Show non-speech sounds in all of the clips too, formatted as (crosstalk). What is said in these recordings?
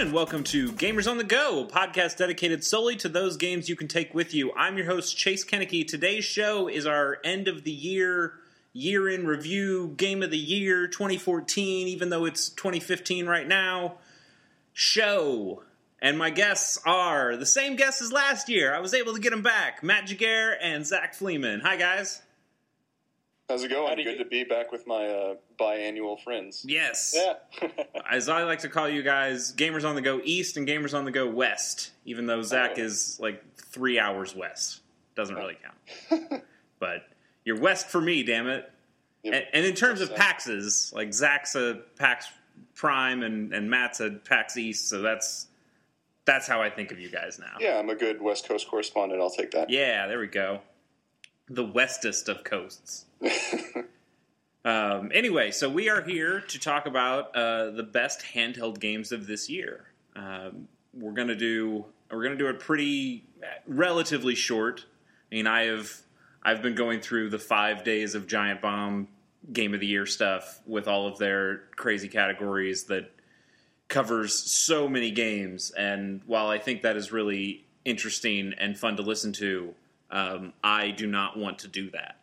and welcome to Gamers on the Go, a podcast dedicated solely to those games you can take with you. I'm your host, Chase Kennecke. Today's show is our end of the year, year in review, game of the year 2014, even though it's 2015 right now, show. And my guests are the same guests as last year. I was able to get them back Matt Jaguar and Zach Fleeman. Hi, guys. How's it going? How Good you- to be back with my uh, biannual friends. Yes. Yeah. (laughs) As I like to call you guys, Gamers on the Go East and Gamers on the Go West, even though Zach Oh. is like three hours west. Doesn't really count. (laughs) but you're west for me, damn it. Yep. And, and in terms of That's PAXs, like Zach's a PAX Prime and, and Matt's a PAX East, so that's that's how I think of you guys now. Yeah, I'm a good West Coast correspondent. I'll take that. Yeah, there we go. The westest of coasts. (laughs) um, anyway, so we are here to talk about uh, the best handheld games of this year. Um, we're gonna do we're gonna do it pretty relatively short. I mean, I have I've been going through the five days of Giant Bomb Game of the Year stuff with all of their crazy categories that covers so many games. And while I think that is really interesting and fun to listen to, um, I do not want to do that.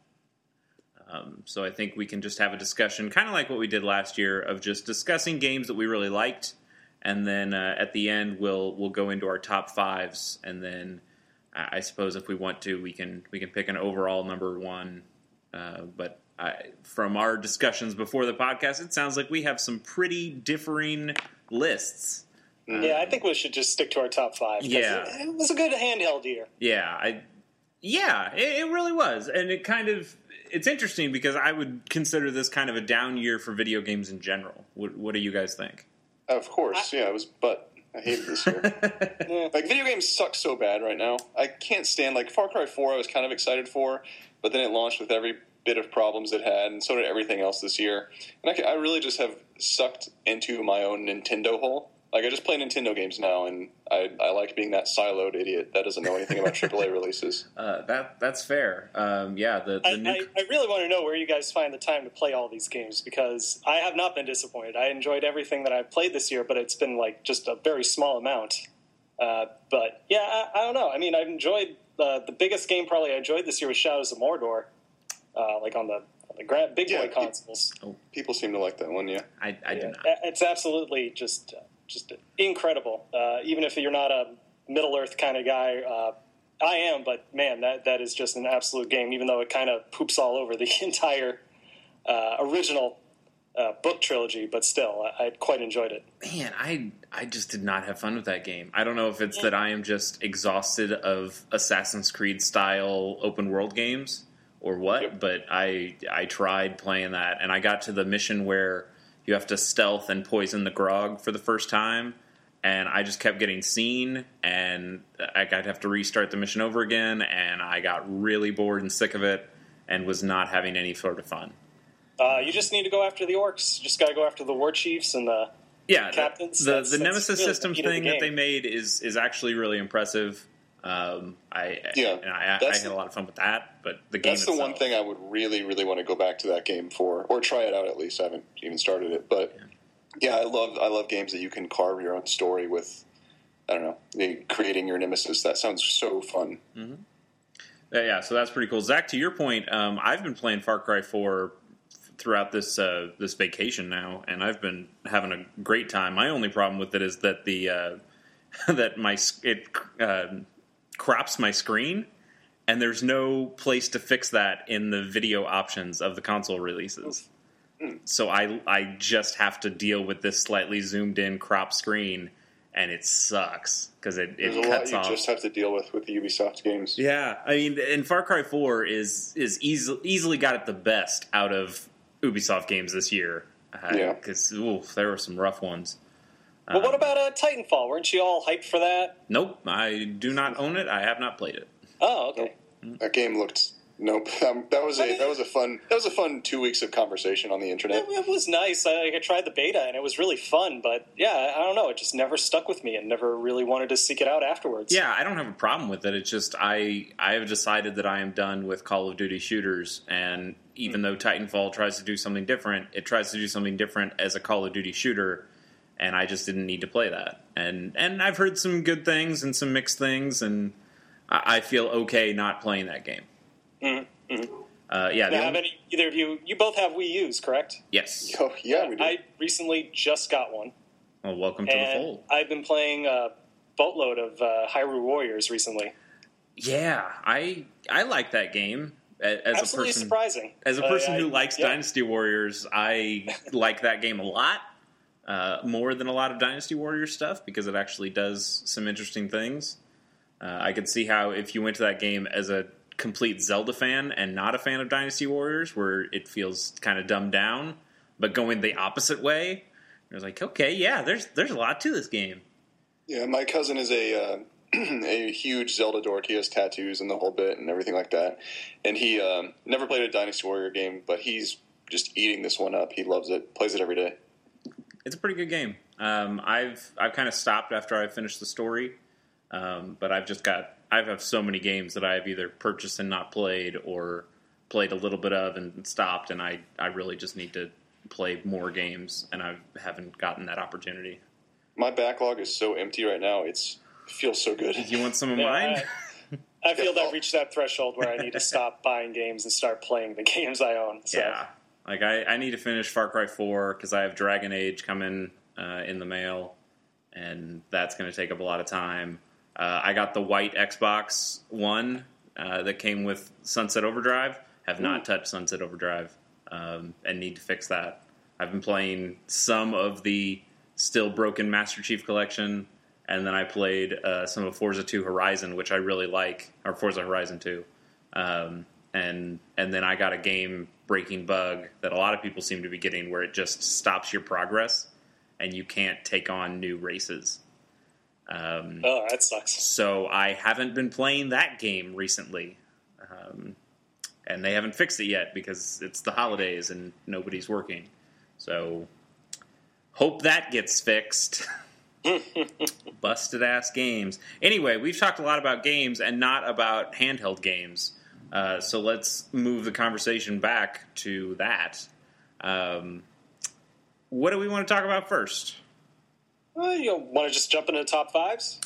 Um, so I think we can just have a discussion, kind of like what we did last year, of just discussing games that we really liked, and then uh, at the end we'll we'll go into our top fives, and then I I suppose if we want to, we can we can pick an overall number one. Uh, but I, from our discussions before the podcast, it sounds like we have some pretty differing lists. yeah, I think we should just stick to our top five. Yeah. It, it was a good handheld year. Yeah, I yeah, it, it really was, and it kind of it's interesting because I would consider this kind of a down year for video games in general. What, what do you guys think? Of course, yeah, it was, but I hated this year. (laughs) Yeah. like, video games suck so bad right now. I can't stand, like, Far Cry 4 I was kind of excited for, but then it launched with every bit of problems it had, and so did everything else this year. And I, I really just have sucked into my own Nintendo hole. Like, I just play Nintendo games now, and I, I like being that siloed idiot that doesn't know anything about (laughs) AAA releases. Uh, that that's fair. Um, yeah, the, the I, new I, I really want to know where you guys find the time to play all these games because I have not been disappointed. I enjoyed everything that I've played this year, but it's been like just a very small amount. Uh, but yeah, I, I don't know. I mean, I've enjoyed uh, the biggest game probably I enjoyed this year was Shadows of Mordor, uh, like on the the grand, big Yeah, boy consoles. People seem to like that one, yeah. I, I do Yeah, not. It's absolutely just uh, just incredible. Uh, even if you're not a Middle Earth kind of guy, uh, I am. But man, that that is just an absolute game. Even though it kind of poops all over the (laughs) entire uh, original uh, book trilogy, but still, I, I quite enjoyed it. Man, I I just did not have fun with that game. I don't know if it's that I am just exhausted of Assassin's Creed style open world games or what, Yep. but I I tried playing that and I got to the mission where you have to stealth and poison the grog for the first time and I just kept getting seen and I I'd have to restart the mission over again and I got really bored and sick of it and was not having any sort of fun. Uh, you just need to go after the orcs. You just got to go after the war chiefs and the. yeah, captains, The that's- the Nemesis really the meat of the thing that they made is is actually really impressive. Um, I Yeah, and I, I had the- a lot of fun with that, but the game That's the one thing I would really, really want to go back to that game for, or try it out at least. I haven't even started it, but yeah, I love I love games that you can carve your own story with. I don't know, creating your nemesis. That sounds so fun. Uh, yeah, so that's pretty cool. Zach, to your point, um, I've been playing Far Cry Four throughout this uh, this vacation now, and I've been having a great time. My only problem with it is that the uh, (laughs) that my it uh, crops my screen, and there's no place to fix that in the video options of the console releases. So I I just have to deal with this slightly zoomed in crop screen, and it sucks because it, it cuts you off. just have to deal with with the Ubisoft games. Yeah, I mean, and Far Cry Four is is easily easily got it the best out of Ubisoft games this year. Uh, Yeah. because there were some rough ones. But what about uh, Titanfall? Weren't you all hyped for that? Nope, I do not own it. I have not played it. Oh, okay. That game looked nope. (laughs) Um, that was a that was a fun that was a fun two weeks of conversation on the internet. It, it was nice. I, I tried the beta and it was really fun, but yeah, I don't know. It just never stuck with me and never really wanted to seek it out afterwards. Yeah, I don't have a problem with it. It's just I I have decided that I am done with Call of Duty shooters, and even though Titanfall tries to do something different, it tries to do something different as a Call of Duty shooter, and I just didn't need to play that. And and I've heard some good things and some mixed things, and I, I feel okay not playing that game. Mm-hmm. Mm-hmm. Uh, yeah, now, have any either of you? You both have Wii U's, correct? Yes. (laughs) Oh, yeah, we do. I recently just got one. Well, welcome to and the fold. I've been playing a boatload of uh, Hyrule Warriors recently. Yeah, I I like that game as Absolutely a person. surprising. As a Uh, person I- who likes yeah. Dynasty Warriors, I like that game a lot. Uh, more than a lot of Dynasty Warriors stuff because it actually does some interesting things. Uh, I could see how if you went to that game as a complete Zelda fan and not a fan of Dynasty Warriors, where it feels kind of dumbed down, but going the opposite way, it was like, okay, yeah, there's there's a lot to this game. Yeah, my cousin is a uh, (clears throat) a huge Zelda dork. He has tattoos and the whole bit and everything like that. And he um, never played a Dynasty Warrior game, but he's just eating this one up. He loves it. Plays it every day. It's a pretty good game. Um, I've I've kind of stopped after I finished the story, um, but I've just got I have so many games that I've either purchased and not played, or played a little bit of and stopped, and I I really just need to play more games, and I haven't gotten that opportunity. My backlog is so empty right now. It's it feels so good. You want some of (laughs) Yeah, mine? I feel that I've reached that threshold where I need to stop buying games and start playing the (laughs) games I own. So. Yeah, like I, I need to finish Far Cry Four because I have Dragon Age coming uh, in the mail, and that's going to take up a lot of time. Uh, I got the white Xbox One uh, that came with Sunset Overdrive. Have not touched Sunset Overdrive, um, and need to fix that. I've been playing some of the still broken Master Chief Collection, and then I played uh, some of Forza 2 Horizon, which I really like, or Forza Horizon 2. Um, and and then I got a game breaking bug that a lot of people seem to be getting, where it just stops your progress, and you can't take on new races. Um, Oh, that sucks. so I haven't been playing that game recently, um, and they haven't fixed it yet because it's the holidays and nobody's working. So hope that gets fixed. (laughs) Busted ass games. Anyway, we've talked a lot about games and not about handheld games. Uh, so let's move the conversation back to that. Um, what do we want to talk about first? Well, you want to just jump into the top fives?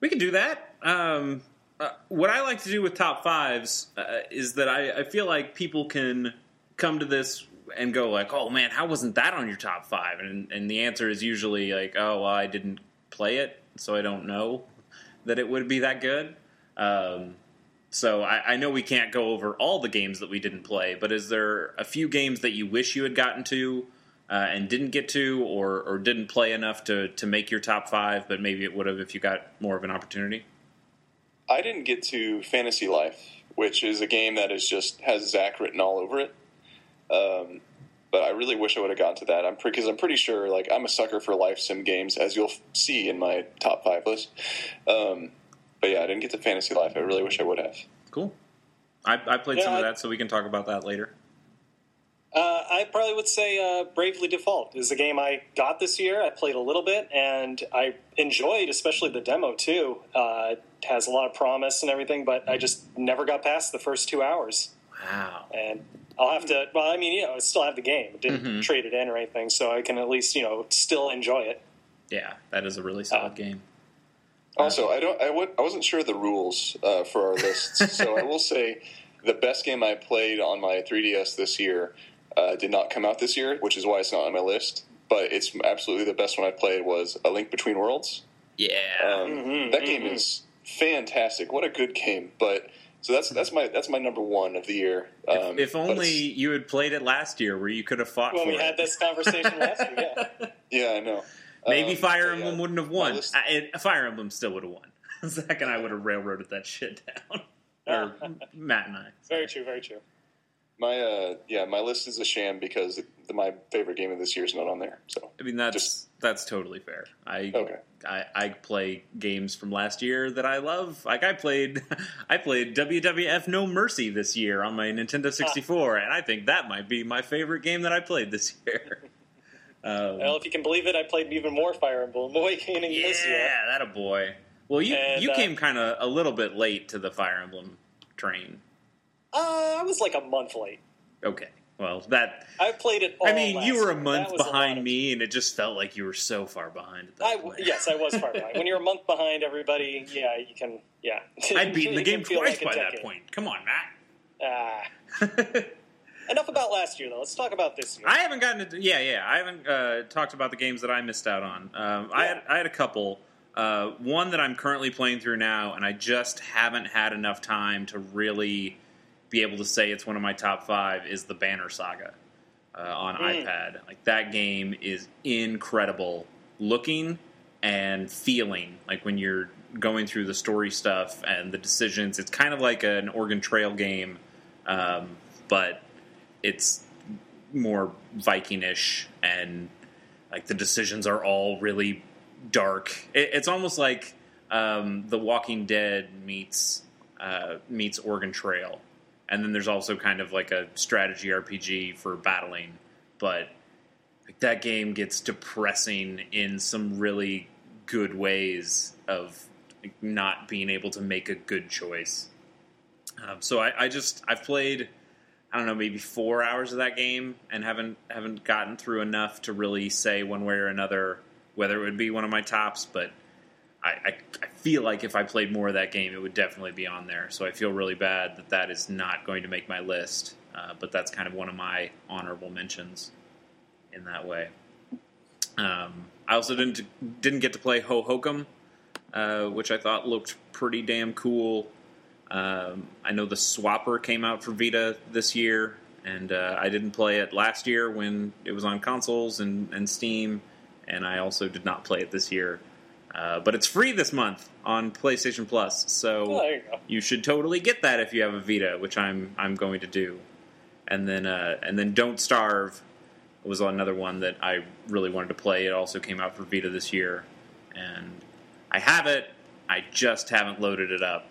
We can do that. Um, uh, what I like to do with top fives uh, is that I, I feel like people can come to this and go like, "Oh man, how wasn't that on your top five? And and the answer is usually like, "Oh, well, I didn't play it, so I don't know that it would be that good." Um, so I, I know we can't go over all the games that we didn't play, but is there a few games that you wish you had gotten to uh, and didn't get to, or or didn't play enough to to make your top five, but maybe it would have if you got more of an opportunity? I didn't get to Fantasy Life, which is a game that is just has Zach written all over it. Um, but I really wish I would have gotten to that. I'm because I'm pretty sure like I'm a sucker for life sim games, as you'll see in my top five list. Um, but yeah, I didn't get to Fantasy Life. I really wish I would have. Cool. I, I played Yeah, some of that, so we can talk about that later. Uh, I probably would say uh, Bravely Default is a game I got this year. I played a little bit and I enjoyed, especially the demo too. Uh, it has a lot of promise and everything, but I just never got past the first two hours. Wow. And I'll have to. Well, I mean, you know, I still have the game. I didn't Mhm. trade it in or anything, so I can at least you know still enjoy it. Yeah, that is a really solid Uh, game. Also, I don't. I, would, I wasn't sure of the rules uh, for our lists, (laughs) so I will say the best game I played on my 3DS this year uh, did not come out this year, which is why it's not on my list. But it's absolutely the best one I played was A Link Between Worlds. Yeah. Um, Mhm, that game mhm. is fantastic. What a good game! But so that's that's my that's my number one of the year. Um, if but only you had played it last year, where you could have fought When for we it. had this conversation last year, yeah. (laughs) yeah, I know. Maybe Um, Fire but Emblem yeah, wouldn't have won. list- I, Fire Emblem still would have won. (laughs) Zach and I would have railroaded that shit down. (laughs) or (laughs) Matt and I. Very true. Very true. My uh, yeah, my list is a sham because the, my favorite game of this year is not on there. So I mean that's Just- that's totally fair. I, Okay. I I play games from last year that I love. Like I played I played WWF No Mercy this year on my Nintendo 64, and I think that might be my favorite game that I played this year. Um, Well, if you can believe it, I played even more Fire Emblem Awakening this year. yeah, that a boy. Well, you And, you uh, came kind of a little bit late to the Fire Emblem train. Uh, I was like a month late. Okay, Well, that I played it. All I mean, you were a month was a behind me, and it just felt like you were so far behind. At that I, point. yes, I was far behind. When you're a month behind everybody, yeah, you can. Yeah, I'd beaten (laughs) the game twice like by that decade. point. Come on, Matt. Ah. (laughs) enough about last year, though. Let's talk about this year. I haven't gotten to yeah yeah I haven't uh, talked about the games that I missed out on. Um, I had I had a couple. Uh, one that I'm currently playing through now, and I just haven't had enough time to really be able to say it's one of my top five. Is the Banner Saga uh, on Mm. iPad? Like that game is incredible looking and feeling. Like when you're going through the story stuff and the decisions, it's kind of like an Oregon Trail game, um, but it's more Vikingish and like the decisions are all really dark. It, it's almost like um, The Walking Dead meets uh, meets Oregon Trail, and then there's also kind of like a strategy RPG for battling, but like that game gets depressing in some really good ways of like, not being able to make a good choice. Um, so I, I just I've played I don't know maybe four hours of that game and haven't haven't gotten through enough to really say one way or another whether it would be one of my tops. But I, I, I feel like if I played more of that game, it would definitely be on there. So I feel really bad that that is not going to make my list. Uh, but that's kind of one of my honorable mentions in that way. Um, I also didn't didn't get to play Hohokum, uh, which I thought looked pretty damn cool. Um, I know the Swapper came out for Vita this year, and uh, I didn't play it last year when it was on consoles and, and Steam, and I also did not play it this year. Uh, but it's free this month on PlayStation Plus, so Oh, you you should totally get that if you have a Vita, which I'm I'm going to do. And then uh, and then Don't Starve was another one that I really wanted to play. It also came out for Vita this year, and I have it. I just haven't loaded it up.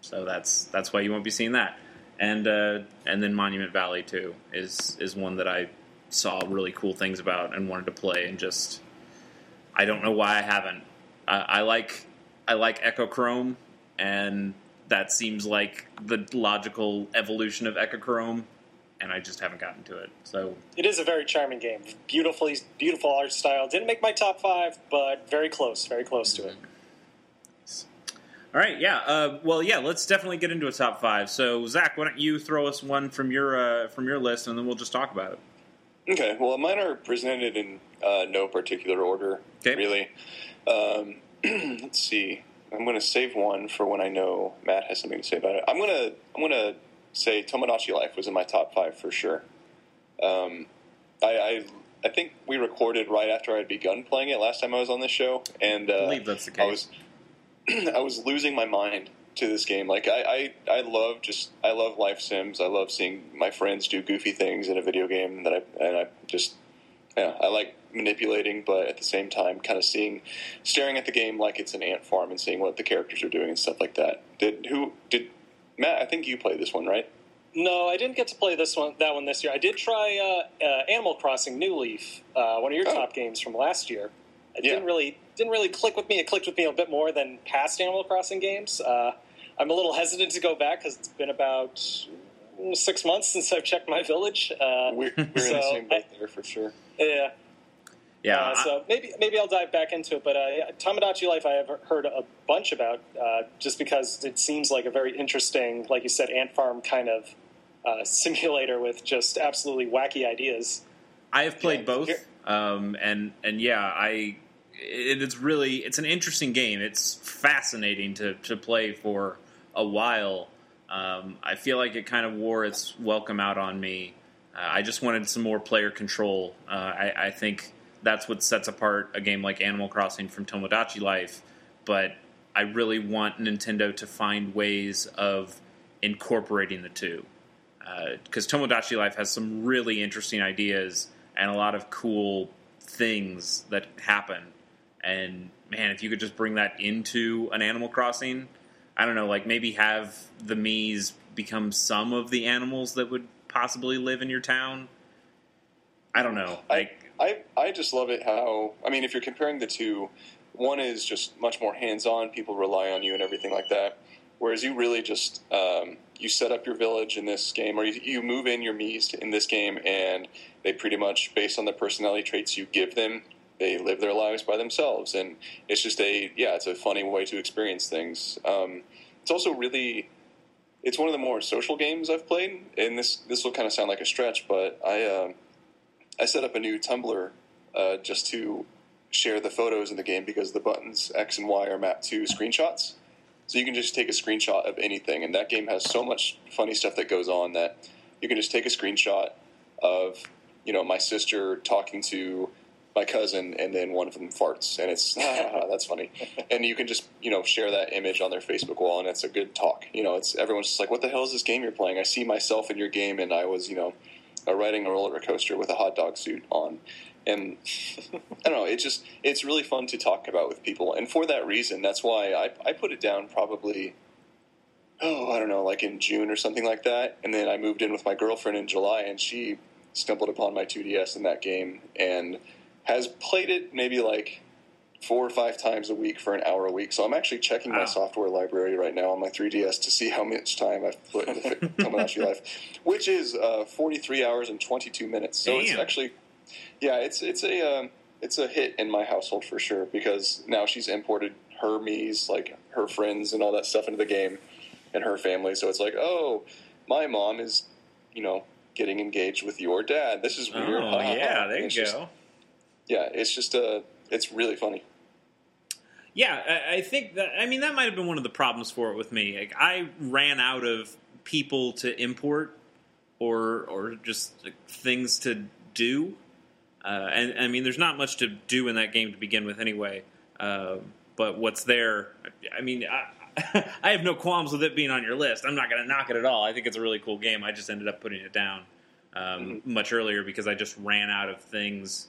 So that's that's why you won't be seeing that. And uh, and then Monument Valley too is is one that I saw really cool things about and wanted to play and just I don't know why I haven't. I, I like I like Echochrome, and that seems like the logical evolution of Echochrome, and I just haven't gotten to it. So It is a very charming game. Beautifully, beautiful art style. Didn't make my top five, but very close. Very close to it. All right, yeah. Uh, well, yeah. Let's definitely get into a top five. So, Zach, why don't you throw us one from your uh, from your list, and then we'll just talk about it. Okay, well, mine are presented in uh, no particular order, Okay. really. Um, (clears throat) let's see. I'm going to save one for when I know Matt has something to say about it. I'm going to I'm going to say Tomodachi Life was in my top five for sure. Um, I, I I think we recorded right after I'd begun playing it last time I was on this show, and uh, I believe that's the I case. was (clears throat) I was losing my mind to this game. Like I, I, I love just I love life sims. I love seeing my friends do goofy things in a video game that I and I just yeah, I like manipulating, but at the same time, kind of seeing, staring at the game like it's an ant farm and seeing what the characters are doing and stuff like that. Did who did Matt? I think you played this one, right? No, I didn't get to play this one, that one this year. I did try uh, uh, Animal Crossing New Leaf, uh, one of your Oh. top games from last year. I Yeah. didn't really didn't really click with me. It clicked with me a bit more than past Animal Crossing games. Uh, I'm a little hesitant to go back because it's been about six months since I've checked my village. Uh, We're, we're in the same boat there for sure. yeah, yeah, uh, I- so maybe maybe I'll dive back into it. But uh, yeah, Tomodachi Life I have heard a bunch about, uh, just because it seems like a very interesting, like you said, ant farm kind of uh, simulator with just absolutely wacky ideas. I have played Yeah, both, um, and and yeah, I it, it's really it's an interesting game. It's fascinating to to play for a while. Um, I feel like it kind of wore its welcome out on me. Uh, I just wanted some more player control. Uh, I, I think that's what sets apart a game like Animal Crossing from Tomodachi Life. But I really want Nintendo to find ways of incorporating the two because Tomodachi Life has some really interesting ideas and a lot of cool things that happen. And man, if you could just bring that into an Animal Crossing, I don't know, like maybe have the Mii's become some of the animals that would possibly live in your town. I don't know. Like, I, I just love it how I mean if you're comparing the two, one is just much more hands on, people rely on you and everything like that. Whereas you really just um, you set up your village in this game, or you, you move in your Miis in this game, and they pretty much, based on the personality traits you give them, they live their lives by themselves, and it's just a yeah, it's a funny way to experience things. Um, it's also really, it's one of the more social games I've played, and this this will kind of sound like a stretch, but I uh, I set up a new Tumblr uh, just to share the photos in the game because the buttons X and Y are mapped to screenshots. So you can just take a screenshot of anything, and that game has so much funny stuff that goes on that you can just take a screenshot of you know my sister talking to my cousin, and then one of them farts, and it's (laughs) (laughs) that's funny. And you can just you know share that image on their Facebook wall, and it's a good talk. You know, it's everyone's just like, "What the hell is this game you're playing?" I see myself in your game, and I was you know uh, riding a roller coaster with a hot dog suit on, and I don't know. It's just it's really fun to talk about with people, and for that reason, that's why I, I put it down probably. Oh, I don't know, like in June or something like that, and then I moved in with my girlfriend in July, and she stumbled upon my 2DS in that game and has played it maybe like four or five times a week for an hour a week. So I'm actually checking wow. my software library right now on my 3DS to see how much time I've put into Tomodachi (laughs) Life, which is uh, 43 hours and 22 minutes. So Damn. it's actually, yeah, it's it's a um, it's a hit in my household for sure because now she's imported her Mii's, like her friends and all that stuff into the game and her family. So it's like, oh, my mom is, you know, getting engaged with your dad. This is weird. Oh, yeah, there you go. Yeah, it's just a, uh, it's really funny. Yeah, I, I think that. I mean, that might have been one of the problems for it with me. Like, I ran out of people to import, or or just like, things to do. Uh, and I mean, there's not much to do in that game to begin with, anyway. Uh, but what's there? I mean, I, (laughs) I have no qualms with it being on your list. I'm not going to knock it at all. I think it's a really cool game. I just ended up putting it down um, mm-hmm. much earlier because I just ran out of things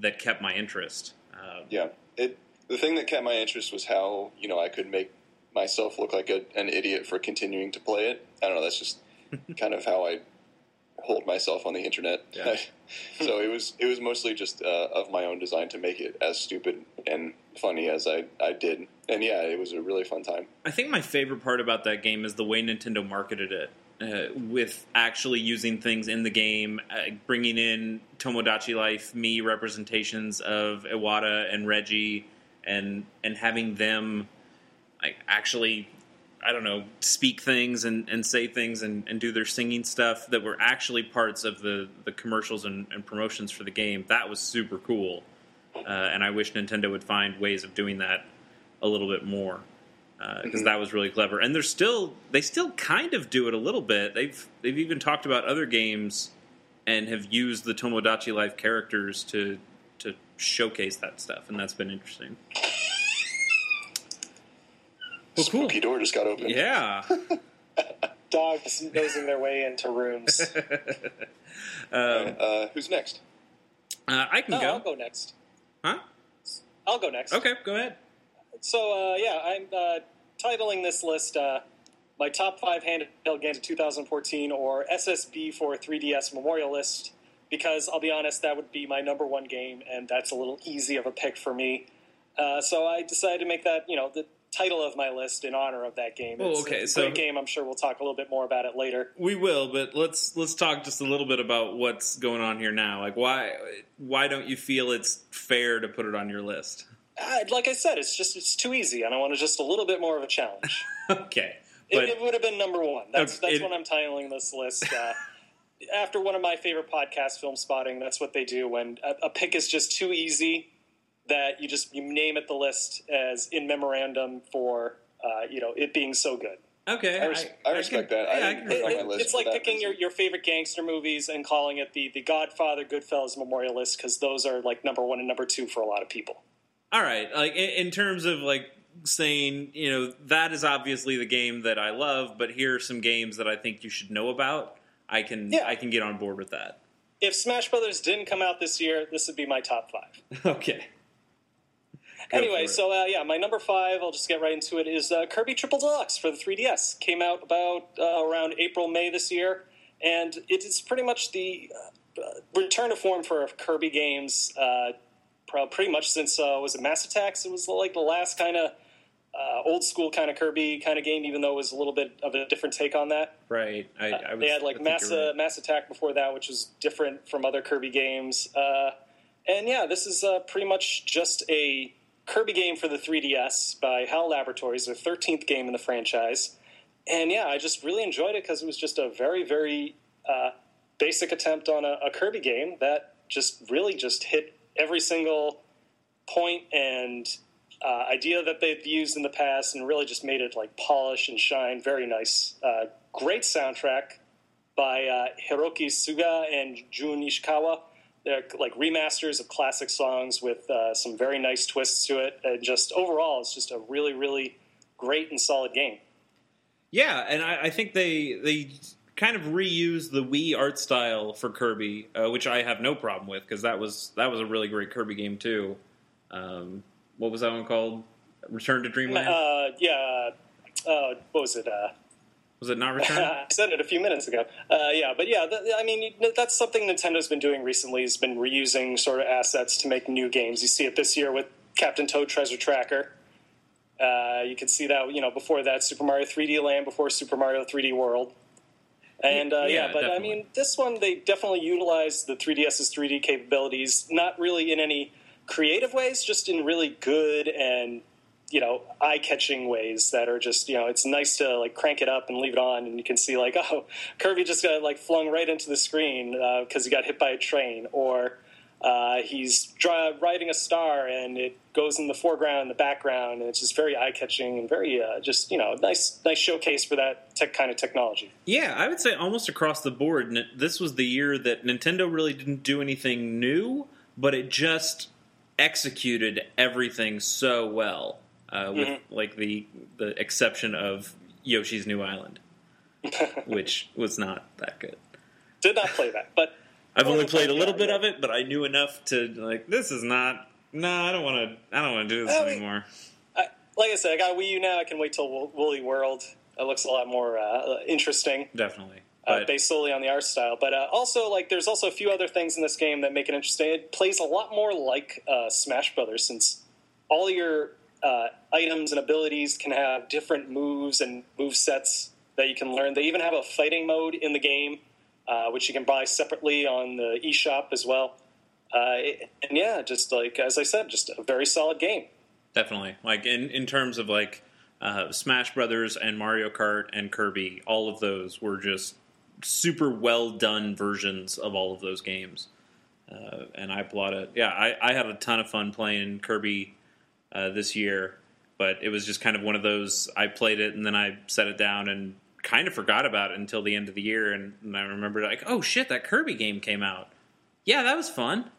that kept my interest. Uh, yeah, it. The thing that kept my interest was how you know I could make myself look like a, an idiot for continuing to play it. I don't know. That's just (laughs) kind of how I hold myself on the internet. Yeah. (laughs) so it was it was mostly just uh, of my own design to make it as stupid and funny as I, I did. And yeah, it was a really fun time. I think my favorite part about that game is the way Nintendo marketed it uh, with actually using things in the game, uh, bringing in Tomodachi Life Mii representations of Iwata and Reggie, and and having them like actually, I don't know, speak things and, and say things and, and do their singing stuff that were actually parts of the the commercials and, and promotions for the game. That was super cool, uh, and I wish Nintendo would find ways of doing that a little bit more because uh, mm-hmm. that was really clever. And they're still they still kind of do it a little bit. They've they've even talked about other games and have used the Tomodachi Life characters to to showcase that stuff, and that's been interesting. Well, cool. Spooky door just got open. Yeah. (laughs) Dogs nosing their way into rooms. (laughs) um, uh, who's next? Uh, I can go. I'll go next. Huh? I'll go next. Okay, go ahead. So uh, yeah, I'm uh, titling this list uh, my top five handheld games of 2014 or SSB for 3DS Memorial List because I'll be honest, that would be my number one game, and that's a little easy of a pick for me. Uh, so I decided to make that you know the title of my list in honor of that game. It's, oh, okay, it's a great game. I'm sure we'll talk a little bit more about it later. We will, but let's let's talk just a little bit about what's going on here now. Like why why don't you feel it's fair to put it on your list? Uh, like I said, it's just it's too easy, and I wanted just a little bit more of a challenge. (laughs) okay, it, it, would have been number one. That's okay, that's it, what I'm titling this list. Uh, (laughs) after one of my favorite podcasts, Filmspotting, that's what they do when a, a, pick is just too easy that you just you name it the list as in memorandum for uh, you know it being so good. Okay, I, res- I, I respect can, that. Yeah, I it, it, it's like picking your, your favorite gangster movies and calling it the the Godfather, Goodfellas Memorial List because those are like number one and number two for a lot of people all right, like in, in terms of like saying, you know, that is obviously the game that I love, but here are some games that I think you should know about. I can yeah. I can get on board with that. If Smash Brothers didn't come out this year, this would be my top five. (laughs) okay. Go anyway, so uh, yeah, my number five. I'll just get right into it. Is uh, Kirby Triple Deluxe for the 3DS. Came out about uh, around April May this year, and it is pretty much the uh, return to form for Kirby games. Pretty much since uh, was it Mass Attacks? It was like the last kind of uh, old school kind of Kirby kind of game, even though it was a little bit of a different take on that. Right. I, Uh, I was, they had like Mass right. Mass Attack before that, which was different from other Kirby games. Uh, and yeah, this is uh, pretty much just a Kirby game for the 3DS by HAL Laboratories, their 13th game in the franchise. And yeah, I just really enjoyed it because it was just a very, very uh, basic attempt on a, a Kirby game that just really just hit every single point and uh, idea that they've used in the past and really just made it like polish and shine. Very nice. Uh, great soundtrack by uh, Hiroki Suga and Jun Ishikawa. They're like remasters of classic songs with uh, some very nice twists to it. And just overall, it's just a really, really great and solid game. Yeah, and I, I think they they kind of reuse the Wii art style for Kirby, uh, which I have no problem with because that was that was a really great Kirby game too. Um, what was that one called? Return to Dreamland? Uh, yeah. Uh, what was it? Uh, was it not (laughs) Return? I said it a few minutes ago. Uh, yeah, but yeah, th- I mean, that's something Nintendo's been doing recently. Has been reusing sort of assets to make new games. You see it this year with Captain Toad Treasure Tracker. Uh, you can see that you know before that Super Mario 3D Land, before Super Mario 3D World. And uh, Yeah, yeah, but I mean, this one they definitely utilized the 3DS's 3D capabilities, not really in any creative ways, just in really good and you know eye-catching ways that are just you know it's nice to like crank it up and leave it on, and you can see like (laughs) oh Kirby just got like flung right into the screen because he got hit by a train, or uh, he's dri- riding a star and it goes in the foreground and the background, and it's just very eye-catching and very uh, just you know nice nice showcase for that tech kind of technology. Yeah, I would say almost across the board, this was the year that Nintendo really didn't do anything new, but it just executed everything so well, uh, with Mm-hmm. like the the exception of Yoshi's New Island, (laughs) which was not that good. Did not play that, but I've only played a little bit of it, but I knew enough to like this is not. No, I don't want to. I don't want to do this I mean, anymore. I, like I said, I got Wii U now. I can wait till Wo- Woolly World. It looks a lot more uh, interesting, Definitely, uh, based solely on the art style. But uh, also, like, there's also a few other things in this game that make it interesting. It plays a lot more like uh, Smash Brothers, since all your uh, items and abilities can have different moves and move sets that you can learn. They even have a fighting mode in the game, uh, which you can buy separately on the eShop as well. Uh, and yeah, just like as I said, just a very solid game. Definitely. Like in, in terms of like uh, Smash Brothers and Mario Kart and Kirby, all of those were just super well done versions of all of those games. Uh, and I applaud it. Yeah, I, I had a ton of fun playing Kirby uh, this year, but it was just kind of one of those. I played it and then I set it down and kind of forgot about it until the end of the year. And, and I remembered, like, oh shit, that Kirby game came out. Yeah, that was fun.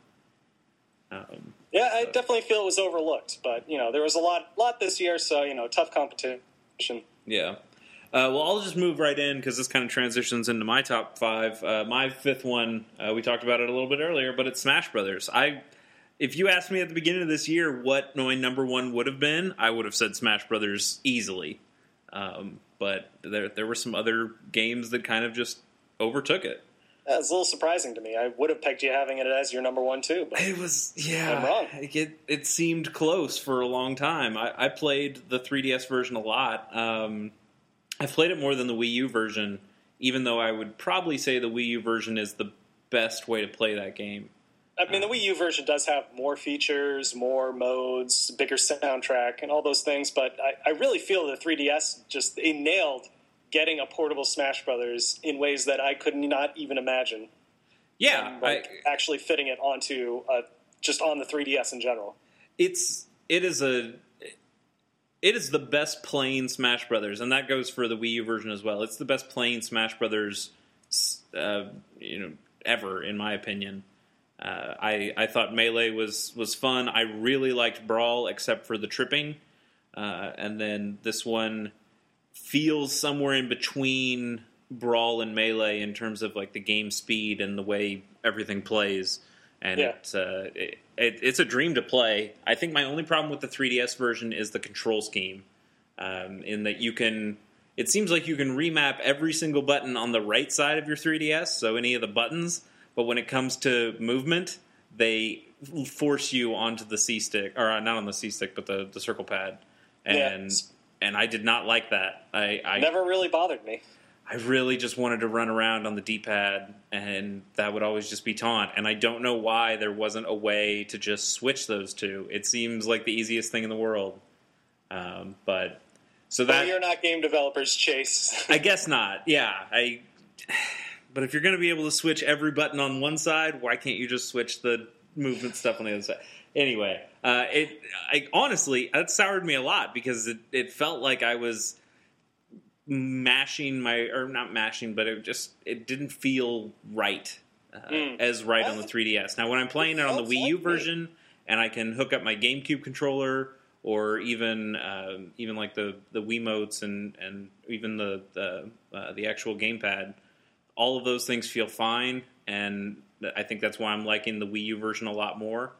Um, Yeah, I definitely feel it was overlooked, but you know there was a lot, lot this year, so you know tough competition. Yeah. Uh, well, I'll just move right in because this kind of transitions into my top five. Uh, my fifth one, uh, we talked about it a little bit earlier, but it's Smash Brothers. I, if you asked me at the beginning of this year what my number one would have been, I would have said Smash Brothers easily. Um, but there, there were some other games that kind of just overtook it. That was a little surprising to me. I would have pegged you having it as your number one too. But It was yeah. I'm wrong. It it seemed close for a long time. I, I played the 3DS version a lot. Um, I've played it more than the Wii U version, even though I would probably say the Wii U version is the best way to play that game. I mean, the Wii U version does have more features, more modes, bigger soundtrack, and all those things. But I, I really feel the 3DS just they nailed getting a portable Smash Brothers in ways that I could not even imagine. Yeah, and, like I, actually fitting it onto uh, just on the 3DS in general. it's it is a it is the best playing Smash Brothers, and that goes for the Wii U version as well. It's the best playing Smash Brothers, uh, you know, ever in my opinion. Uh, I I thought Melee was was fun. I really liked Brawl, except for the tripping, uh, and then this one feels somewhere in between Brawl and Melee in terms of like the game speed and the way everything plays. And Yeah. it's uh, it, it, it's a dream to play. I think my only problem with the 3DS version is the control scheme, um, in that you can. It seems like you can remap every single button on the right side of your 3DS, so any of the buttons. But when it comes to movement, they force you onto the C stick, or uh, not on the C stick, but the, the circle pad. and Yeah. and I did not like that. I, I Never really bothered me. I really just wanted to run around on the D-pad, and that would always just be taunt. And I don't know why there wasn't a way to just switch those two. It seems like the easiest thing in the world, um, but so that you're not game developers, Chase. I guess not. Yeah, I. But if you're going to be able to switch every button on one side, why can't you just switch the movement stuff on the other side? Anyway, uh, it. I honestly that soured me a lot because it, it felt like I was mashing my or not mashing, but it just it didn't feel right uh, Mm. as right on the 3DS. Now when I'm playing it on the Wii U version and I can hook up my GameCube controller or even um, even like the the Wiimotes and and even the the uh, the actual gamepad, all of those things feel fine, and I think that's why I'm liking the Wii U version a lot more.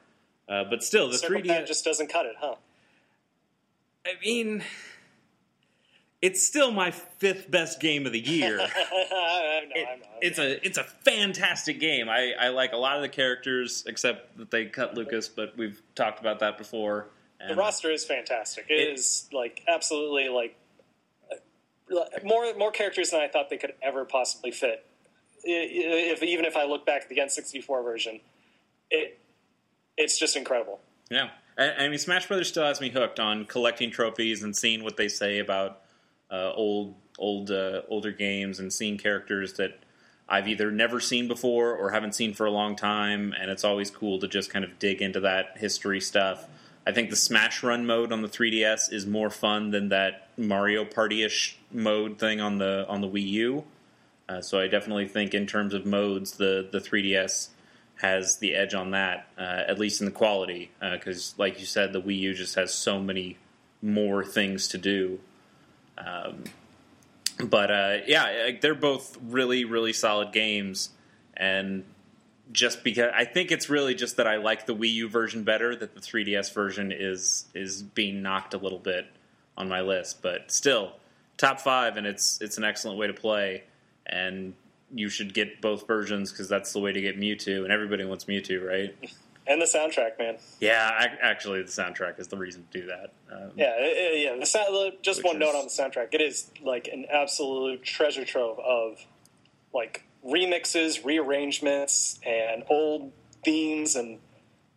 Uh, but still, the Circle 3D Pad just doesn't cut it, huh? I mean, it's still my fifth best game of the year. (laughs) Know, It- it's a it's a fantastic game. I, I like a lot of the characters, except that they cut Lucas, but we've talked about that before. the roster is fantastic. It- it is like absolutely like uh, more more characters than I thought they could ever possibly fit. If even if I look back at the N64 version, it it's just incredible. Yeah, I, mean, Smash Brothers still has me hooked on collecting trophies and seeing what they say about uh, old, old, uh, older games and seeing characters that I've either never seen before or haven't seen for a long time. And it's always cool to just kind of dig into that history stuff. I think the Smash Run mode on the 3DS is more fun than that Mario Party-ish mode thing on the on the Wii U. Uh, so I definitely think, in terms of modes, the the 3DS has the edge on that, uh, at least in the quality. Because, like you said, the Wii U just has so many more things to do. Um, but uh, yeah, they're both really, really solid games, and just because I think it's really just that I like the Wii U version better, that the 3DS version is is being knocked a little bit on my list. But still, top five, and it's it's an excellent way to play, and you should get both versions because that's the way to get Mewtwo, and everybody wants Mewtwo, right? (laughs) And the soundtrack, man. Yeah, ac- actually, the soundtrack is the reason to do that. Um, Yeah, uh, yeah. The sound, just one note on the soundtrack. It is like an absolute treasure trove of like remixes, rearrangements, and old themes and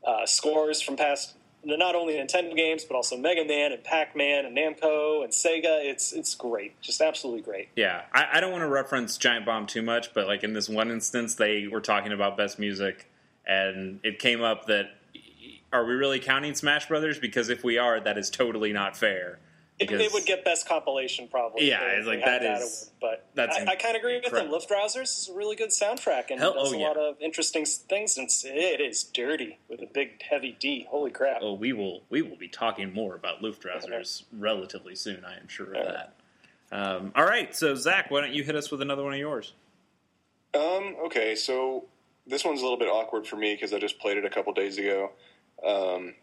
uh, scores from past not only Nintendo games but also Mega Man and Pac Man and Namco and Sega. It's it's great, just absolutely great. Yeah, I, I don't want to reference Giant Bomb too much, but like in this one instance, they were talking about best music, and it came up that are we really counting Smash Brothers? Because if we are, that is totally not fair. It, Because it would get best compilation probably. Yeah, if it's like, had that is- award, but that's I, I kind of agree with them. incredible. Luftrausers is a really good soundtrack and Hell- does oh, a yeah. lot of interesting things. And it's- dirty with a big heavy D. Holy crap! oh, we will we will be talking more about Luftrausers (laughs) relatively soon. I am sure of that. Um, all right, so Zach, why don't you hit us with another one of yours? Um, okay, so this one's a little bit awkward for me because I just played it a couple days ago. Um,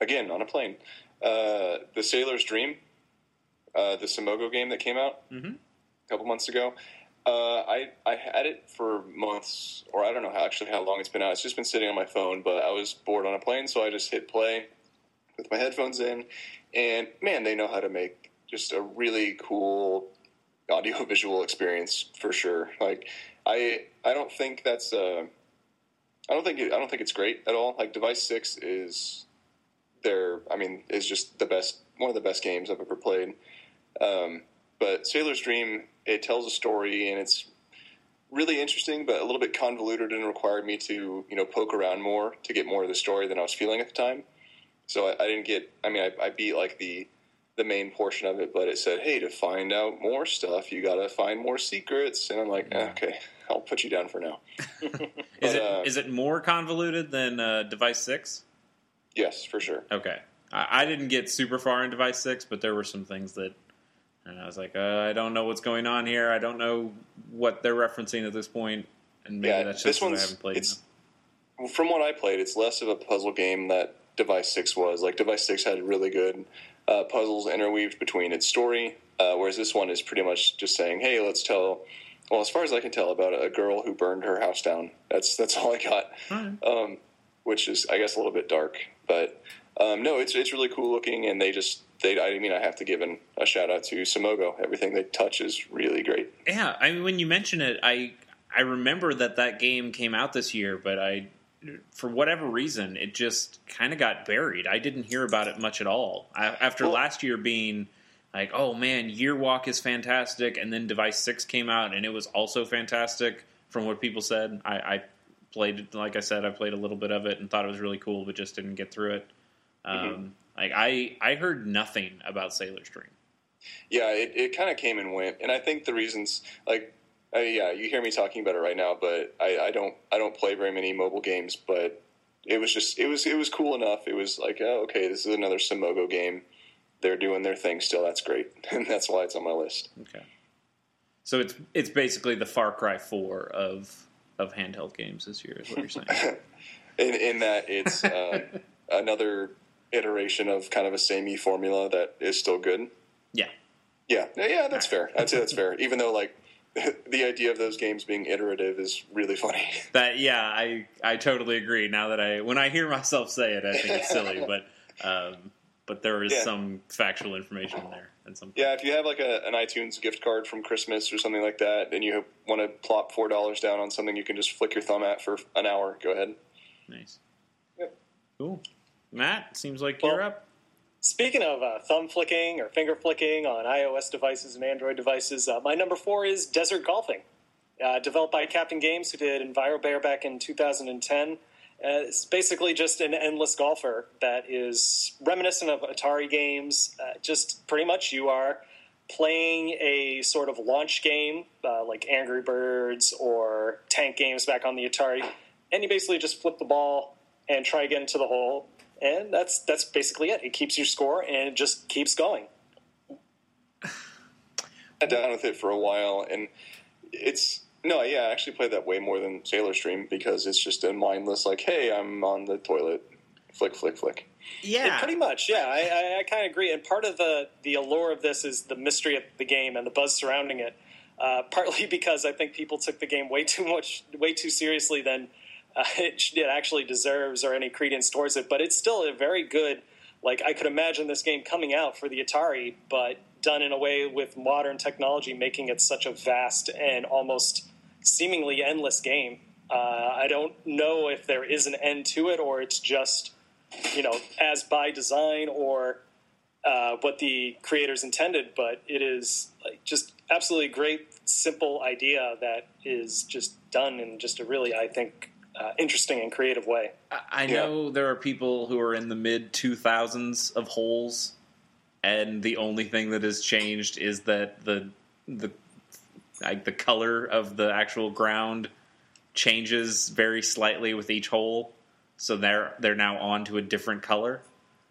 again, on a plane. Uh, the Sailor's Dream, uh, the Simogo game that came out Mhm. a couple months ago. Uh, I I had it for months, or I don't know how actually how long it's been out. It's just been sitting on my phone, but I was bored on a plane, so I just hit play with my headphones in, and man, they know how to make just a really cool audio visual experience for sure. Like I I don't think that's uh, I don't think it, I don't think it's great at all. Like Device Six is their I mean is just the best one of the best games I've ever played. Um, but Sailor's Dream it tells a story and it's really interesting, but a little bit convoluted and required me to you know poke around more to get more of the story than I was feeling at the time. So I, I didn't get. I mean, I, I beat like the the main portion of it, but it said, "Hey, to find out more stuff, you got to find more secrets." And I'm like, eh, "Okay, I'll put you down for now." (laughs) Is But, it uh, is it more convoluted than uh, Device Six? Yes, for sure. Okay, I, I didn't get super far in Device Six, but there were some things that, and I was like, uh, I don't know what's going on here. I don't know what they're referencing at this point. and maybe Yeah, that's this just what I haven't played. it's from what I played, it's less of a puzzle game that Device Six was. Like Device Six had really good uh, puzzles interweaved between its story, uh, whereas this one is pretty much just saying, "Hey, let's tell." Well, as far as I can tell, about a girl who burned her house down. That's that's all I got. Um, which is I guess a little bit dark. But um, no, it's it's really cool looking, and they just they, I mean, I have to give an, a shout out to Simogo. Everything they touch is really great. Yeah, I mean, when you mention it, I I remember that that game came out this year, but I, for whatever reason, it just kind of got buried. I didn't hear about it much at all I, after Well- last year being like, oh man, Year Walk is fantastic, and then Device Six came out, and it was also fantastic from what people said. I, I played, it- like I said, I played a little bit of it and thought it was really cool, but just didn't get through it. Um, Like I, I heard nothing about Sailor's Dream. Yeah, it, it kind of came and went, and I think the reasons, like, uh, yeah, you hear me talking about it right now, but I, I don't, I don't play very many mobile games, but it was just, it was, it was cool enough. It was like, oh, okay, this is another Simogo game. They're doing their thing still. That's great, (laughs) and that's why it's on my list. Okay. So it's it's basically the Far Cry Four of of handheld games this year, is what you're saying. (laughs) In, in that it's uh, another iteration of kind of a samey formula that is still good. yeah. Yeah, yeah, yeah, that's fair. I'd say that's fair. (laughs) Even though, like, (laughs) the idea of those games being iterative is really funny. (laughs) That yeah, I I totally agree. Now that I when I hear myself say it, I think it's silly, but um, but there is Yeah. some factual information in there and some. Yeah, if you have like a, an iTunes gift card from Christmas or something like that, and you want to plop four dollars down on something you can just flick your thumb at for an hour, go ahead. Nice. Yep. Cool. Matt, seems like Well- you're up. Speaking of uh, thumb flicking or finger flicking on iOS devices and Android devices, uh, my number four is Desert Golfing. Uh, developed by Captain Games, who did EnviroBear back in 2010. Uh, it's basically just an endless golfer that is reminiscent of Atari games. Uh, just pretty much you are playing a sort of launch game uh, like Angry Birds or tank games back on the Atari, and you basically just flip the ball and try again to the hole, and that's that's basically it. It keeps your score and it just keeps going. (laughs) Sat down with it for a while, and it's no, yeah, I actually played that way more than Sailor's Dream because it's just a mindless, like, hey, I'm on the toilet, flick, flick, flick. Yeah. Pretty much, yeah. I, I, I kind of agree. And part of the the allure of this is the mystery of the game and the buzz surrounding it. Uh, (laughs) partly because I think people took the game way too much, way too seriously than uh, (laughs) it, it actually deserves or any credence towards it. But it's still a very good. Like I could imagine this game coming out for the Atari, but done in a way with modern technology, making it such a vast and almost seemingly endless game. Uh, I don't know if there is an end to it or it's just you know, as by design or uh, what the creators intended, but it is like just absolutely great, simple idea that is just done in just a really, I think, uh, interesting and creative way. I- I know there are people who are in the mid 2000s of holes, and the only thing that has changed is that the the like the color of the actual ground changes very slightly with each hole. So they're they're now on to a different color,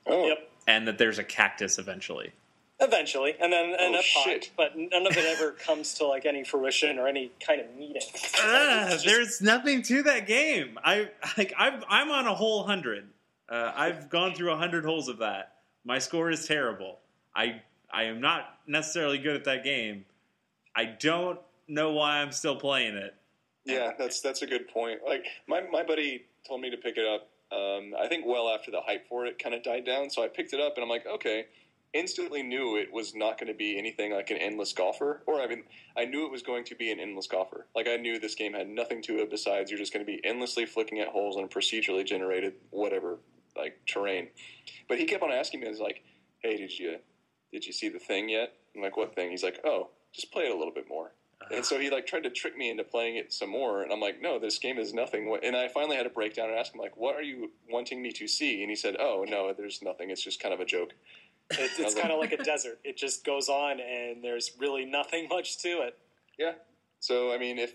Oh, Yep. and that there's a cactus eventually. Eventually, and then and Oh, a pot, shit. but none of it ever (laughs) comes to like any fruition or any kind of meeting. Ah, (laughs) just- there's nothing to that game. I like I've, I'm on a whole hundred. Uh, I've gone through a hundred holes of that. My score is terrible. I I am not necessarily good at that game. I don't know why I'm still playing it. Yeah, that's that's a good point. Like my my buddy told me to pick it up. Um, I think well after the hype for it kind of died down, so I picked it up and I'm like, okay. Instantly knew it was not going to be anything like an endless golfer, or I mean, I knew it was going to be an endless golfer. Like I knew this game had nothing to it besides you're just going to be endlessly flicking at holes on a procedurally generated whatever like terrain. But he kept on asking me, "Is like, hey, did you did you see the thing yet?" I'm like, "What thing?" He's like, "Oh, just play it a little bit more." And so he like tried to trick me into playing it some more, and I'm like, no, this game is nothing. And I finally had a breakdown and asked him like, what are you wanting me to see? And he said, oh no, there's nothing. It's just kind of a joke. It's, it's kind of like a desert. It just goes on, and there's really nothing much to it. Yeah. So I mean, if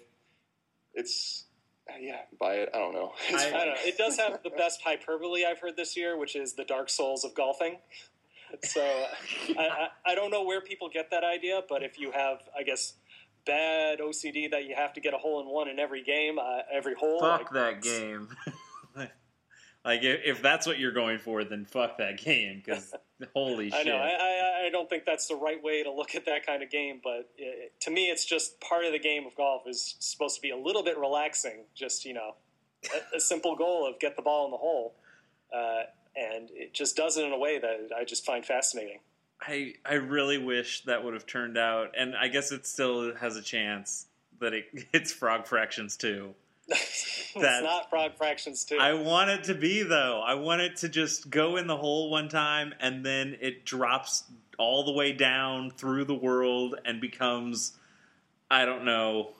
it's yeah, buy it. I don't know. (laughs) I- I don't know. It does have the best hyperbole I've heard this year, which is the Dark Souls of golfing. So I, I, I don't know where people get that idea, but if you have, I guess, bad OCD that you have to get a hole in one in every game, uh, every hole. Fuck like, that game. (laughs) like if, if that's what you're going for, then fuck that game because (laughs) holy I shit. know. I, I, I don't think that's the right way to look at that kind of game, but uh to me, it's just part of the game of golf is supposed to be a little bit relaxing. Just you know, a, a simple goal of get the ball in the hole, uh, and it just does it in a way that I just find fascinating. I I really wish that would have turned out, and I guess it still has a chance that it (laughs) hits Frog Fractions too. (laughs) it's not Frog Fractions 2. I want it to be though. I want it to just go in the hole one time, and then it drops all the way down through the world and becomes, I don't know,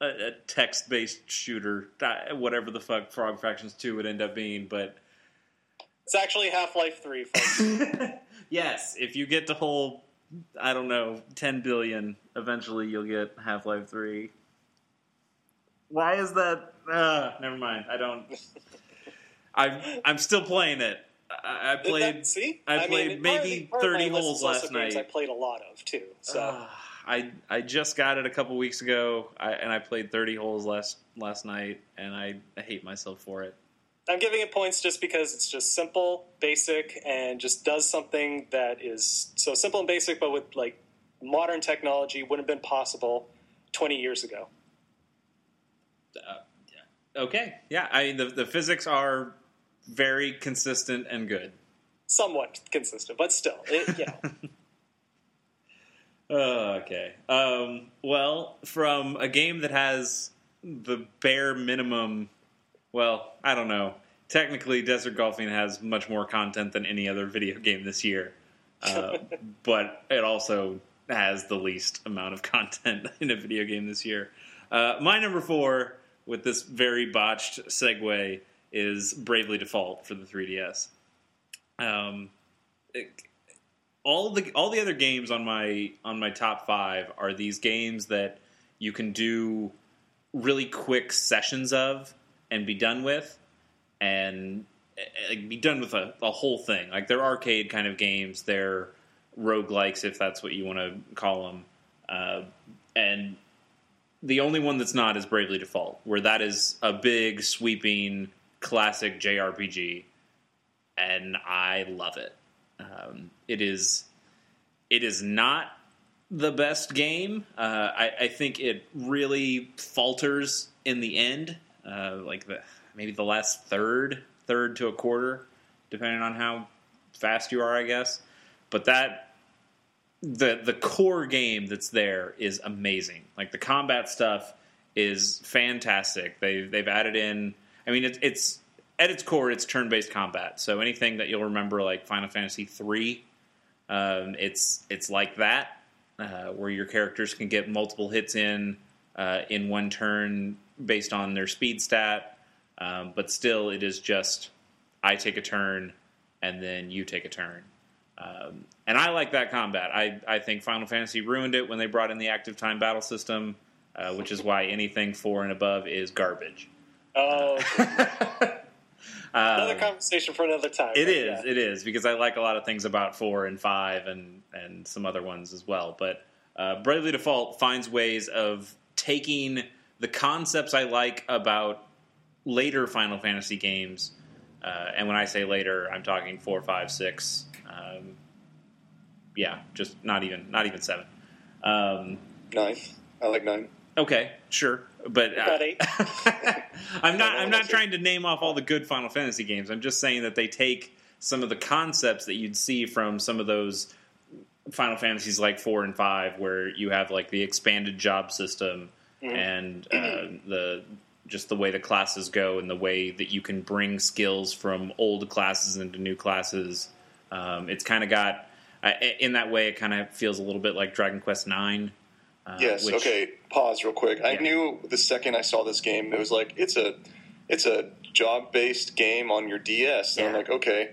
a, a text-based shooter, whatever the fuck Frog Fractions Two would end up being, but. It's actually Half Life 3, folks. (laughs) yes, if you get to whole, I don't know, 10 billion, eventually you'll get Half Life 3. Why is that? Uh, never mind. I don't. (laughs) I'm I'm still playing it. I, I played. That- see? I mean, played of maybe part of my 30 holes last night. I played a lot of, too. So Uh, I I just got it a couple weeks ago, I, and I played 30 holes last last night, and I, I hate myself for it. I'm giving it points just because it's just simple, basic, and just does something that is so simple and basic, but with like modern technology wouldn't have been possible 20 years ago. Okay, yeah, I mean the the physics are very consistent and good. Somewhat consistent, but still, it, you know. (laughs) Oh, okay. Um, well, from a game that has the bare minimum, well, I don't know. Technically, Desert Golfing has much more content than any other video game this year, uh, (laughs) but it also has the least amount of content (laughs) in a video game this year. Uh, my number four, with this very botched segue, is Bravely Default for the 3DS. Um, it- all the all the other games on my on my top five are these games that you can do really quick sessions of and be done with, and like, be done with a, a whole thing. Like they're arcade kind of games, they're roguelikes if that's what you want to call them, uh, and the only one that's not is Bravely Default, where that is a big sweeping classic JRPG, and I love it. Um, it is it is not the best game. Uh, I, I think it really falters in the end, uh, like the maybe the last third, third to a quarter, depending on how fast you are, I guess. But that the the core game that's there is amazing. Like the combat stuff is fantastic. They they've added in. I mean, it's it's at its core, it's turn based combat. So anything that you'll remember, like Final Fantasy three, um, it's it's like that, uh, where your characters can get multiple hits in uh, in one turn based on their speed stat. Um, but still, it is just I take a turn and then you take a turn. Um, and I like that combat. I, I think Final Fantasy ruined it when they brought in the active time battle system, uh, which is why anything four and above is garbage. Oh, (laughs) another Um, conversation for another time. it but is, yeah. it is because I like a lot of things about four and five and and some other ones as well. But uh, Bravely Default finds ways of taking the concepts I like about later Final Fantasy games, uh, and when I say later, I'm talking four, five, six. Um, yeah, just not even not even seven. Um, Nine. I like nine. Okay, sure, but uh, eight. (laughs) I'm not. I'm not (laughs) trying to name off all the good Final Fantasy games. I'm just saying that they take some of the concepts that you'd see from some of those Final Fantasies like four and five, where you have like the expanded job system and uh, the just the way the classes go and the way that you can bring skills from old classes into new classes. Um, it's kind of got uh, in that way. It kind of feels a little bit like Dragon Quest Nine. Uh, Yes. which- okay. Pause real quick. I Yeah. knew the second I saw this game, it was like it's a it's a job based game on your DS, and I'm like, okay,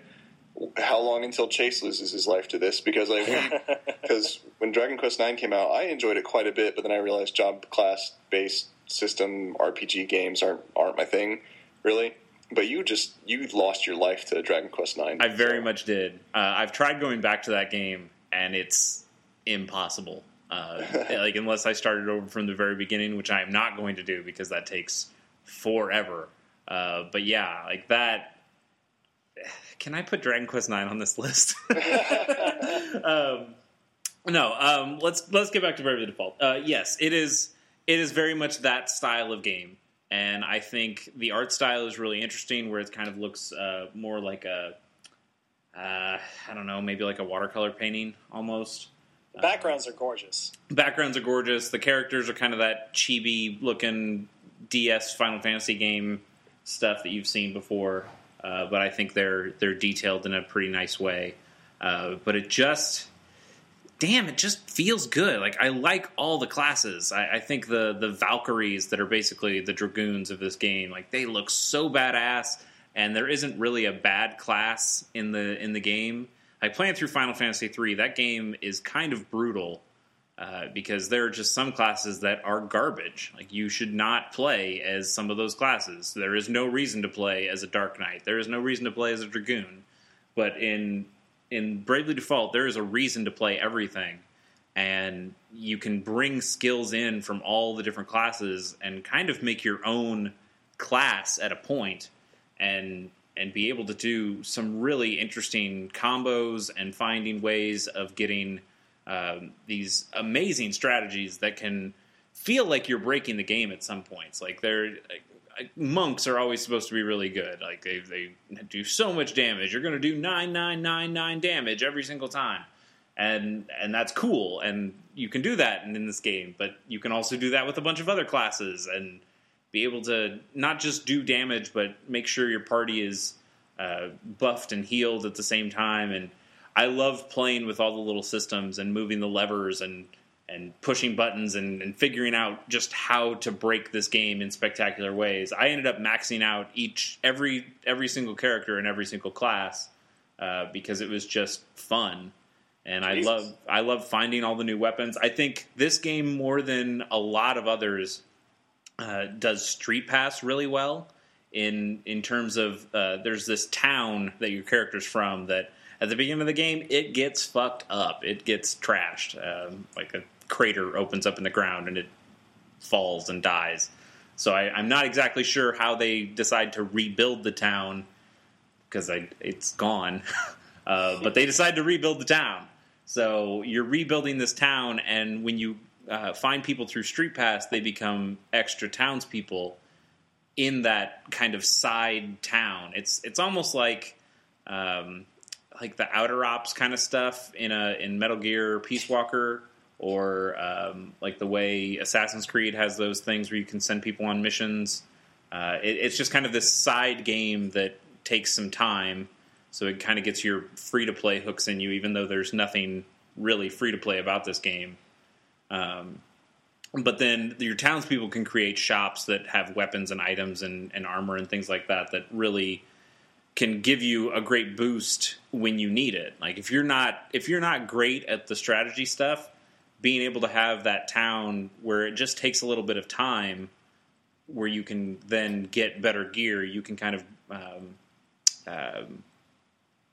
how long until Chase loses his life to this? Because like (laughs) because when Dragon Quest Nine came out, I enjoyed it quite a bit, but then I realized job class based system RPG games aren't aren't my thing, really. But you just you lost your life to Dragon Quest Nine. I very much did. Uh, I've tried going back to that game, and it's impossible. Uh, (laughs) like unless I started over from the very beginning, which I am not going to do because that takes forever. Uh, but yeah, like that. (sighs) Can I put Dragon Quest Nine on this list? (laughs) (laughs) um, no. Um, let's let's get back to Bravely Default. Uh, yes, it is. It is very much that style of game, and I think the art style is really interesting, where it kind of looks uh, more like a uh, I don't know, maybe like a watercolor painting almost. The backgrounds are gorgeous. Backgrounds are gorgeous. The characters are kind of that chibi looking DS Final Fantasy game stuff that you've seen before, uh, but I think they're they're detailed in a pretty nice way. Uh, but it just, damn, it just feels good. Like I like all the classes. I, I think the the Valkyries that are basically the dragoons of this game, like they look so badass, and there isn't really a bad class in the in the game. I playing through Final Fantasy III. that game is kind of brutal. Uh, because there are just some classes that are garbage. Like you should not play as some of those classes. There is no reason to play as a Dark Knight. There is no reason to play as a Dragoon. But in in Bravely Default, there is a reason to play everything, and you can bring skills in from all the different classes and kind of make your own class at a point, and and be able to do some really interesting combos and finding ways of getting um, these amazing strategies that can feel like you're breaking the game at some points. Like they're like, monks are always supposed to be really good. Like they they do so much damage. You're going to do nine nine nine nine damage every single time, and and that's cool. And you can do that in, in this game, but you can also do that with a bunch of other classes and be able to not just do damage, but make sure your party is uh, buffed and healed at the same time and I love playing with all the little systems and moving the levers and and pushing buttons and, and, figuring out just how to break this game in spectacular ways. I ended up maxing out each every every single character in every single class uh, because it was just fun, and Jesus. I love I love finding all the new weapons. I think this game more than a lot of others uh, does Street Pass really well in in terms of uh, there's this town that your character's from that at the beginning of the game, it gets fucked up. It gets trashed. Um, like a crater opens up in the ground and it falls and dies. So I, am not exactly sure how they decide to rebuild the town because it's gone. (laughs) uh, but they decide to rebuild the town. So you're rebuilding this town, and when you uh, find people through Street Pass, they become extra townspeople in that kind of side town. It's it's almost like um, like the outer ops kind of stuff in a in Metal Gear Peace Walker or um, like the way Assassin's Creed has those things where you can send people on missions. Uh, it, it's just kind of this side game that takes some time, so it kind of gets your free to play hooks in you, even though there's nothing really free to play about this game. Um, but then your townspeople can create shops that have weapons and items and, and armor and things like that that really can give you a great boost when you need it. Like if you're not if you're not great at the strategy stuff, being able to have that town where it just takes a little bit of time where you can then get better gear, you can kind of um, um,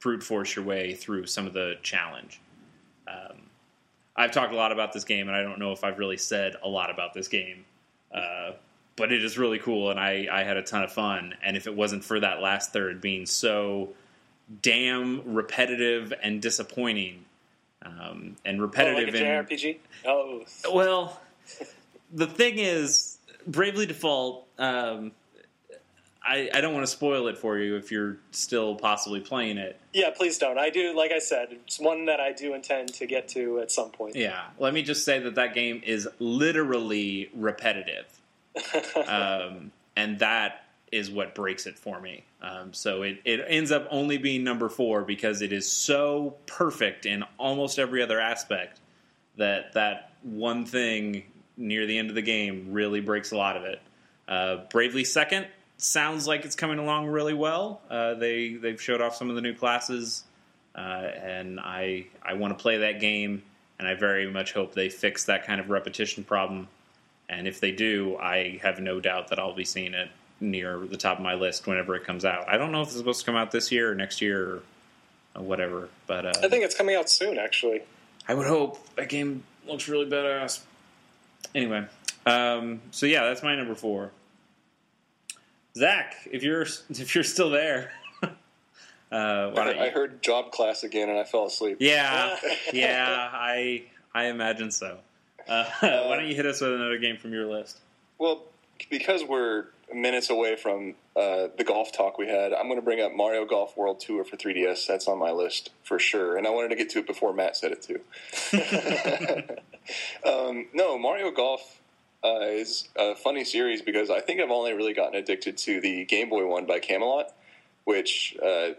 brute force your way through some of the challenge. Um, I've talked a lot about this game, and I don't know if I've really said a lot about this game. Uh, but it is really cool, and I, I had a ton of fun. And if it wasn't for that last third being so damn repetitive and disappointing, um, and repetitive, oh, like JRPG. Oh, well, the thing is, Bravely Default. Um, I, I, don't want to spoil it for you if you're still possibly playing it. Yeah, please don't. I do, like I said, it's one that I do intend to get to at some point. Yeah, let me just say that that game is literally repetitive (laughs) um, and that is what breaks it for me. Um, so it, it ends up only being number four because it is so perfect in almost every other aspect that that one thing near the end of the game really breaks a lot of it. Uh, Bravely Second sounds like it's coming along really well. Uh, they they've showed off some of the new classes, uh, and I I want to play that game, and I very much hope they fix that kind of repetition problem and if they do, I have no doubt that I'll be seeing it near the top of my list whenever it comes out. I don't know if it's supposed to come out this year or next year or whatever, but uh, I think it's coming out soon. Actually, I would hope that game looks really badass. Anyway, um, so yeah, that's my number four. Zach, if you're (laughs) if you're still there, (laughs) uh, I, I heard job class again and I fell asleep. Yeah, (laughs) yeah, I I imagine so. Uh, why don't you hit us with another game from your list? Well, because we're minutes away from uh, the golf talk we had, I'm going to bring up Mario Golf World Tour for 3DS. That's on my list for sure, and I wanted to get to it before Matt said it too. (laughs) um, no, Mario Golf uh, is a funny series because I think I've only really gotten addicted to the Game Boy one by Camelot, which uh,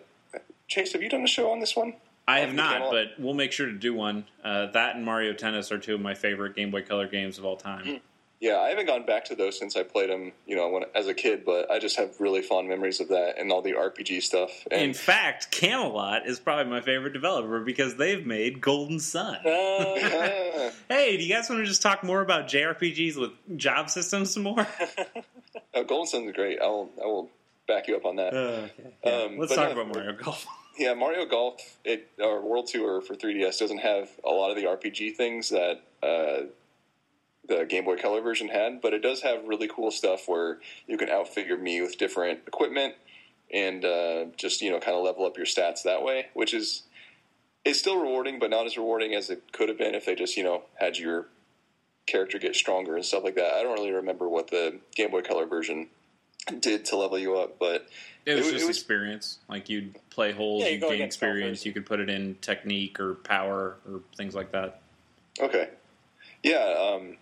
Chase, have you done a show on this one? I have not, Camelot? but we'll make sure to do one. Uh, that and Mario Tennis are two of my favorite Game Boy Color games of all time. Yeah, I haven't gone back to those since I played them, you know, when, as a kid. But I just have really fond memories of that and all the RPG stuff. And In fact, Camelot is probably my favorite developer because they've made Golden Sun. Uh, Ah, (laughs) Hey, do you guys want to just talk more about JRPGs with job systems some more? (laughs) oh, Golden Sun's great. I'll I will back you up on that. Um, Let's talk no, about Mario Golf. (laughs) Yeah, Mario Golf it, or World Tour for 3DS doesn't have a lot of the RPG things that uh, the Game Boy Color version had, but it does have really cool stuff where you can outfit your Mii with different equipment and uh, just you know kind of level up your stats that way, which is it's still rewarding, but not as rewarding as it could have been if they just you know had your character get stronger and stuff like that. I don't really remember what the Game Boy Color version did to level you up, but It was It- it just was- experience. Like you'd play holes, Yeah, you you'd gain experience. golfers. You could put it in technique or power or things like that. Okay. Yeah. Um,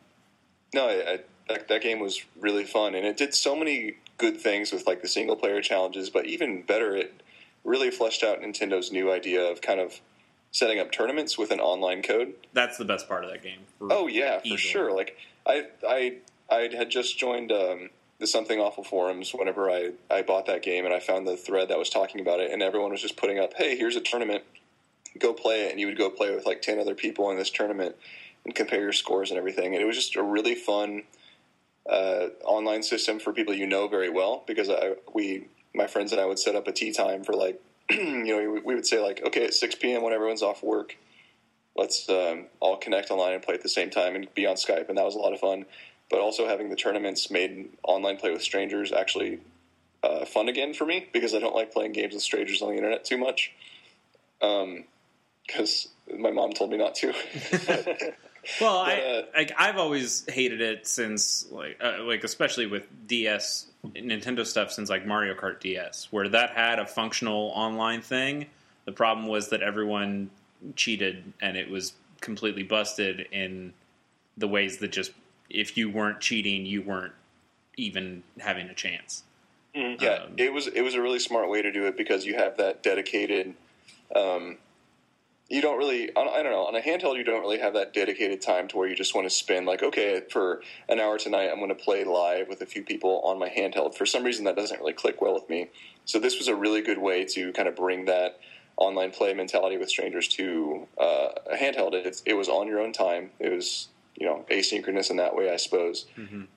no, I, I, that, that game was really fun, and it did so many good things with like the single player challenges. But even better, it really fleshed out Nintendo's new idea of kind of setting up tournaments with an online code. That's the best part of that game. Oh yeah, for sure. Like I, I, I had just joined um, the Something Awful forums whenever I, I bought that game, and I found the thread that was talking about it, and everyone was just putting up, "Hey, here's a tournament, go play it," and you would go play with like ten other people in this tournament and compare your scores and everything. And it was just a really fun uh, online system for people you know very well because I, we, my friends and I, would set up a tea time for like, (clears throat) you know, we, we would say like, okay, at six p.m. when everyone's off work let's um, all connect online and play at the same time and be on Skype, and that was a lot of fun. But also having the tournaments made online play with strangers actually uh, fun again for me because I don't like playing games with strangers on the internet too much. Because my mom told me not to. (laughs) (laughs) Well, I uh, like I've always hated it since like uh, like especially with DS Nintendo stuff since like Mario Kart DS, where that had a functional online thing. The problem was that everyone cheated and it was completely busted in the ways that just if you weren't cheating, you weren't even having a chance. yeah, Um, it was it was a really smart way to do it because you have that dedicated. Um, you don't really, on- I don't know, on a handheld, you don't really have that dedicated time to where you just want to spend like, okay, for an hour tonight, I'm going to play live with a few people on my handheld. For some reason, that doesn't really click well with me. So this was a really good way to kind of bring that online play mentality with strangers to uh, a handheld. It, it was on your own time. It was you know asynchronous in that way, I suppose.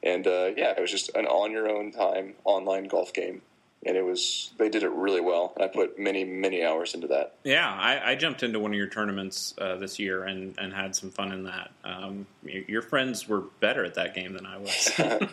And uh, yeah, it was just an on your own time online golf game, and it was they did it really well. And I put many many hours into that. Yeah, I, I jumped into one of your tournaments uh, this year and, and had some fun in that. Um, your friends were better at that game than I was. (laughs)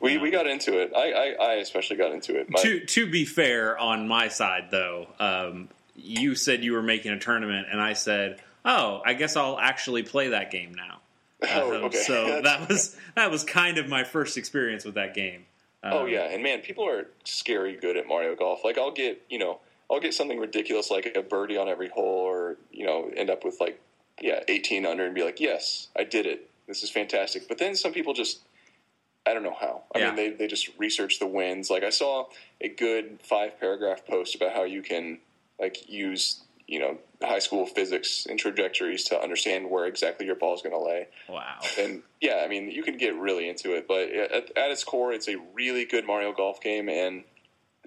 We we got into it. I I, I especially got into it. My, to to be fair, on my side though, um, you said you were making a tournament, and I said, "Oh, I guess I'll actually play that game now." (laughs) Oh, Um, okay. So (laughs) that was that was kind of my first experience with that game. Oh Um, yeah, and man, people are scary good at Mario Golf. Like I'll get you know I'll get something ridiculous like a birdie on every hole, or you know end up with like yeah eighteen under and be like, yes, I did it. This is fantastic. But then some people just I don't know how. I Yeah. mean, they they just research the winds. Like I saw a good five paragraph post about how you can like use you know high school physics and trajectories to understand where exactly your ball is going to lay Wow. and yeah, I mean, you can get really into it, but at, at its core, it's a really good Mario Golf game. And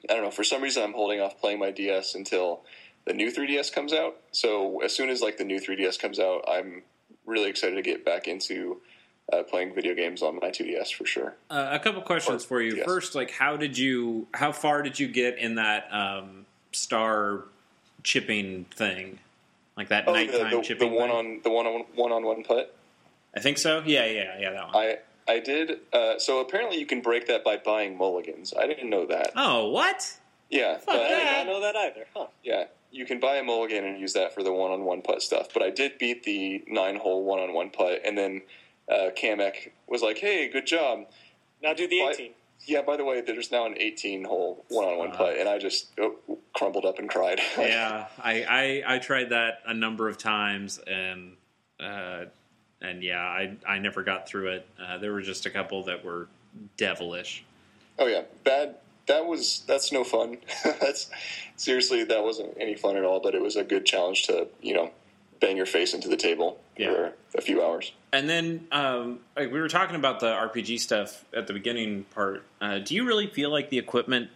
I don't know, for some reason, I'm holding off playing my DS until the new 3DS comes out. So as soon as like the new 3DS comes out, I'm really excited to get back into uh, playing video games on my 2DS for sure. Uh, a couple questions Or- for you. First, like, how did you? How far did you get in that um, star chipping thing? Like that Oh, the, nighttime the, the chipping. one thing? on the one on one on one putt. I think so. Yeah, yeah, yeah. That one. I I did. Uh, so apparently, you can break that by buying mulligans. I didn't know that. oh, what? Yeah, but- I did not know that either. Huh. Yeah, you can buy a mulligan and use that for the one-on-one putt stuff. But I did beat the nine-hole one-on-one putt, and then uh, Kamek was like, "Hey, good job." Now do the Why- 18. Yeah. By the way, there's now an 18 hole one-on-one putt, and I just oh, crumbled up and cried. (laughs) yeah, I, I I tried that a number of times, and uh, and yeah, I I never got through it. Uh, there were just a couple that were devilish. Oh yeah, bad. That was that's no fun. (laughs) that's seriously that wasn't any fun at all. But it was a good challenge to you know bang your face into the table Yeah. for a few hours. And then, um, like we were talking about the RPG stuff at the beginning part. Uh, do you really feel like the equipment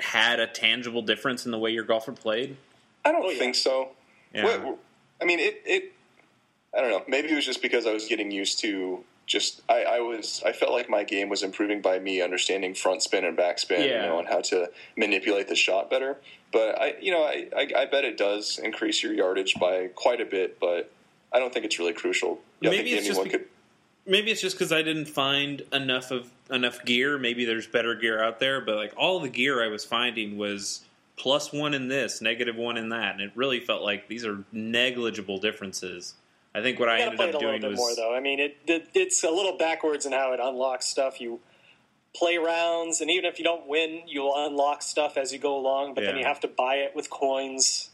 had a tangible difference in the way your golfer played? I don't Oh, yeah. think so. Yeah. What- I mean, it, it. I don't know. Maybe it was just because I was getting used to just. I, I was. I felt like my game was improving by me understanding front spin and back spin, Yeah. you know, and how to manipulate the shot better. But I, you know, I, I, I bet it does increase your yardage by quite a bit. But I don't think it's really crucial. I Maybe think it's just anyone be- could. Maybe it's just because I didn't find enough of enough gear. Maybe there's better gear out there, but like all the gear I was finding was plus one in this, negative one in that, and it really felt like these are negligible differences. I think what I ended up a little doing bit was more, though. I mean, it, it it's a little backwards in how it unlocks stuff. You play rounds, and even if you don't win, you'll unlock stuff as you go along. But then you have to buy it with coins.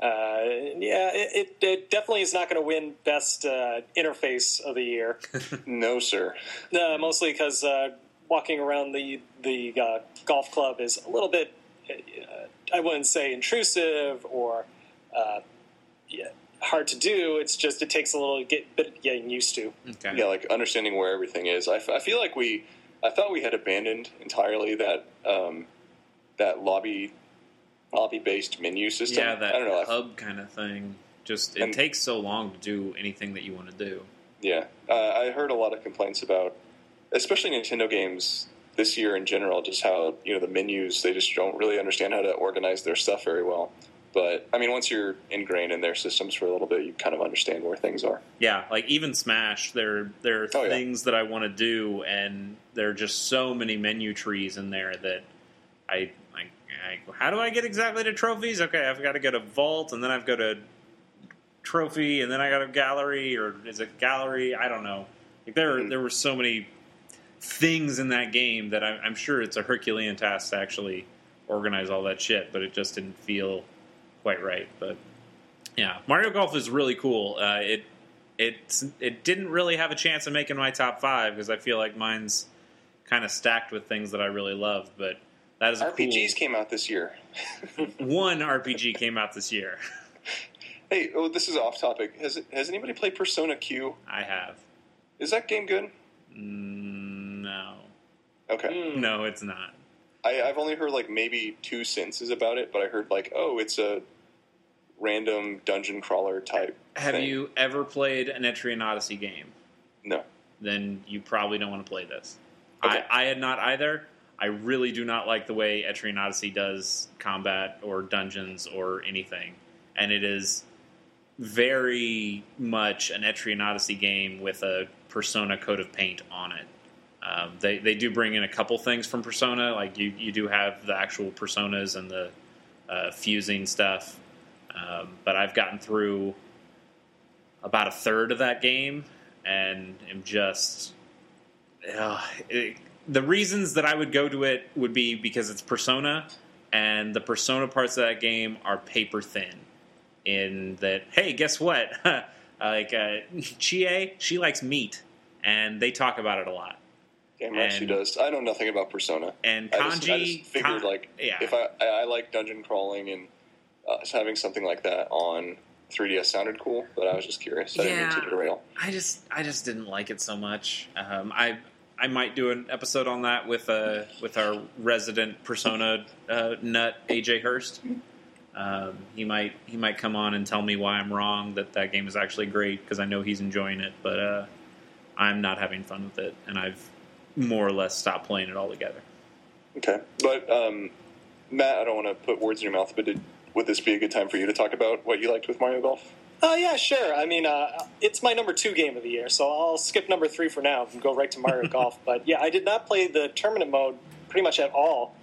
Uh, yeah, it, it, it definitely is not going to win best uh, interface of the year. (laughs) No, sir. Uh, mostly because uh, walking around the the uh, golf club is a little bit, uh, I wouldn't say intrusive or uh, yeah, hard to do. It's just it takes a little get bit getting used to. okay. Yeah, like understanding where everything is. I, f- I feel like we, I thought we had abandoned entirely that um, that lobby lobby based menu system. Yeah, that I don't know. Hub kind of thing. Just it And- takes so long to do anything that you want to do. yeah, uh, I heard a lot of complaints about, especially Nintendo games this year in general, just how you know the menus they just don't really understand how to organize their stuff very well. But I mean, once you're ingrained in their systems for a little bit, you kind of understand where things are. Yeah, like even Smash, there there are Oh, yeah. things that I want to do, and there are just so many menu trees in there that I, I how do I get exactly to trophies? Okay, I've got to go to vault, and then I've got to trophy, and then I got a gallery, or is it gallery? I don't know. Like there Mhm. there were so many things in that game that I'm, I'm sure it's a Herculean task to actually organize all that shit, but it just didn't feel quite right. But yeah, Mario Golf is really cool. Uh, it it it didn't really have a chance of making my top five because I feel like mine's kind of stacked with things that I really love. But that is a RPGs cool came out this year. (laughs) one RPG came out this year. Hey, oh, this is off topic. Has has anybody played Persona Q? I have Is that game good? Mm, no, Okay. Mm. no, it's not. I, I've only heard like maybe two sentences about it, but I heard like, oh, it's a random dungeon crawler type. Have thing. you ever played an Etrian Odyssey game? No. Then you probably don't want to play this. Okay. I, I had not either. I really do not like the way Etrian Odyssey does combat or dungeons or anything, and it is very much an Etrian Odyssey game with a Persona coat of paint on it. Um, they they do bring in a couple things from Persona, like you you do have the actual personas and the uh, fusing stuff, um, but I've gotten through about a third of that game and am just uh, it, the reasons that I would go to it would be because it's Persona, and the Persona parts of that game are paper thin. In that, hey, guess what? (laughs) like uh, (laughs) Chie, she likes meat, and they talk about it a lot. Damn right she does. I know nothing about Persona. And I just, I just figured Kan- like yeah. if I, I I like dungeon crawling and uh, having something like that on 3DS sounded cool, but I was just curious. I didn't mean Yeah. to derail. I just I just didn't like it so much. Um, I I might do an episode on that with uh with our resident persona uh, nut AJ Hurst. Um, he might he might come on and tell me why I'm wrong that that game is actually great because I know he's enjoying it, but uh, I'm not having fun with it, and I've more or less stopped playing it altogether. Okay, but um, Matt, I don't want to put words in your mouth, but did, would this be a good time for you to talk about what you liked with Mario Golf? Oh yeah, sure. I mean, uh, it's my number two game of the year, so I'll skip number three for now and go right to Mario (laughs) Golf. But yeah, I did not play the tournament mode pretty much at all,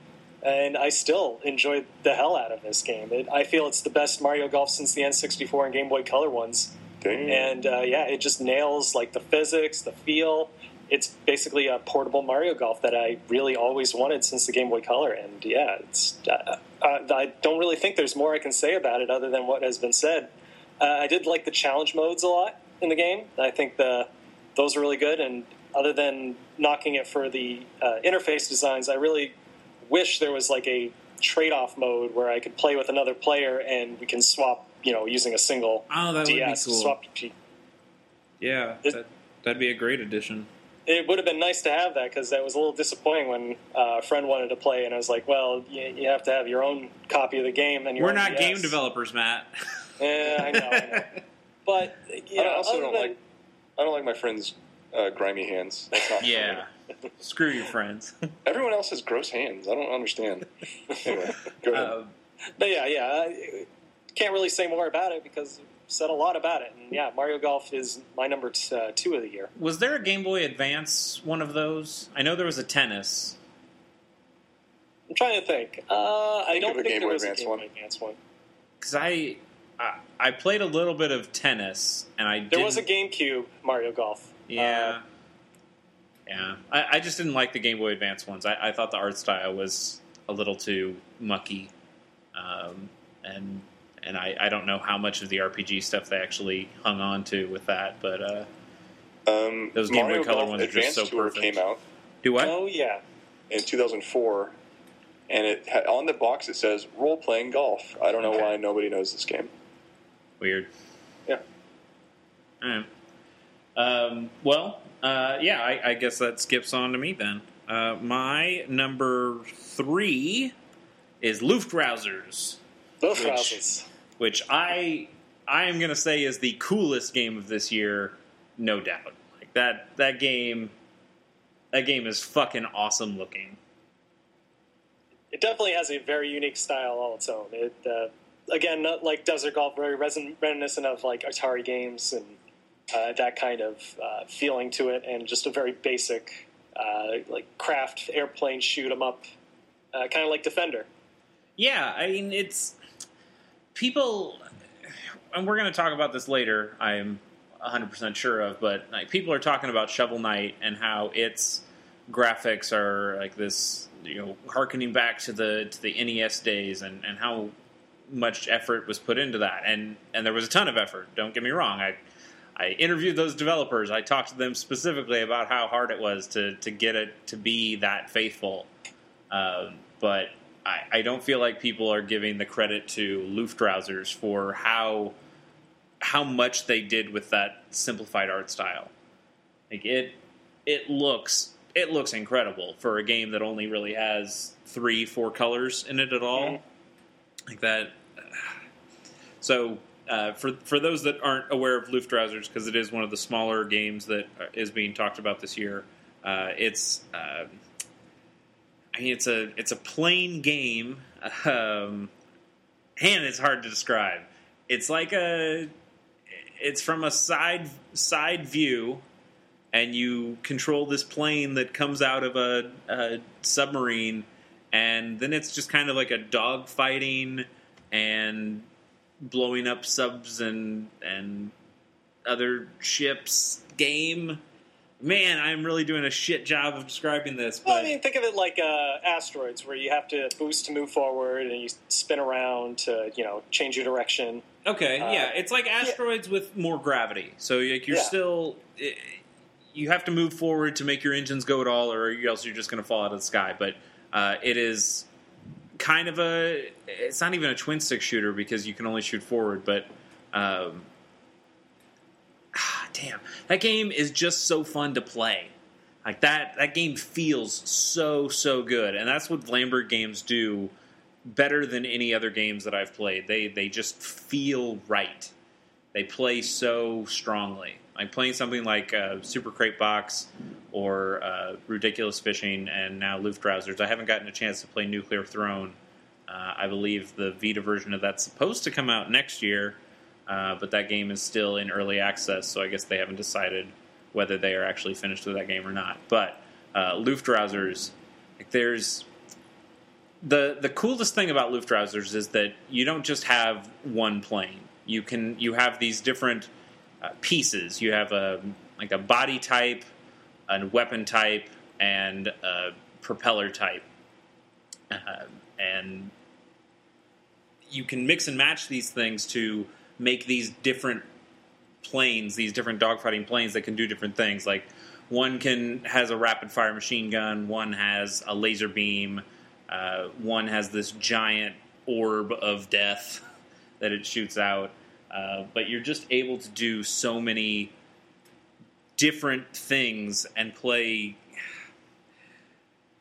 and I still enjoyed the hell out of this game. It, I feel it's the best Mario Golf since the N64 and Game Boy Color ones. Dang. And uh, yeah, it just nails like the physics, the feel, it's basically a portable Mario Golf that I really always wanted since the Game Boy Color. And yeah, it's uh, uh, I don't really think there's more I can say about it other than what has been said. Uh, I did like the challenge modes a lot in the game. I think the those are really good. And other than knocking it for the uh, interface designs, I really wish there was like a trade-off mode where I could play with another player and we can swap, you know, using a single Oh, that DS would be cool. swap. to- Yeah, It- that, that'd be a great addition. It would have been nice to have that because that was a little disappointing when uh, a friend wanted to play and I was like, well, you, you have to have your own copy of the game and We're not DS. game developers, Matt. (laughs) Yeah, I know, I know. (laughs) But you I also don't than- like I don't like my friend's uh, grimy hands. That's not yeah. (laughs) Screw your friends. (laughs) Everyone else has gross hands. I don't understand. anyway, go ahead. Uh, But yeah, yeah, I can't really say more about it because I've said a lot about it. And yeah, Mario Golf is my number t- uh, two of the year. was there a Game Boy Advance one of those? I know there was a tennis. I'm trying to think. Uh, I Think don't think there Boy was Advance a Game one. Boy Advance one. Because I, I I played a little bit of tennis, and I There was a GameCube Mario Golf. Yeah. Uh, yeah. I, I just didn't like the Game Boy Advance ones. I, I thought the art style was a little too mucky. Um, and and I, I don't know how much of the RPG stuff they actually hung on to with that, but uh, Um, those Game Boy Mario Color Golf ones are just so Tour perfect. came out do what? oh yeah, in 2004, and it on the box it says role playing golf. I don't know Okay. why nobody knows this game. Weird. Yeah. All right. Um, well, uh, yeah, I, I guess that skips on to me then. Uh, my number three is Luftrausers. both Which- which I I am gonna say is the coolest game of this year, no doubt. Like that that game, that game is fucking awesome looking. It definitely has a very unique style all its own. It uh, again, not like Desert Golf, very reminiscent of like Atari games and uh, that kind of uh, feeling to it, and just a very basic uh, like craft airplane shoot 'em up, uh, kind of like Defender. Yeah, I mean it's people, and we're gonna talk about this later. I'm 100 percent sure of, but like people are talking about Shovel Knight and how its graphics are like this, you know, harkening back to the to the NES days and and how much effort was put into that, and and there was a ton of effort. Don't get me wrong, I. I interviewed those developers. I talked to them specifically about how hard it was to, to get it to be that faithful. Um, but I, I don't feel like people are giving the credit to Luftrausers for how how much they did with that simplified art style. Like it, it looks it looks incredible for a game that only really has three four colors in it at all. Like that. (sighs) So uh, for for those that aren't aware of Luftrausers, because it is one of the smaller games that uh, being talked about this year, uh, it's. Uh, I mean, it's a it's a plane game, (laughs) um, and it's hard to describe. It's like a, it's from a side side view, and you control this plane that comes out of a, a submarine, and then it's just kind of like a dog fighting and blowing up subs and and other ships game. Man, I'm really doing a shit job of describing this, but Well, I mean, think of it like uh, asteroids, where you have to boost to move forward, and you spin around to you know change your direction. Okay, Uh, yeah, it's like asteroids with more gravity. So like you're Yeah. still eh, you have to move forward to make your engines go at all, or else you're just going to fall out of the sky. But uh, it is kind of a it's not even a twin stick shooter because you can only shoot forward. But um, ah, damn, that game is just so fun to play. Like that, that game feels so so good, and that's what Vlambeer games do better than any other games that I've played. They they just feel right. They play so strongly. Like playing something like uh, Super Crate Box or uh, Ridiculous Fishing, and now Luftrausers. I haven't gotten a chance to play Nuclear Throne. Uh, I believe the Vita version of that's supposed to come out next year, uh, but that game is still in early access, so I guess they haven't decided whether they are actually finished with that game or not. But uh, Luftrausers, like there's the the coolest thing about Luftrausers is that you don't just have one plane. You can you have these different uh, pieces. You have a like a body type a weapon type, and a propeller type. Uh, and you can mix and match these things to make these different planes, these different dogfighting planes that can do different things. Like one can has a rapid fire machine gun, one has a laser beam, uh, one has this giant orb of death (laughs) that it shoots out. Uh, but you're just able to do so many different things and play.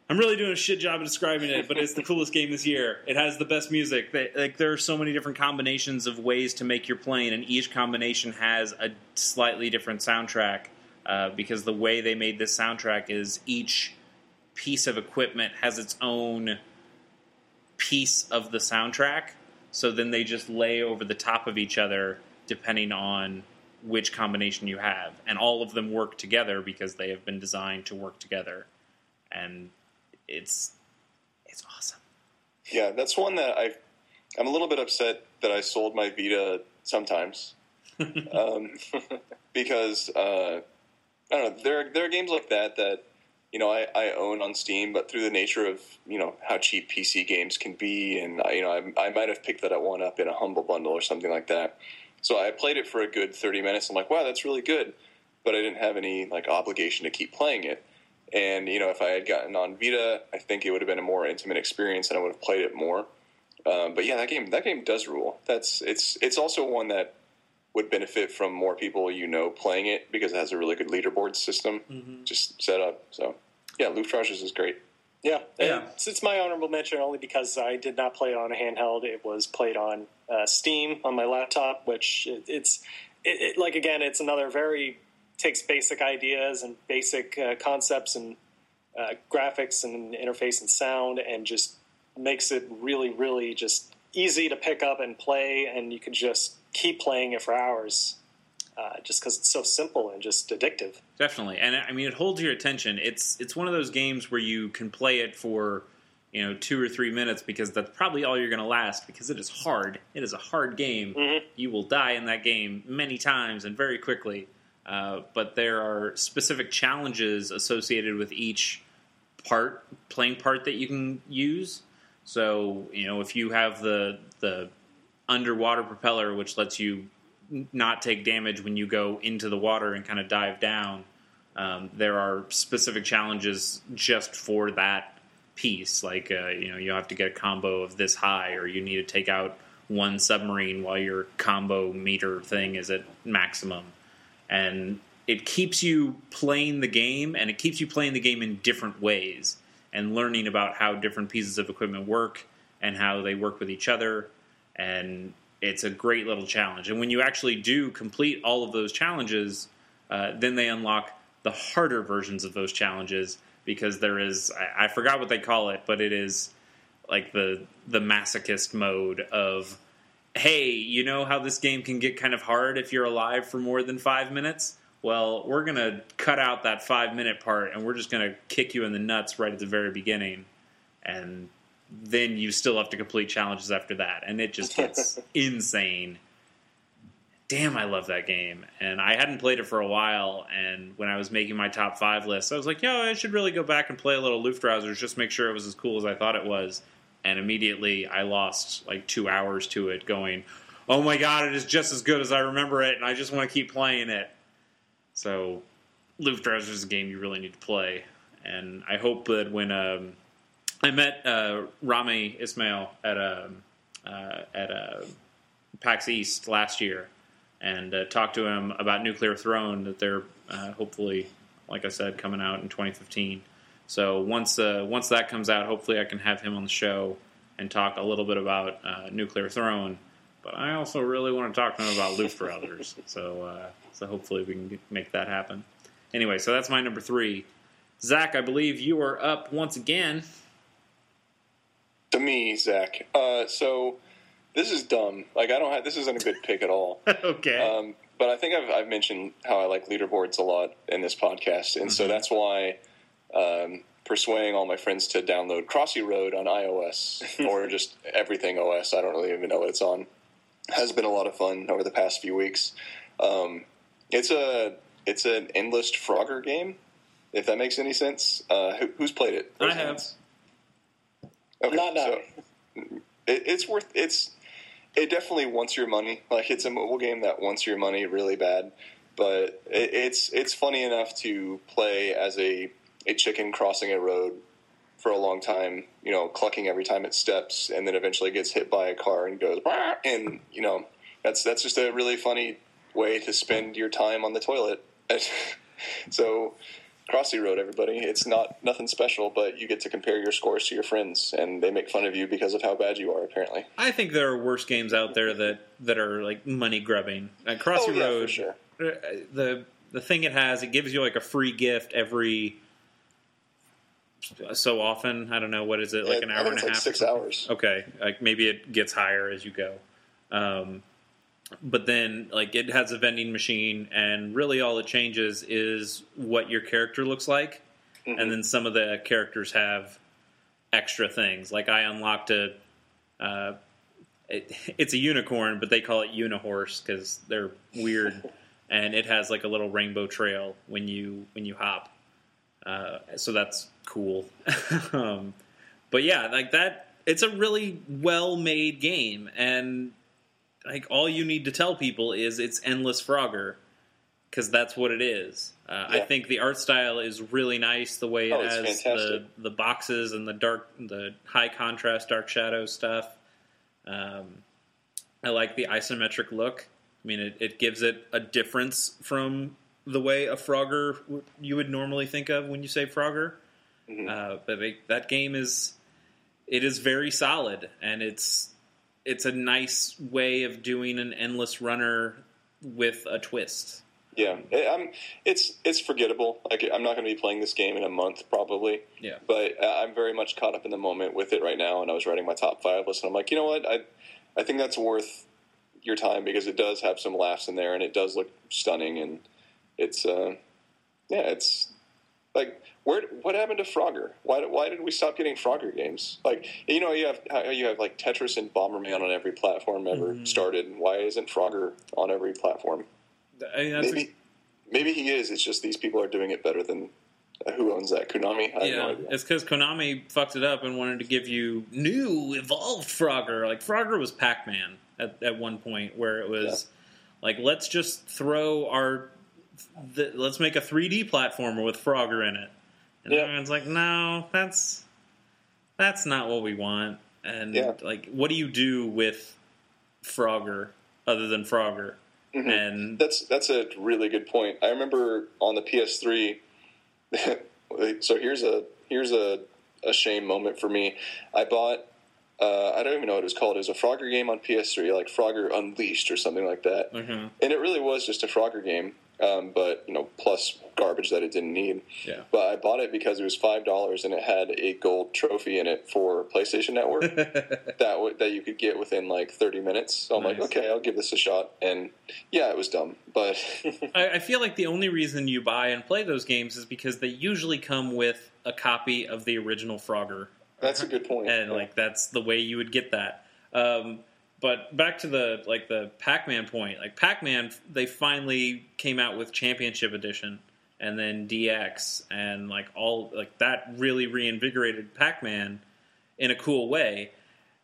I'm really doing a shit job of describing it, but it's the coolest game this year. It has the best music. Like there are so many different combinations of ways to make your plane, and each combination has a slightly different soundtrack. Uh, because the way they made this soundtrack is each piece of equipment has its own piece of the soundtrack. So then they just lay over the top of each other depending on which combination you have. And all of them work together because they have been designed to work together. And it's it's awesome. Yeah, that's one that I I'm a little bit upset that I sold my Vita sometimes. (laughs) um, (laughs) because uh, I don't know, there there are games like that that you know I, I own on Steam, but through the nature of you know how cheap PC games can be, and you know I, I might have picked that one up in a humble bundle or something like that. So I played it for a good thirty minutes. I'm like, wow, that's really good, but I didn't have any like obligation to keep playing it. And you know, if I had gotten on Vita, I think it would have been a more intimate experience, and I would have played it more. Um, but yeah, that game that game does rule. That's it's it's also one that would benefit from more people you know playing it because it has a really good leaderboard system mm-hmm. just set up. So yeah, Luke Luftrausers is great. Yeah, yeah. It's, it's, my honorable mention only because I did not play it on a handheld. It was played on uh, Steam on my laptop, which it, it's it, it, like again, it's another very takes basic ideas and basic uh, concepts and uh, graphics and interface and sound and just makes it really, really just easy to pick up and play, and you can just keep playing it for hours. Uh, just because it's so simple and just addictive. Definitely, and I mean, it holds your attention. It's it's one of those games where you can play it for you know two or three minutes because that's probably all you're going to last because it is hard. It is a hard game. Mm-hmm. You will die in that game many times and very quickly. Uh, but there are specific challenges associated with each part, playing part that you can use. So you know, if you have the the underwater propeller, which lets you not take damage when you go into the water and kind of dive down. Um, there are specific challenges just for that piece. Like uh, you know, you have to get a combo of this high, or you need to take out one submarine while your combo meter thing is at maximum, and it keeps you playing the game, and it keeps you playing the game in different ways and learning about how different pieces of equipment work and how they work with each other and it's a great little challenge. And when you actually do complete all of those challenges, uh, then they unlock the harder versions of those challenges because there is I, I, forgot what they call it, but it is like the the masochist mode of hey, you know how this game can get kind of hard if you're alive for more than five minutes. Well, we're gonna cut out that five minute part, and we're just gonna kick you in the nuts right at the very beginning, and then you still have to complete challenges after that, and it just gets (laughs) insane. Damn, I love that game, and I hadn't played it for a while. And when I was making my top five list, I was like, "Yo, I should really go back and play a little Luftrausers, just make sure it was as cool as I thought it was." And immediately, I lost like two hours to it, going, "Oh my god, it is just as good as I remember it, and I just want to keep playing it." So, Luftrausers is a game you really need to play, and I hope that when um, I met uh, Rami Ismail at a um, uh, at a uh, PAX East last year, and uh, talked to him about Nuclear Throne that they're uh, hopefully, like I said, coming out in 2015. So once uh, once that comes out, hopefully I can have him on the show and talk a little bit about Nuclear Throne. But I also really want to talk to him about Luftrausers. (laughs) so so hopefully we can make that happen. Anyway, so that's my number three. Zach, I believe you are up once again to me, Zach. Uh, so this is dumb. Like I don't have this isn't a good pick at all. (laughs) okay. Um, but I think I've, I've, mentioned how I like leaderboards a lot in this podcast, and mm-hmm. so that's why um, persuading all my friends to download Crossy Road on iOS (laughs) or just everything OS. I don't really even know what it's on. Has been a lot of fun over the past few weeks. Um, it's a it's an endless Frogger game If that makes any sense, uh, who, who's played it? I have. hands. Okay, Not now. so it, it's worth it's it definitely wants your money. Like it's a mobile game that wants your money really bad, but it, it's it's funny enough to play as a a chicken crossing a road for a long time. You know, clucking every time it steps, and then eventually gets hit by a car and goes. And you know, that's that's just a really funny way to spend your time on the toilet. (laughs) so. Crossy Road, everybody. It's not nothing special, but you get to compare your scores to your friends, and they make fun of you because of how bad you are. Apparently, I think there are worse games out there that, that are like money grubbing. Like Crossy Oh, yeah, Road, sure. uh, the the thing it has, it gives you like a free gift every so often. I don't know what is it like an hour and a like half. six hours. Okay, like maybe it gets higher as you go. Um, but then, like, it has a vending machine, and really all it changes is what your character looks like, Mm-hmm. and then some of the characters have extra things. Like, I unlocked a. Uh, it, it's a unicorn, but they call it unihorse because they're weird, (laughs) and it has like a little rainbow trail when you when you hop. Uh, so that's cool. (laughs) um, but yeah, like that, it's a really well made game, and like all you need to tell people is it's endless Frogger because that's what it is. Uh, I think the art style is really nice. The way it Oh, has the fantastic. the boxes and the dark, the high contrast dark shadow stuff. Um, I like the isometric look. I mean, it, it gives it a difference from the way a Frogger w- you would normally think of when you say Frogger. Mhm. Uh, but they, that game is it is very solid, and it's it's a nice way of doing an endless runner with a twist. Yeah, I'm. It's it's forgettable. Like I'm not going to be playing this game in a month probably. Yeah. But uh, I'm very much caught up in the moment with it right now, and I was writing my top five list, and I'm like, you know what, I I think that's worth your time because it does have some laughs in there, and it does look stunning, and it's uh, yeah, it's like where what happened to Frogger? Why did- why did we stop getting Frogger games? Like you know you have you have like Tetris and Bomberman on every platform ever started. Why isn't Frogger on every platform? I mean, that's a- maybe maybe he is. It's just these people are doing it better than uh, who owns that Konami. I have no yeah, idea. it's because Konami fucked it up and wanted to give you new evolved Frogger. Like Frogger was Pac Man at, at one point, where it was like, let's just throw our, th- let's make a 3D platformer with Frogger in it. And Yeah. everyone's like, no, that's that's not what we want. And Yeah. like, what do you do with Frogger other than Frogger? Mhm. And That's that's a really good point. I remember on the PS3. (laughs) so here's a here's a a shame moment for me. I bought. Uh, I don't even know what it was called. It was a Frogger game on PS3, like Frogger Unleashed or something like that. Mhm. And it really was just a Frogger game, um, but you know, plus garbage that it didn't need. yeah. But I bought it because it was five dollars and it had a gold trophy in it for PlayStation Network (laughs) that w- that you could get within like thirty minutes. So I'm like, okay, I'll give this a shot. And yeah, it was dumb, but (laughs) I, I feel like the only reason you buy and play those games is because they usually come with a copy of the original Frogger, that's a good point. and Yeah. like that's the way you would get that. Um, but back to the like the Pac-Man point, like Pac-Man, they finally came out with Championship Edition, and then DX, and like all like that really reinvigorated Pac-Man in a cool way.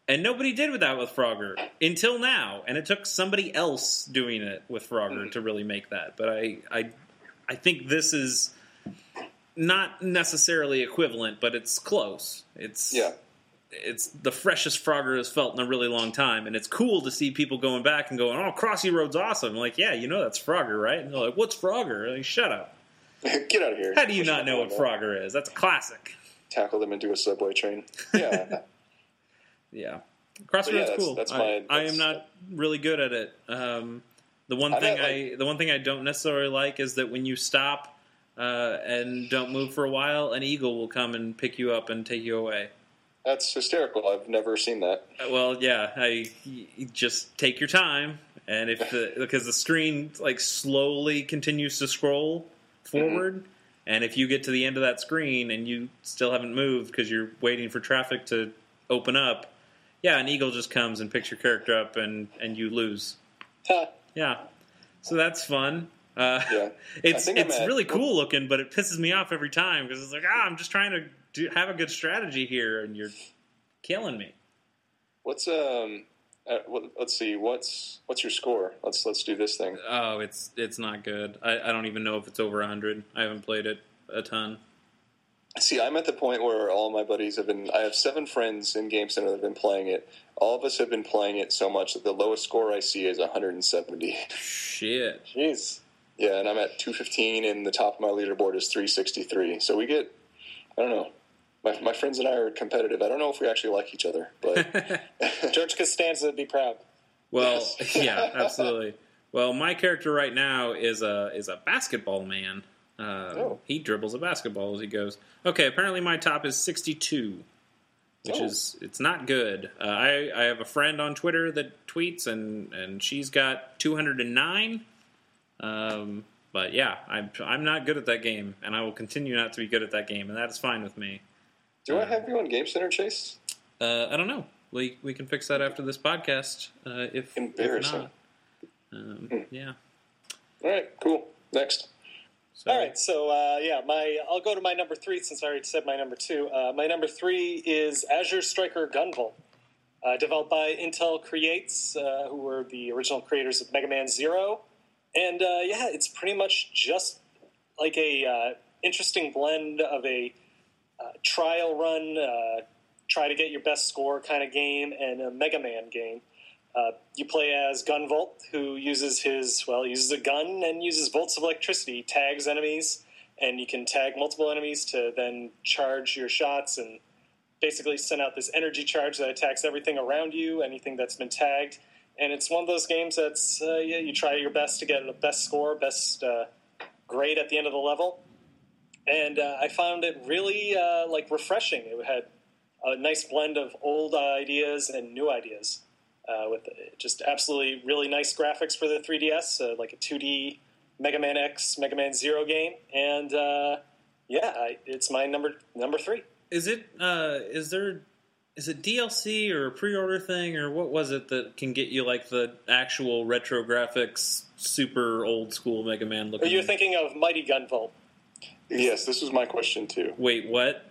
And nobody did with that with Frogger until now, and it took somebody else doing it with Frogger Mhm. to really make that. But I, I, I think this is not necessarily equivalent, but it's close. It's yeah, it's the freshest Frogger has felt in a really long time, and it's cool to see people going back and going, "Oh, Crossy Road's awesome!" like, yeah, you know that's Frogger, right? And they're like, "What's Frogger?" Like, shut up! (laughs) get out of here. How do you Push not know what. Frogger is? That's a classic. Tackle them into a subway train. (laughs) Yeah, Yeah, Crossy But yeah, Road's that's- cool. that's I, my- I that's- am not really good at it. Um, the one I thing bet, I the one thing I don't necessarily like is that when you stop uh, and don't move for a while, an eagle will come and pick you up and take you away. That's hysterical. I've never seen that. Uh, Well, yeah, I just take your time, and if the (laughs) because the screen like slowly continues to scroll forward, and if you get to the end of that screen and you still haven't moved because you're waiting for traffic to open up, yeah, an eagle just comes and picks your character up, and and you lose. Yeah, so that's fun. Uh, Yeah. (laughs) it's I think I'm it's at- really cool looking, but it pisses me off every time because it's like, ah, I'm just trying to do, have a good strategy here, and you're killing me. What's um? Uh, let's see. What's what's your score? Let's let's do this thing. Oh, it's it's not good. I, I don't even know if it's over hundred. I haven't played it a ton. See, I'm at the point where all my buddies have been. I have seven friends in Game Center that have been playing it. All of us have been playing it so much that the lowest score I see is 170. Shit. Jeez. Yeah, and I'm at 215, and the top of my leaderboard is 363. So we get, I don't know. My, my friends and I are competitive. I don't know if we actually like each other, but (laughs) George Costanza would be proud. Well, Yes. (laughs) yeah, absolutely. Well, my character right now is a is a basketball man. Uh, Oh. He dribbles a basketball as he goes. Okay, apparently my top is sixty two, which Oh. is it's not good. Uh, I I have a friend on Twitter that tweets and and she's got two hundred and nine. Um, but yeah, I'm I'm not good at that game, and I will continue not to be good at that game, and that is fine with me. Do I have you on Game Center, Chase? Uh, I don't know. We we can fix that after this podcast. Uh, if Embarrassing. If. Um, yeah. All right, cool. Next. So, All right, so uh, yeah, my I'll go to my number three since I already said my number two. Uh, my number three is Azure Striker Gunvolt, uh, developed by Inti Creates, uh, who were the original creators of Mega Man Zero, and uh, yeah, it's pretty much just like a uh, interesting blend of a uh, trial run, uh, try to get your best score kind of game, and a Mega Man game. Uh, you play as Gunvolt, who uses his well, uses a gun and uses volts of electricity, tags enemies, and you can tag multiple enemies to then charge your shots and basically send out this energy charge that attacks everything around you, anything that's been tagged. And it's one of those games that's uh, yeah, you try your best to get the best score, best uh, grade at the end of the level. And uh, I found it really uh, like refreshing. It had a nice blend of old ideas and new ideas uh, with just absolutely really nice graphics for the 3DS, uh, like a 2D Mega Man X, Mega Man Zero game, and uh, yeah, I, it's my number number three. Is it? Uh, is there? Is it DLC or a pre-order thing or what was it that can get you like the actual retro graphics, super old school Mega Man looking? you thinking of Mighty Gunvolt? Yes, this was my question too. Wait, what?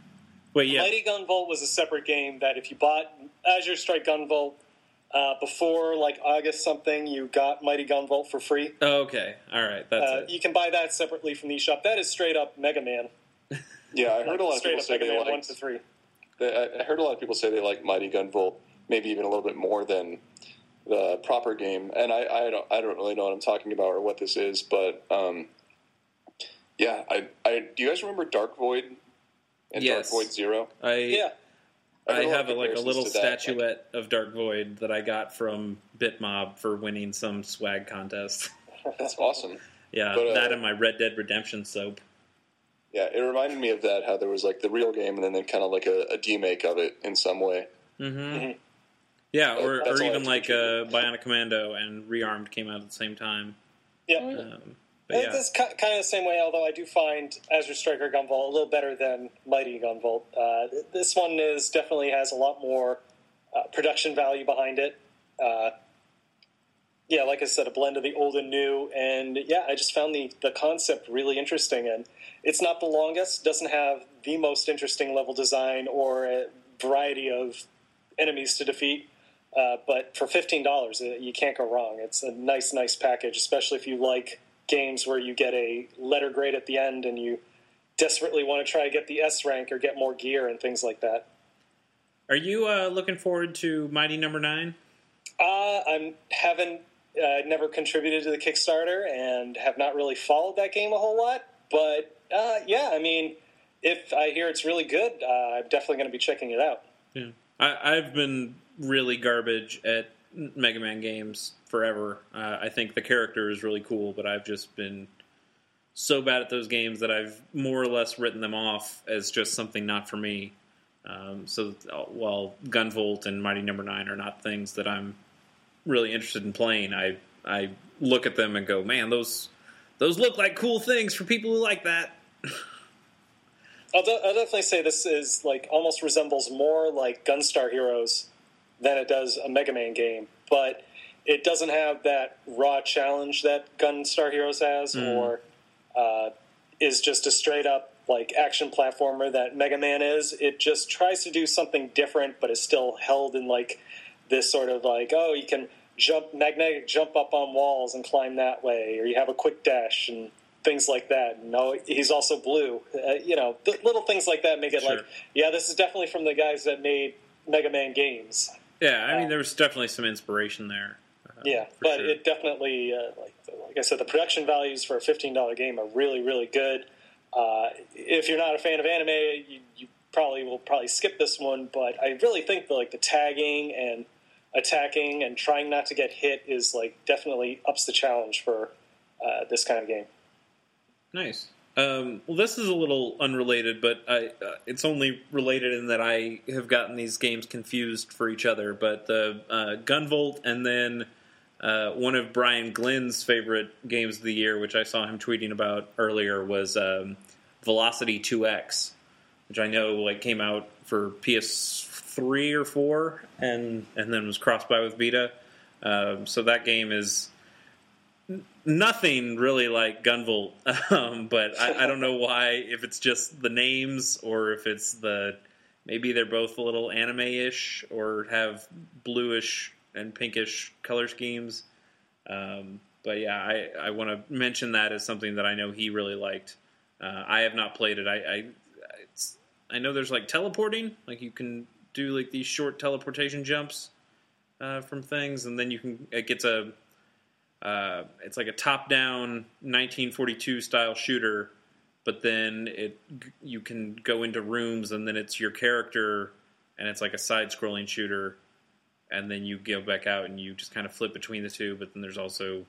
(laughs) Wait, yeah. Mighty Gunvolt was a separate game that if you bought Azure Strike Gunvolt uh, before like August something, you got Mighty Gunvolt for free. Oh, okay, all right, that's Uh, it. you can buy that separately from the eShop. That is straight up Mega Man. (laughs) Yeah, I heard a lot of people say Mega they Man one to three. I I heard a lot of people say they like Mighty Gunvolt, maybe even a little bit more than the proper game. And I, I don't, I don't really know what I'm talking about or what this is, but um, yeah, I, I, do you guys remember Dark Void and Yes. Dark Void Zero? I Yeah, I heard have a, like a comparisons little to that, like- statuette of Dark Void that I got from Bitmob for winning some swag contest. (laughs) That's awesome. yeah, But, uh, that and my Red Dead Redemption soap. Yeah, it reminded me of that. How there was like the real game, and then, then kind of like a, a demake of it in some way. Mm-hmm. Yeah, That- or, that's or all even have like to uh, Bionic Commando and Rearmed came out at the same time. yeah. Um, but yeah, It's kind of the same way, although I do find Azure Striker Gunvolt a little better than Mighty Gunvolt. Uh, this one is definitely has a lot more uh, production value behind it. Uh, yeah, like I said, a blend of the old and new, and yeah, I just found the the concept really interesting. And it's not the longest, doesn't have the most interesting level design or a variety of enemies to defeat. Uh, but for fifteen dollars, you can't go wrong. It's a nice, nice package, especially if you like games where you get a letter grade at the end and you desperately want to try to get the S rank or get more gear and things like that. are you uh, looking forward to Mighty Number Nine? Uh, I'm haven't uh, never contributed to the Kickstarter and have not really followed that game a whole lot. But uh, yeah, I mean, if I hear it's really good, uh, I'm definitely going to be checking it out. Yeah, I, I've been really garbage at Mega Man games forever. Uh, I think the character is really cool, but I've just been so bad at those games that I've more or less written them off as just something not for me. Um, so while Gunvolt and Mighty Number Nine are not things that I'm really interested in playing, I I look at them and go, man, those those look like cool things for people who like that. I'll, de- I'll definitely say this is like almost resembles more like Gunstar Heroes than it does a Mega Man game, but it doesn't have that raw challenge that Gunstar Heroes has, Mm. or uh, is just a straight up like action platformer that Mega Man is. It just tries to do something different, but is still held in like this sort of like oh you can jump magnetic jump up on walls and climb that way, or you have a quick dash and things like that. No, he's also blue. Uh, you know, th- little things like that make it Sure. like yeah, this is definitely from the guys that made Mega Man games. Yeah, I mean, there was definitely some inspiration there. Yeah, but sure. it definitely, uh, like, like I said, the production values for a fifteen dollar game are really, really good. Uh, if you're not a fan of anime, you, you probably will probably skip this one. But I really think that like the tagging and attacking and trying not to get hit is like definitely ups the challenge for uh, this kind of game. Nice. Um, well, this is a little unrelated, but I, uh, it's only related in that I have gotten these games confused for each other. But the uh, Gunvolt and then uh, one of Brian Glenn's favorite games of the year, which I saw him tweeting about earlier, was um, Velocity 2X, which I know like came out for PS3 or four, and and then was crossed by with Vita. Um, so that game is nothing really like Gunvolt, (laughs) um, but I, I don't know why. If it's just the names, or if it's the maybe they're both a little anime-ish, or have bluish and pinkish color schemes. Um, but yeah, I, I want to mention that as something that I know he really liked. Uh, I have not played it. I I, I know there's like teleporting, like you can do like these short teleportation jumps uh, from things, and then you can it gets a uh, it's like a top-down 1942 style shooter, but then it you can go into rooms and then it's your character, and it's like a side-scrolling shooter, and then you go back out and you just kind of flip between the two. But then there's also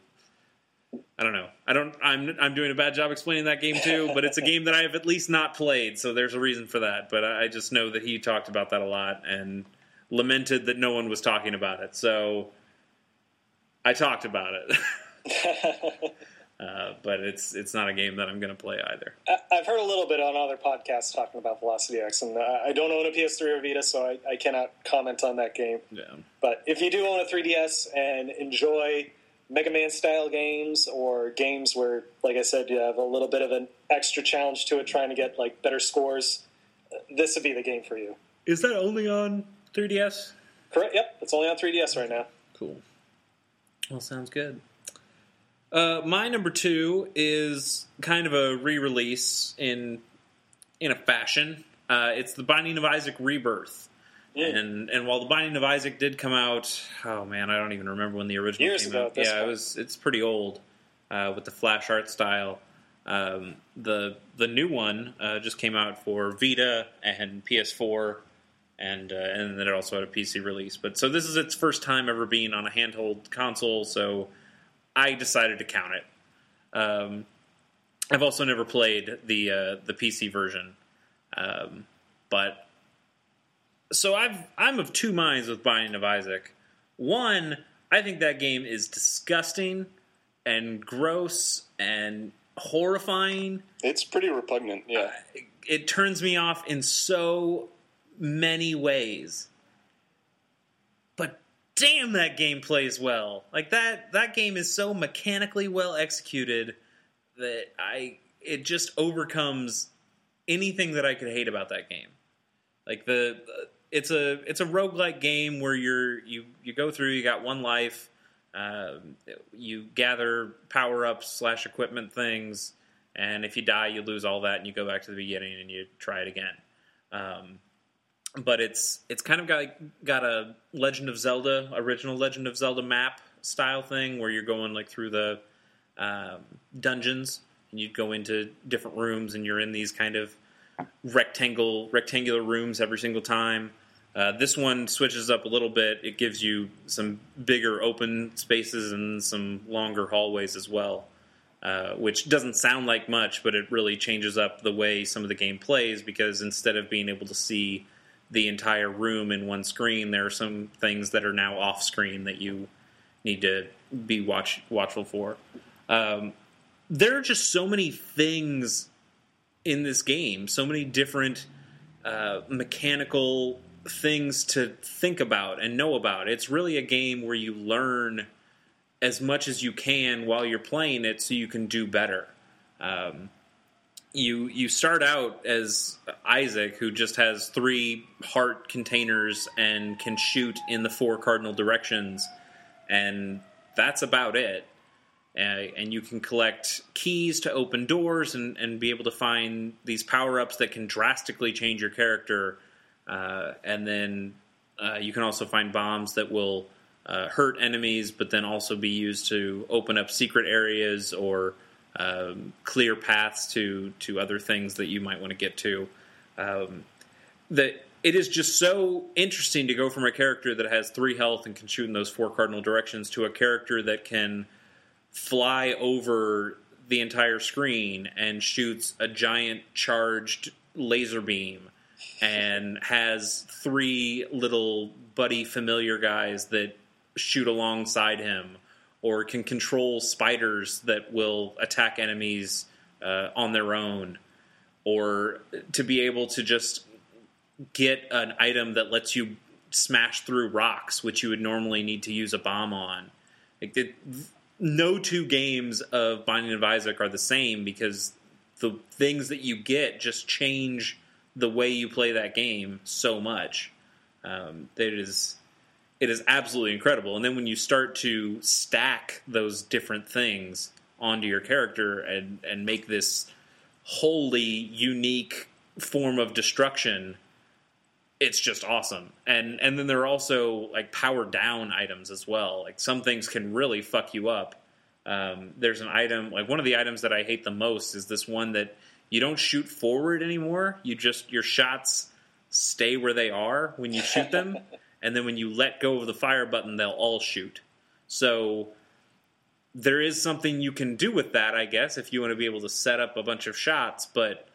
I don't know. I don't. I'm I'm doing a bad job explaining that game too, but it's a game that I have at least not played, so there's a reason for that. But I just know that he talked about that a lot and lamented that no one was talking about it. So I talked about it, (laughs) uh, but it's it's not a game that I'm going to play either. I- I've heard a little bit on other podcasts talking about Velocity X, and uh, I don't own a PS3 or Vita, so I, I cannot comment on that game. Yeah. But if you do own a 3DS and enjoy Mega Man style games or games where, like I said, you have a little bit of an extra challenge to it, trying to get like better scores, uh, this would be the game for you. Is that only on 3DS? Correct? Yep, it's only on 3DS right now. Cool. Well, sounds good. Uh, my number two is kind of a re-release in in a fashion. Uh, it's the Binding of Isaac Rebirth, Mm. and and while the Binding of Isaac did come out, oh man, I don't even remember when the original Years came ago out. Yeah, it was. It's pretty old uh, with the flash art style. Um, the the new one uh, just came out for Vita and PS4 and uh, and then it also had a PC release. But so this is its first time ever being on a handheld console, so I decided to count it. Um, I've also never played the uh, the PC version, um, but so I've I'm of two minds with Binding of Isaac. One, I think that game is disgusting and gross and horrifying It's pretty repugnant. Yeah. it turns me off in so many ways. Damn that game plays well. Like that that game is so mechanically well executed that I it just overcomes anything that I could hate about that game. Like the it's a it's a roguelike game where you're you you go through, you got one life, um, you gather power ups slash equipment things, and if you die, you lose all that, and you go back to the beginning and you try it again. Um, but it's it's kind of got got a Legend of Zelda original Legend of Zelda map style thing where you're going like through the um, dungeons and you go into different rooms and you're in these kind of rectangle rectangular rooms every single time. Uh, this one switches up a little bit. It gives you some bigger open spaces and some longer hallways as well, uh, which doesn't sound like much, but it really changes up the way some of the game plays because instead of being able to see the entire room in one screen, there are some things that are now off screen that you need to be watch watchful for. Um, there are just so many things in this game, so many different uh, mechanical things to think about and know about. It's really a game where you learn as much as you can while you're playing it, so you can do better. Um, you you start out as Isaac, who just has three heart containers and can shoot in the four cardinal directions, and that's about it. Uh, and you can collect keys to open doors and, and be able to find these power ups that can drastically change your character. Uh, and then uh, you can also find bombs that will uh, hurt enemies, but then also be used to open up secret areas or um, clear paths to to other things that you might want to get to. Um, that it is just so interesting to go from a character that has three health and can shoot in those four cardinal directions to a character that can fly over the entire screen and shoots a giant charged laser beam and has three little buddy familiar guys that shoot alongside him or can control spiders that will attack enemies uh, on their own or to be able to just get an item that lets you smash through rocks which you would normally need to use a bomb on like no two games of Binding of Isaac are the same because the things that you get just change the way you play that game so much. Um, it is it is absolutely incredible. And then when you start to stack those different things onto your character and and make this wholly unique form of destruction it's just awesome. And and then there are also like power down items as well. Like some things can really fuck you up. Um, there's an item like one of the items that I hate the most is this one that you don't shoot forward anymore. You just your shots stay where they are when you shoot them, (laughs) and then when you let go of the fire button, they'll all shoot. So there is something you can do with that, I guess, if you want to be able to set up a bunch of shots, but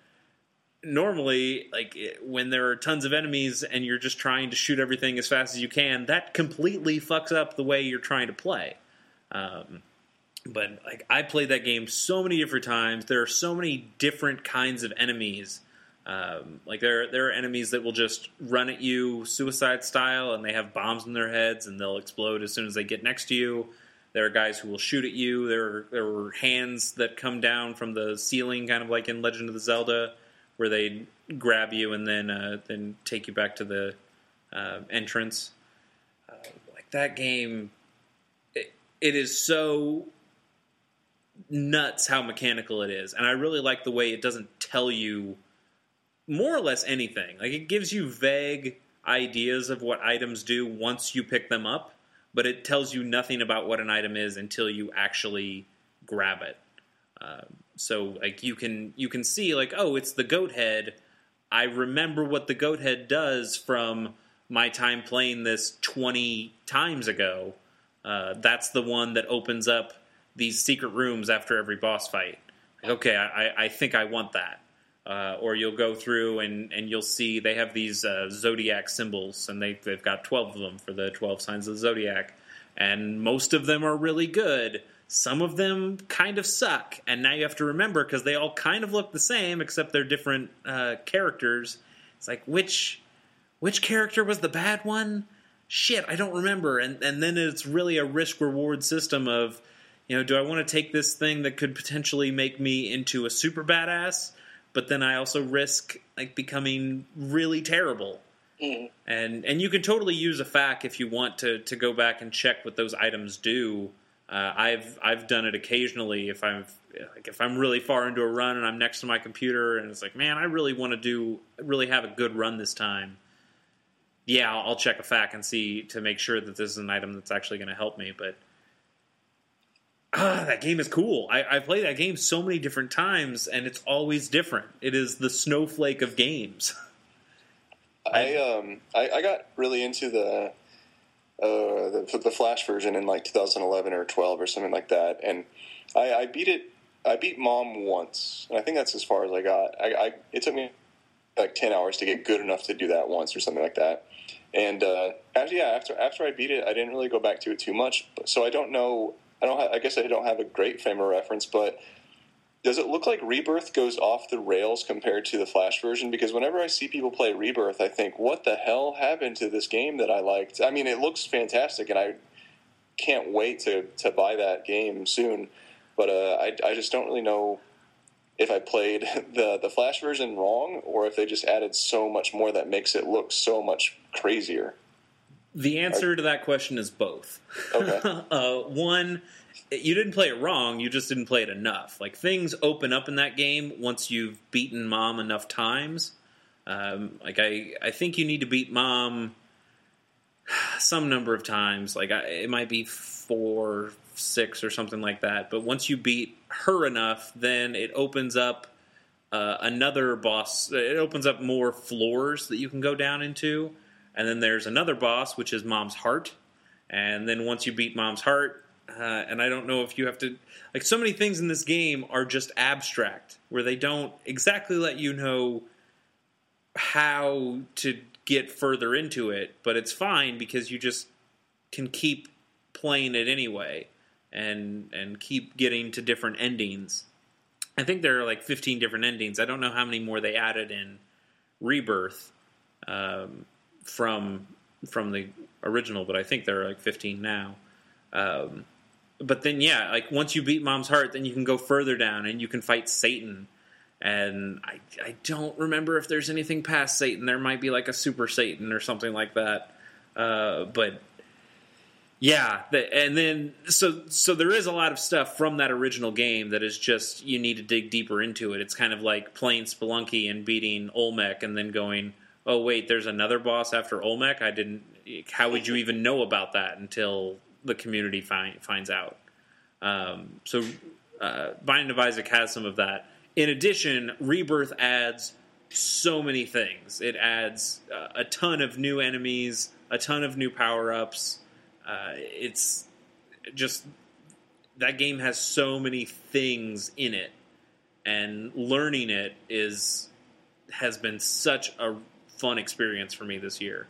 normally like when there are tons of enemies and you're just trying to shoot everything as fast as you can that completely fucks up the way you're trying to play um, but like i played that game so many different times there are so many different kinds of enemies um, like there, there are enemies that will just run at you suicide style and they have bombs in their heads and they'll explode as soon as they get next to you there are guys who will shoot at you there are, there were hands that come down from the ceiling kind of like in legend of the zelda where they grab you and then uh, then take you back to the uh, entrance. Uh, like that game, it, it is so nuts how mechanical it is, and I really like the way it doesn't tell you more or less anything. Like it gives you vague ideas of what items do once you pick them up, but it tells you nothing about what an item is until you actually grab it. Um, so like you can you can see like oh it's the goat head. I remember what the goat head does from my time playing this 20 times ago. Uh, that's the one that opens up these secret rooms after every boss fight. Like, okay, I, I think I want that. Uh, or you'll go through and, and you'll see they have these uh, zodiac symbols, and they, they've got 12 of them for the 12 signs of the zodiac. And most of them are really good, some of them kind of suck, and now you have to remember because they all kind of look the same except they're different uh, characters. It's like which which character was the bad one? Shit, I don't remember. And and then it's really a risk reward system of you know, do I want to take this thing that could potentially make me into a super badass, but then I also risk like becoming really terrible. Mm. And and you can totally use a FAQ if you want to to go back and check what those items do uh, I've I've done it occasionally if I'm like if I'm really far into a run and I'm next to my computer and it's like, man, I really want to do really have a good run this time. Yeah, I'll, I'll check a FAQ and see to make sure that this is an item that's actually going to help me. But ah, that game is cool. I, I played that game so many different times, and it's always different. It is the snowflake of games. (laughs) I um I, I got really into the uh, the, the Flash version in like 2011 or 12 or something like that, and I, I beat it. I beat Mom once, and I think that's as far as I got. I, I it took me like 10 hours to get good enough to do that once or something like that. And uh, after yeah, after after I beat it, I didn't really go back to it too much. So I don't know. I don't. I guess I don't have a great frame of reference, but does it look like Rebirth goes off the rails compared to the Flash version? Because whenever I see people play Rebirth, I think, what the hell happened to this game that I liked? I mean, it looks fantastic, and I can't wait to to buy that game soon. But uh, I I just don't really know if I played (laughs) the the Flash version wrong or if they just added so much more that makes it look so much crazier. The answer to that question is both. Okay. (laughs) uh, one, you didn't play it wrong. You just didn't play it enough. Like things open up in that game once you've beaten Mom enough times. Um, like I, I think you need to beat Mom (sighs) some number of times. Like I, it might be four, six, or something like that. But once you beat her enough, then it opens up uh, another boss. It opens up more floors that you can go down into. And then there's another boss, which is Mom's Heart. And then once you beat Mom's Heart, uh, and I don't know if you have to. Like, so many things in this game are just abstract, where they don't exactly let you know how to get further into it, but it's fine because you just can keep playing it anyway and and keep getting to different endings. I think there are like 15 different endings. I don't know how many more they added in Rebirth um, from from the original, but I think there are like 15 now. Um, but then, yeah, like once you beat Mom's Heart, then you can go further down and you can fight Satan. And I, I don't remember if there's anything past Satan. There might be like a Super Satan or something like that. Uh, but yeah, the, and then so so there is a lot of stuff from that original game that is just you need to dig deeper into it. It's kind of like playing Spelunky and beating Olmec, and then going, oh wait, there's another boss after Olmec. I didn't. How would you even know about that until the community find, finds out? Um, so uh, Binding of Isaac has some of that. In addition, Rebirth adds so many things. It adds uh, a ton of new enemies, a ton of new power ups. Uh, it's just that game has so many things in it, and learning it is has been such a fun experience for me this year.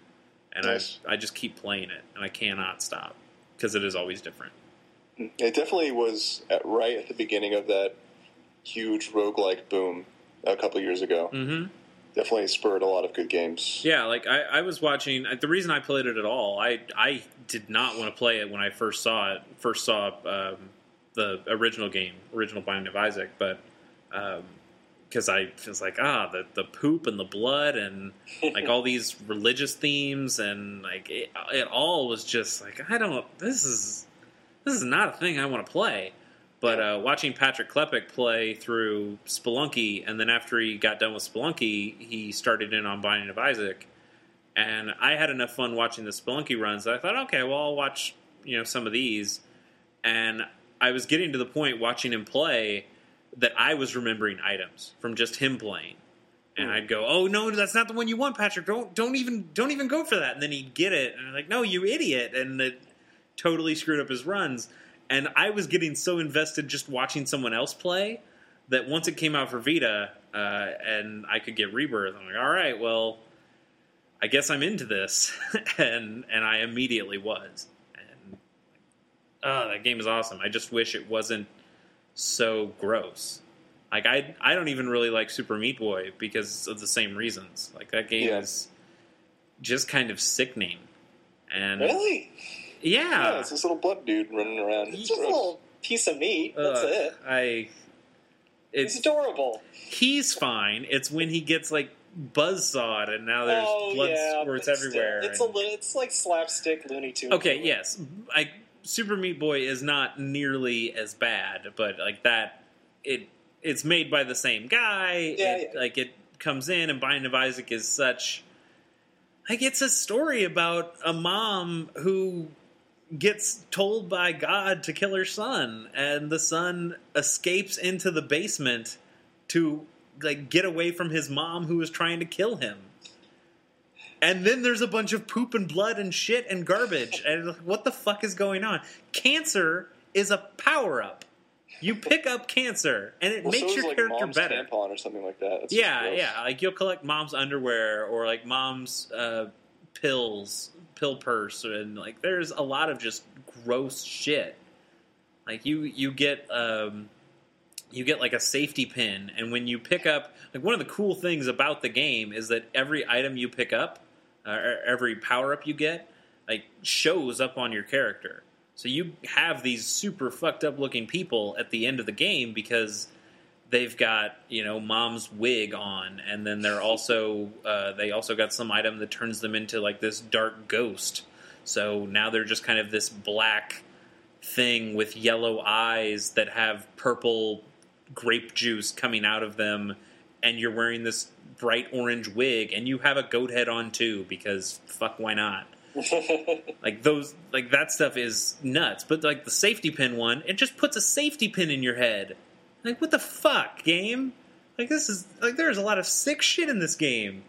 And Nice. I I just keep playing it, and I cannot stop because it is always different. It definitely was at, right at the beginning of that huge roguelike boom a couple years ago. Mm-hmm. Definitely spurred a lot of good games. Yeah, like I, I was watching. The reason I played it at all, I I did not want to play it when I first saw it. First saw um, the original game, original Binding of Isaac, but because I was like, ah, the the poop and the blood and like all these (laughs) religious themes and like it, it all was just like I don't. This is this is not a thing I want to play. But uh, watching Patrick Klepek play through Spelunky, and then after he got done with Spelunky, he started in on Binding of Isaac, and I had enough fun watching the Spelunky runs that I thought, okay, well, I'll watch you know some of these, and I was getting to the point watching him play that I was remembering items from just him playing, and I'd go, oh no, that's not the one you want, Patrick. Don't don't even don't even go for that, and then he'd get it, and I'm like, no, you idiot, and it totally screwed up his runs. And I was getting so invested just watching someone else play that once it came out for Vita uh, and I could get Rebirth, I'm like, all right, well, I guess I'm into this, (laughs) and and I immediately was. And oh, that game is awesome. I just wish it wasn't so gross. Like I I don't even really like Super Meat Boy because of the same reasons. Like that game Yeah. is just kind of sickening. And Really? yeah, Yeah, it's this little blood dude running around. It's just a little piece of meat. That's Ugh, it. I It's it's adorable. he's fine. It's when he gets like buzzsawed and now there's oh blood yeah, squirts but still, everywhere. It's and- a little. It's like slapstick Looney Tunes. Okay, yes. I Super Meat Boy is not nearly as bad, but like that it it's made by the same guy. Yeah, it, yeah. Like it comes in and Binding of Isaac is such like it's a story about a mom who gets told by God to kill her son and the son escapes into the basement to like get away from his mom who is trying to kill him. And then there's a bunch of poop and blood and shit and garbage. And what the fuck is going on? Cancer is a power up. You pick up cancer, and it Well, makes so your like character mom's better. tampon or something like that. That's Yeah, yeah. Like you'll collect mom's underwear or like mom's uh, pills, pill purse, and like there's a lot of just gross shit. Like you, you get um, you get like a safety pin, and when you pick up, like one of the cool things about the game is that every item you pick up, uh, every power up you get, like shows up on your character. So you have these super fucked up looking people at the end of the game because they've got you know mom's wig on, and then they're also uh, they also got some item that turns them into like this dark ghost. So now they're just kind of this black thing with yellow eyes that have purple grape juice coming out of them, and you're wearing this bright orange wig, and you have a goat head on too because fuck, why not? (laughs) like those, like that stuff is nuts. But like the safety pin one, it just puts a safety pin in your head. Like what the fuck, game? Like this is like there's a lot of sick shit in this game.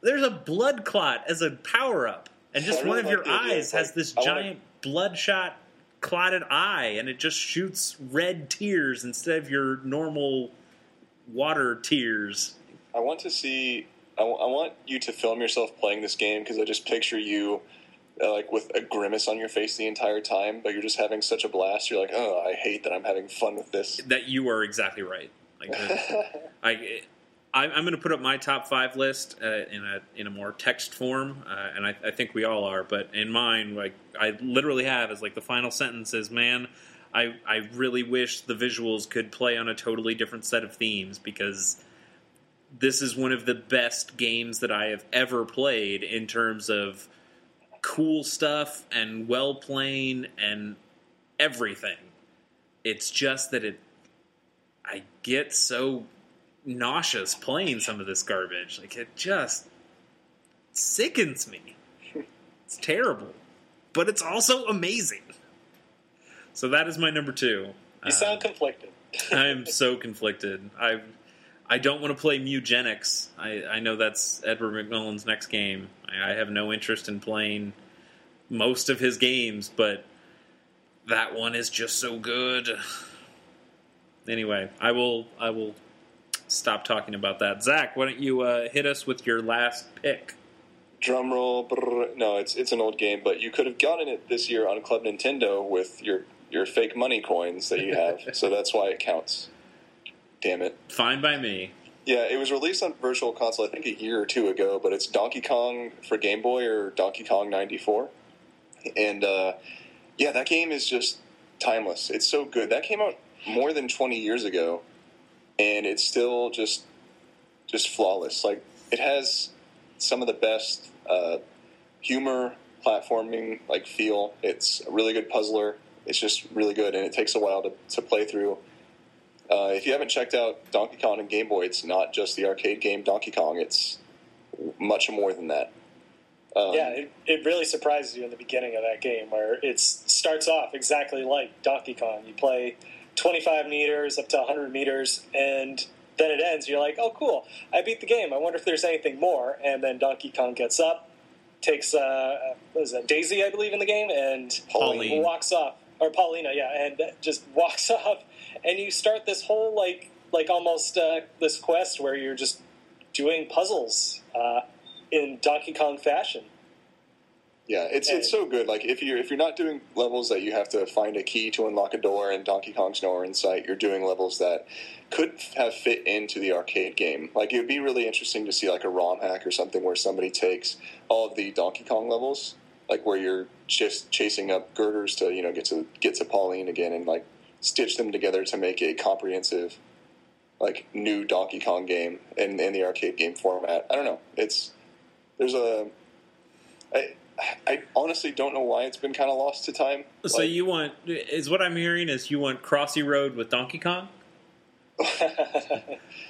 There's a blood clot as a power up, and just one of your eyes has this giant bloodshot clotted eye, and it just shoots red tears instead of your normal water tears. I want to see. I, w- I want you to film yourself playing this game because I just picture you. Uh, like with a grimace on your face the entire time, but you're just having such a blast. You're like, oh, I hate that I'm having fun with this. That you are exactly right. Like, (laughs) I, I, I'm going to put up my top five list uh, in a in a more text form, uh, and I, I think we all are. But in mine, like I literally have is like the final sentence is, "Man, I I really wish the visuals could play on a totally different set of themes because this is one of the best games that I have ever played in terms of cool stuff and well playing and everything. It's just that it I get so nauseous playing some of this garbage. Like it just sickens me. (laughs) It's terrible, but it's also amazing. So that is my number two. You sound conflicted. (laughs) I am (laughs) so conflicted. I I don't want to play Mew-Genics. I, I know that's Edward McMillen's next game. I, I have no interest in playing most of his games, but that one is just so good. Anyway, I will I will stop talking about that. Zach, why don't you uh, hit us with your last pick? Drum roll. No, it's it's an old game, but you could have gotten it this year on Club Nintendo with your your fake money coins that you have. (laughs) so that's why it counts. Damn it. Fine by me. Yeah, it was released on Virtual Console I think a year or two ago, but it's Donkey Kong for Game Boy or Donkey Kong 94. And uh, yeah, that game is just timeless. It's so good. That came out more than 20 years ago, and it's still just just flawless. Like it has some of the best uh, humor, platforming like feel. It's a really good puzzler. It's just really good, and it takes a while to, to play through. Uh, if you haven't checked out Donkey Kong and Game Boy, it's not just the arcade game Donkey Kong. It's much more than that. Um, yeah, it, it really surprises you in the beginning of that game where it starts off exactly like Donkey Kong. You play 25 meters up to 100 meters, and then it ends. You're like, oh, cool, I beat the game. I wonder if there's anything more. And then Donkey Kong gets up, takes, uh, what is that, Daisy, I believe, in the game, and Pauline. walks off. Or Paulina, yeah, and just (laughs) walks off. And you start this whole, like, like almost uh, this quest where you're just doing puzzles uh, in Donkey Kong fashion. Yeah, it's it's so good. Like if you're if you're not doing levels that you have to find a key to unlock a door and Donkey Kong's nowhere in sight, you're doing levels that could have fit into the arcade game. Like it would be really interesting to see like a ROM hack or something where somebody takes all of the Donkey Kong levels, like where you're just chasing up girders to you know get to get to Pauline again and like stitch them together to make a comprehensive like new Donkey Kong game in in the arcade game format. I don't know. It's there's a I, I honestly don't know why it's been kind of lost to time. So Like, you want is what I'm hearing is you want Crossy Road with Donkey Kong? (laughs)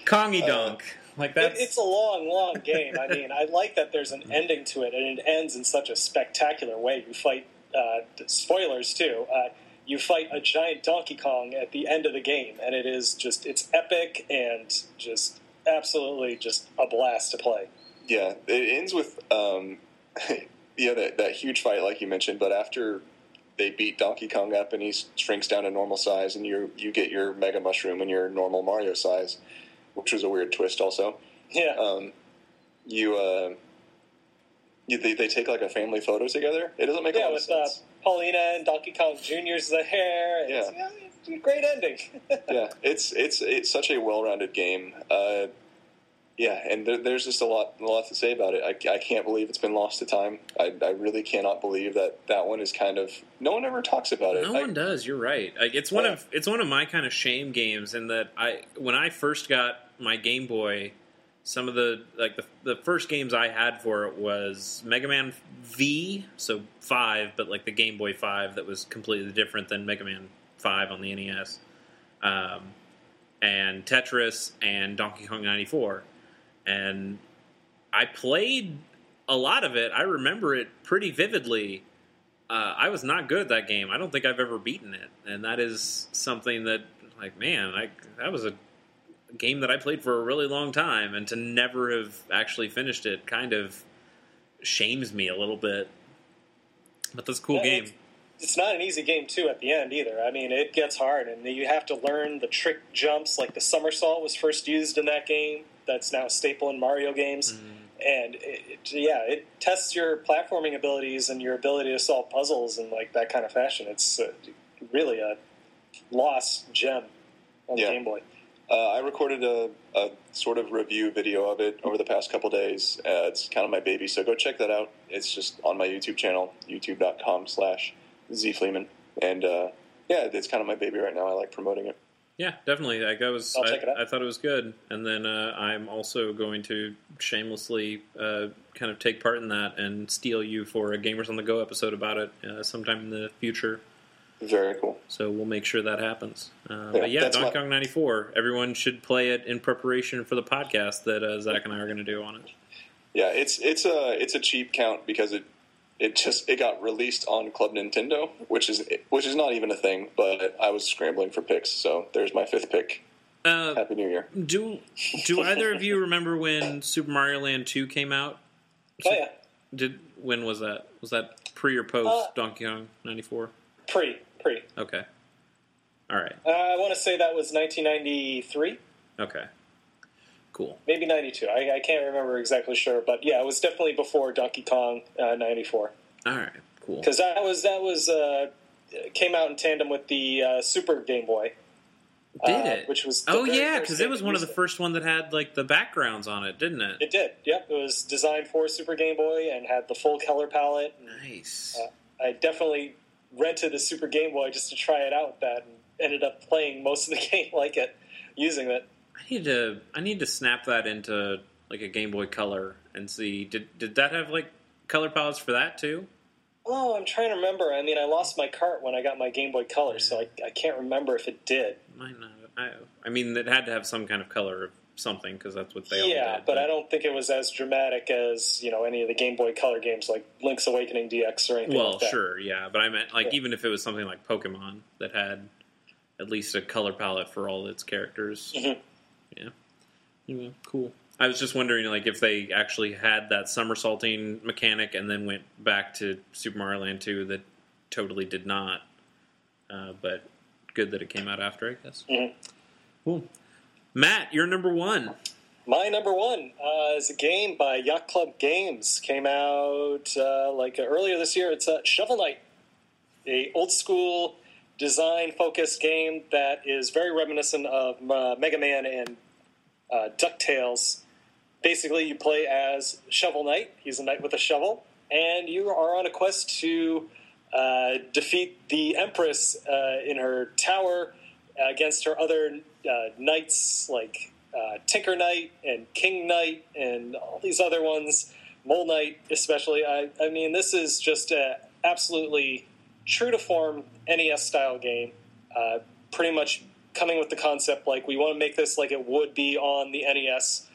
Kongy Uh, Donk. Like It, it's a long, long game. I mean, I like that there's an ending to it, and it ends in such a spectacular way. You fight, uh, spoilers too, uh, you fight a giant Donkey Kong at the end of the game, and it is just, it's epic and just absolutely just a blast to play. yeah, it ends with um, (laughs) yeah that, that huge fight like you mentioned, but after they beat Donkey Kong up and he shrinks down to normal size, and you you get your Mega Mushroom and your normal Mario size, which was a weird twist also. Yeah. Um, you. Uh, you, they, they take like a family photo together. It doesn't make a yeah, lot of with uh, sense. Paulina and Donkey Kong Jr.'s the hair. and It's, yeah, it's a great ending. (laughs) yeah, it's it's it's such a well-rounded game. Uh, Yeah, and there, there's just a lot, a lot to say about it. I, I can't believe it's been lost to time. I, I really cannot believe that that one is kind of no one ever talks about it. No I, one does. You're right. Like, it's one Yeah. of it's one of my kind of shame games in that I when I first got my Game Boy, some of the like the the first games I had for it was Mega Man V, so five, but like the Game Boy Five that was completely different than Mega Man Five on the NES, um, and Tetris and Donkey Kong '94, and I played a lot of it. I remember it pretty vividly uh, I was not good at that game. I don't think I've ever beaten it, and that is something that, like, man, I that was a game that I played for a really long time, and to never have actually finished it kind of shames me a little bit. But that's a cool Yeah, game. it's- It's not an easy game too at the end either. I mean, it gets hard, and you have to learn the trick jumps. Like the somersault was first used in that game. That's now a staple in Mario games. And it, it- yeah, it tests your platforming abilities and your ability to solve puzzles in like that kind of fashion. It's uh, really a lost gem on Yeah. the Game Boy. Uh, I recorded a, a sort of review video of it over the past couple days. Uh, it's kind of my baby, so go check that out. It's just on my YouTube channel, youtube.com slash zfleeman. And uh, yeah, it's kind of my baby right now. I like promoting it. Yeah, definitely. Like I was, I, check it out. I thought it was good, and then uh, I'm also going to shamelessly uh, kind of take part in that and steal you for a Gamers on the Go episode about it uh, sometime in the future. Very cool. So we'll make sure that happens. Uh, Yeah, but yeah, Donkey Kong '94. Everyone should play it in preparation for the podcast that uh, Zach and I are going to do on it. Yeah, it's it's a it's a cheap count because it it just it got released on Club Nintendo, which is which is not even a thing. But I was scrambling for picks, so there's my fifth pick. Uh, Happy New Year! do Do either of you remember when Super Mario Land 2 came out? Oh yeah, Did when was that? Was that pre or post Uh, Donkey Kong '94? Pre pre. Okay. All right. Uh, I want to say that was 1993. Okay. Cool. maybe 92 I, I can't remember exactly sure but yeah it was definitely before donkey kong uh, 94 All right. Cool. because that was that was uh, came out in tandem with the uh, super game boy Did uh, it? which was oh yeah, because it was one of the first one that had like the backgrounds on it, didn't it? it did yep it was designed for super game boy and had the full color palette nice. i definitely rented a super game boy just to try it out with that and ended up playing most of the (laughs) game like it using it I need to I need to snap that into like a Game Boy Color and see did did that have like color palettes for that too? oh i'm trying to remember i mean i lost my cart when i got my game boy color so i, I can't remember if it did Might not. I, I mean, it had to have some kind of color something because that's what they all yeah, did. but I don't think it was as dramatic as you know any of the Game Boy Color games like Link's Awakening DX or anything Well, like that. sure, yeah, but I meant like Yeah. even if it was something like Pokemon that had at least a color palette for all its characters. Mhm. Yeah. Yeah, cool. I was just wondering, like, if they actually had that somersaulting mechanic and then went back to Super Mario Land 2 that totally did not. Uh, but good that it came out after, I guess. Mhm. Cool. Matt, you're number one. My number one uh, is a game by Yacht Club Games. Came out uh, like uh, earlier this year. It's uh, Shovel Knight, a old school design focused game that is very reminiscent of uh, Mega Man and uh, Ducktales. Basically, you play as Shovel Knight. He's a knight with a shovel, and you are on a quest to uh, defeat the Empress in her tower against her other uh, knights, like uh, Tinker Knight and King Knight and all these other ones, Mole Knight especially. I, I mean, this is just a absolutely true to form NES style game. Uh, pretty much coming with the concept like we want to make this like it would be on the NES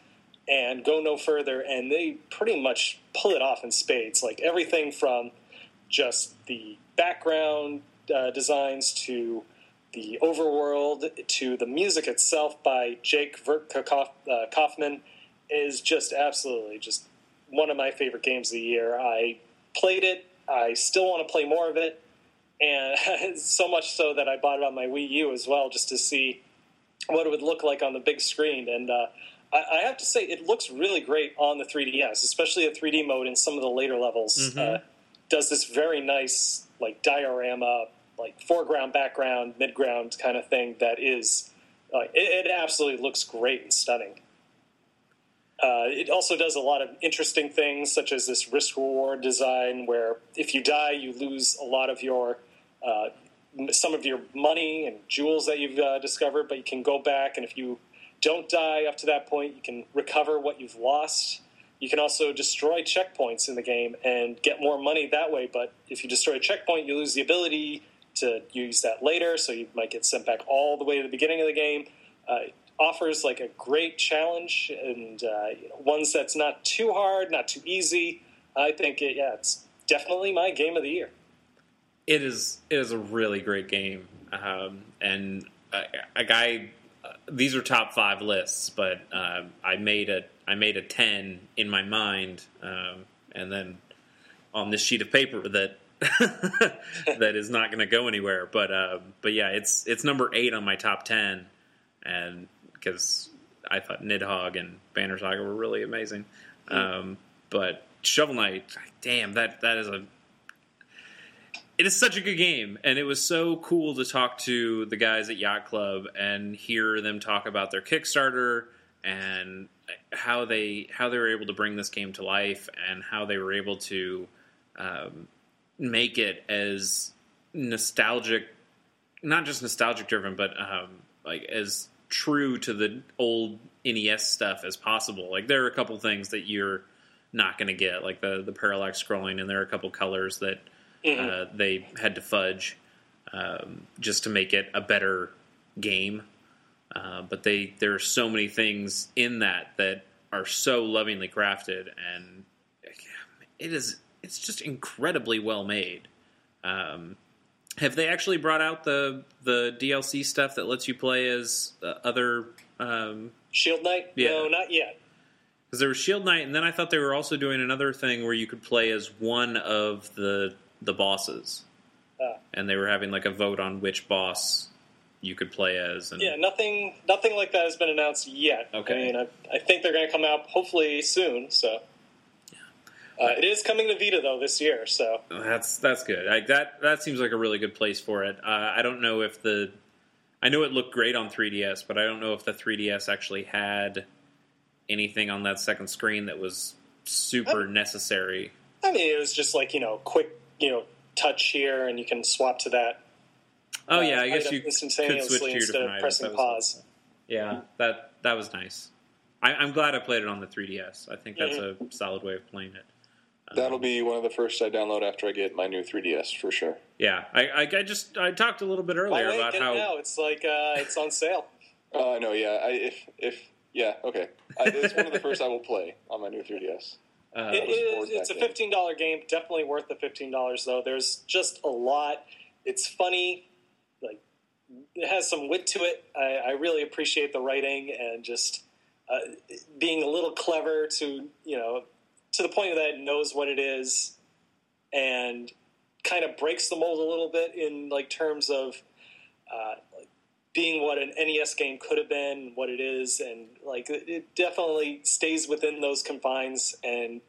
and go no further. And they pretty much pull it off in spades. Like everything from just the background uh, designs to the overworld to the music itself by Jake Vertka uh, Kaufman is just absolutely just one of my favorite games of the year. I played it. I still want to play more of it, and (laughs) so much so that I bought it on my Wii U as well, just to see what it would look like on the big screen. And uh, I, I have to say, it looks really great on the 3DS, especially the 3D mode in some of the later levels. Mhm. Uh, does this very nice like diorama, like foreground, background, midground kind of thing that is. Uh, it, it absolutely looks great and stunning. it also does a lot of interesting things, such as this risk reward design, where if you die, you lose a lot of your uh, some of your money and jewels that you've uh, discovered, but you can go back and if you don't die up to that point, you can recover what you've lost. You can also destroy checkpoints in the game and get more money that way. But if you destroy a checkpoint, you lose the ability to use that later, so you might get sent back all the way to the beginning of the game. Uh, offers like a great challenge and uh, you know, ones that's not too hard, not too easy. I think it, yeah, it's definitely my game of the year. It is it is a really great game, um, and a, guy. Uh, these are top five lists, but uh, I made a I made a ten in my mind, um, and then on this sheet of paper that (laughs) that is not going to go anywhere. But uh, but yeah, it's it's number eight on my top ten, and because I thought Nidhogg and Banner Saga were really amazing. Um, but Shovel Knight, damn that that is a it is such a good game, and it was so cool to talk to the guys at Yacht Club and hear them talk about their Kickstarter and how they how they were able to bring this game to life and how they were able to um, make it as nostalgic, not just nostalgic driven, but um, like as true to the old NES stuff as possible. Like there are a couple things that you're not going to get, like the the parallax scrolling, and there are a couple colors that mm-hmm. uh, they had to fudge um, just to make it a better game. Uh, but they there are so many things in that that are so lovingly crafted, and it is it's just incredibly well made. Um, have they actually brought out the the DLC stuff that lets you play as uh, other um, Shield Knight? Yeah. No, not yet. Because there was Shield Knight, and then I thought they were also doing another thing where you could play as one of the the bosses, uh, and they were having like a vote on which boss you could play as. And... Yeah, nothing nothing like that has been announced yet. Okay, I mean, I, I think they're going to come out hopefully soon. So uh, it is coming to Vita though this year, so that's that's good. I, that that seems like a really good place for it. Uh, I don't know if the I know it looked great on 3DS, but I don't know if the 3DS actually had anything on that second screen that was super I, necessary. I mean, it was just like you know, quick you know, touch here, and you can swap to that. Oh yeah, uh, I guess you could switch to your instead of pressing pause. Yeah, that that was nice. I, am glad I played it on the 3DS. I think that's mm-hmm. a solid way of playing it. That'll be one of the first I download after I get my new 3DS for sure. Yeah, I, I, I just I talked a little bit earlier about how now it's like uh, it's on sale. Oh (laughs) uh, no, yeah, I, if if yeah, okay, I, it's one of the first I will play on my new 3DS. Uh, it is, it's a fifteen dollar game. Definitely worth the fifteen dollars though. There's just a lot. It's funny, like it has some wit to it. I, I really appreciate the writing and just uh, being a little clever to you know to the point that it knows what it is and kind of breaks the mold a little bit in like terms of uh, being what an NES game could have been, what it is, and like it definitely stays within those confines and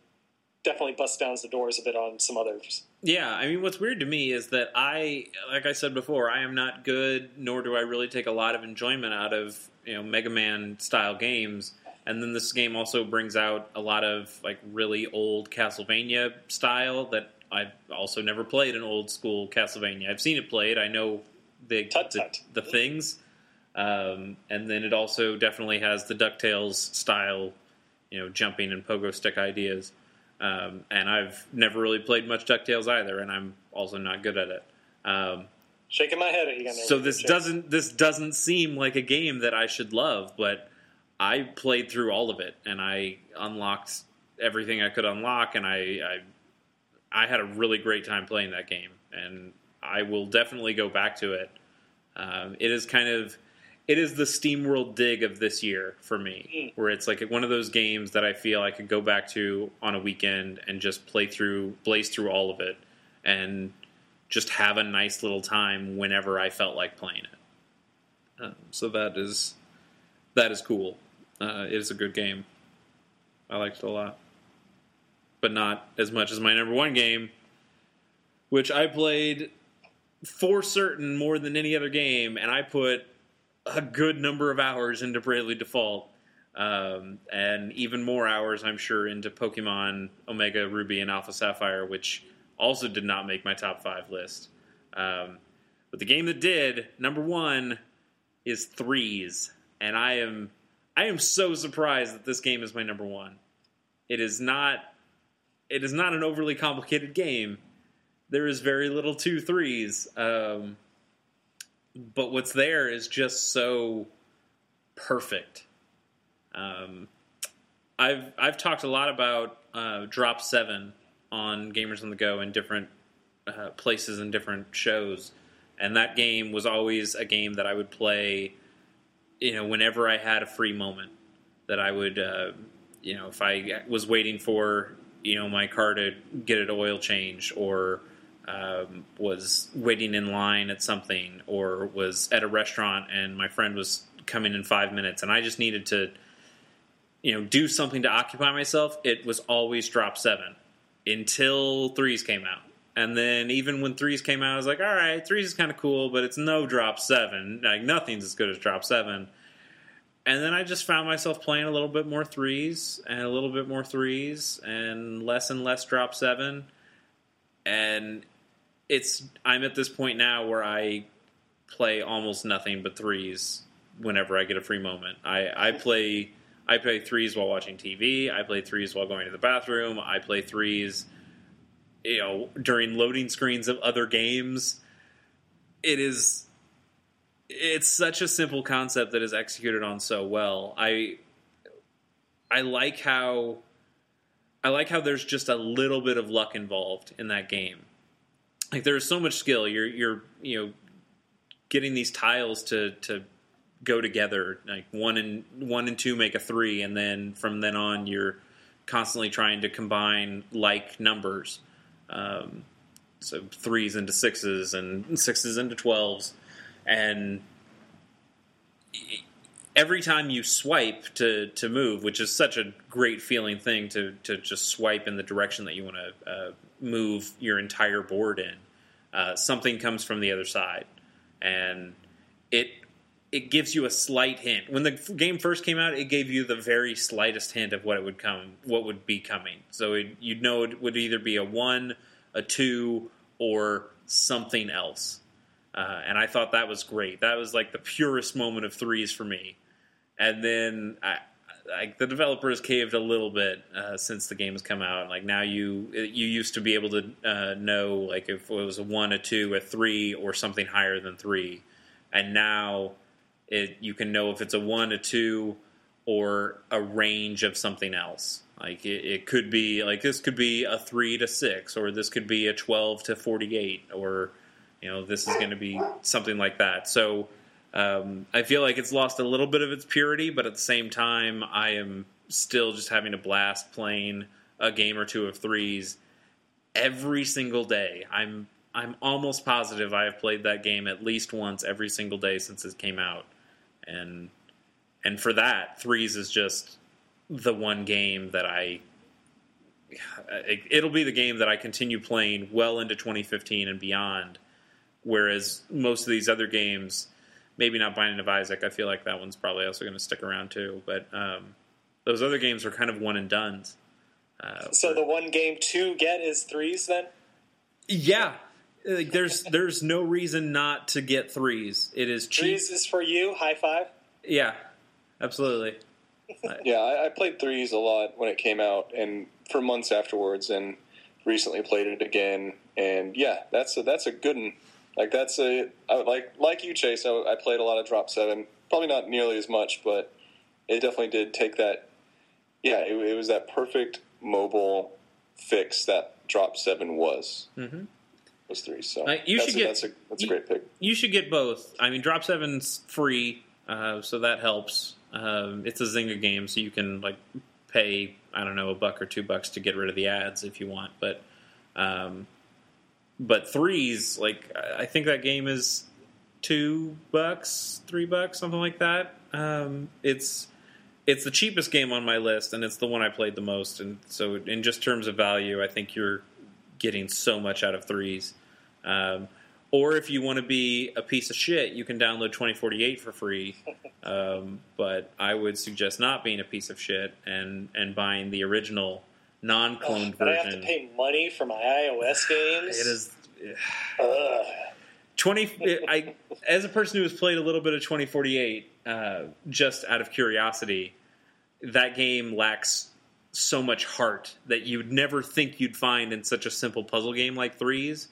definitely busts down the doors a bit on some others. Yeah, I mean, what's weird to me is that I, like I said before, I am not good, nor do I really take a lot of enjoyment out of you know Mega Man style games. And then this game also brings out a lot of like really old Castlevania style that I've also never played an old school Castlevania. I've seen it played. I know the tut, tut. the, the, things. Um, and then it also definitely has the Ducktales style, you know, jumping and pogo stick ideas. Um, and I've never really played much Ducktales either, and I'm also not good at it. Um, Shaking my head at you. So this doesn't this doesn't seem like a game that I should love, but I played through all of it and I unlocked everything I could unlock, and I, I, I had a really great time playing that game, and I will definitely go back to it. Um, it is kind of it is the SteamWorld dig of this year for me, hmm. where it's like one of those games that I feel I could go back to on a weekend and just play through, blaze through all of it, and just have a nice little time whenever I felt like playing it. Um, so that is that is cool. Uh, it is a good game. I liked it a lot, but not as much as my number one game, which I played for certain more than any other game, and I put a good number of hours into Bravely Default. um, and even more hours, I'm sure, into Pokemon Omega Ruby and Alpha Sapphire, which also did not make my top five list. Um, but the game that did, number one, is Threes, and I am I am so surprised that this game is my number one. It is not it is not an overly complicated game. There is very little two threes, um, but what's there is just so perfect. Um, I've I've talked a lot about uh, Drop Seven on Gamers on the Go in different uh, places and different shows, and that game was always a game that I would play. You know, whenever I had a free moment, that I would, uh, you know, if I was waiting for you know my car to get an oil change or um, was waiting in line at something or was at a restaurant and my friend was coming in five minutes and I just needed to you know do something to occupy myself it was always drop seven until threes came out and then even when threes came out I was like all right threes is kind of cool but it's no drop seven like nothing's as good as drop seven and then I just found myself playing a little bit more threes and a little bit more threes and less and less drop seven. And it's I'm at this point now where I play almost nothing but threes whenever I get a free moment. I, I play I play threes while watching TV. I play threes while going to the bathroom. I play threes, you know, during loading screens of other games. It is it's such a simple concept that is executed on so well. I I like how I like how there's just a little bit of luck involved in that game. Like there's so much skill. You're you're you know getting these tiles to to go together. Like one and one and two make a three, and then from then on you're constantly trying to combine like numbers. Um, so threes into sixes and sixes into twelves. And every time you swipe to, to move, which is such a great feeling thing to, to just swipe in the direction that you want to uh, move your entire board in, uh, something comes from the other side, and it it gives you a slight hint. When the game first came out, it gave you the very slightest hint of what it would come, what would be coming. So it, you'd know it would either be a one, a two, or something else. Uh, and I thought that was great. That was like the purest moment of threes for me. And then I, I, the developers caved a little bit uh, since the game has come out. Like now, you you used to be able to uh, know like if it was a one, a two, a three, or something higher than three, and now it you can know if it's a one, a two, or a range of something else. Like it, it could be like this could be a three to six, or this could be a twelve to forty-eight, or you know, this is going to be something like that. So um, I feel like it's lost a little bit of its purity, but at the same time, I am still just having a blast playing a game or two of threes every single day. I'm I'm almost positive I have played that game at least once every single day since it came out, and and for that, threes is just the one game that I. It'll be the game that I continue playing well into 2015 and beyond Whereas most of these other games, maybe not Binding of Isaac, I feel like that one's probably also going to stick around too. But um, those other games are kind of one and duns. Uh, so the one game to get is threes then. Yeah, like there's there's no reason not to get threes. It is cheap. Threes is for you. High five. Yeah, absolutely. (laughs) yeah, I, I, played threes a lot when it came out, and for months afterwards, and recently played it again. And yeah, that's a, that's a good one. Like that's a I would like like you, Chase. I, I played a lot of Drop Seven. Probably not nearly as much, but it definitely did take that. Yeah, it, it was that perfect mobile fix that Drop Seven was. Mm-hmm. Three. So uh, you should get that's a that's a great pick. You should get both. I mean, Drop Seven's free, uh, so that helps. Um, it's a Zynga game, so you can like pay I don't know a buck or two bucks to get rid of the ads if you want, but. Um, but threes, like I think that game is two bucks, three bucks, something like that. Um, it's it's the cheapest game on my list, and it's the one I played the most. And so, in just terms of value, I think you're getting so much out of threes. Um, or if you want to be a piece of shit, you can download 2048 for free. Um, but I would suggest not being a piece of shit and and buying the original non-cloned but I have to pay money for my iOS games. It is. Ugh. 20 (laughs) I as a person who has played a little bit of 2048 uh, just out of curiosity that game lacks so much heart that you'd never think you'd find in such a simple puzzle game like threes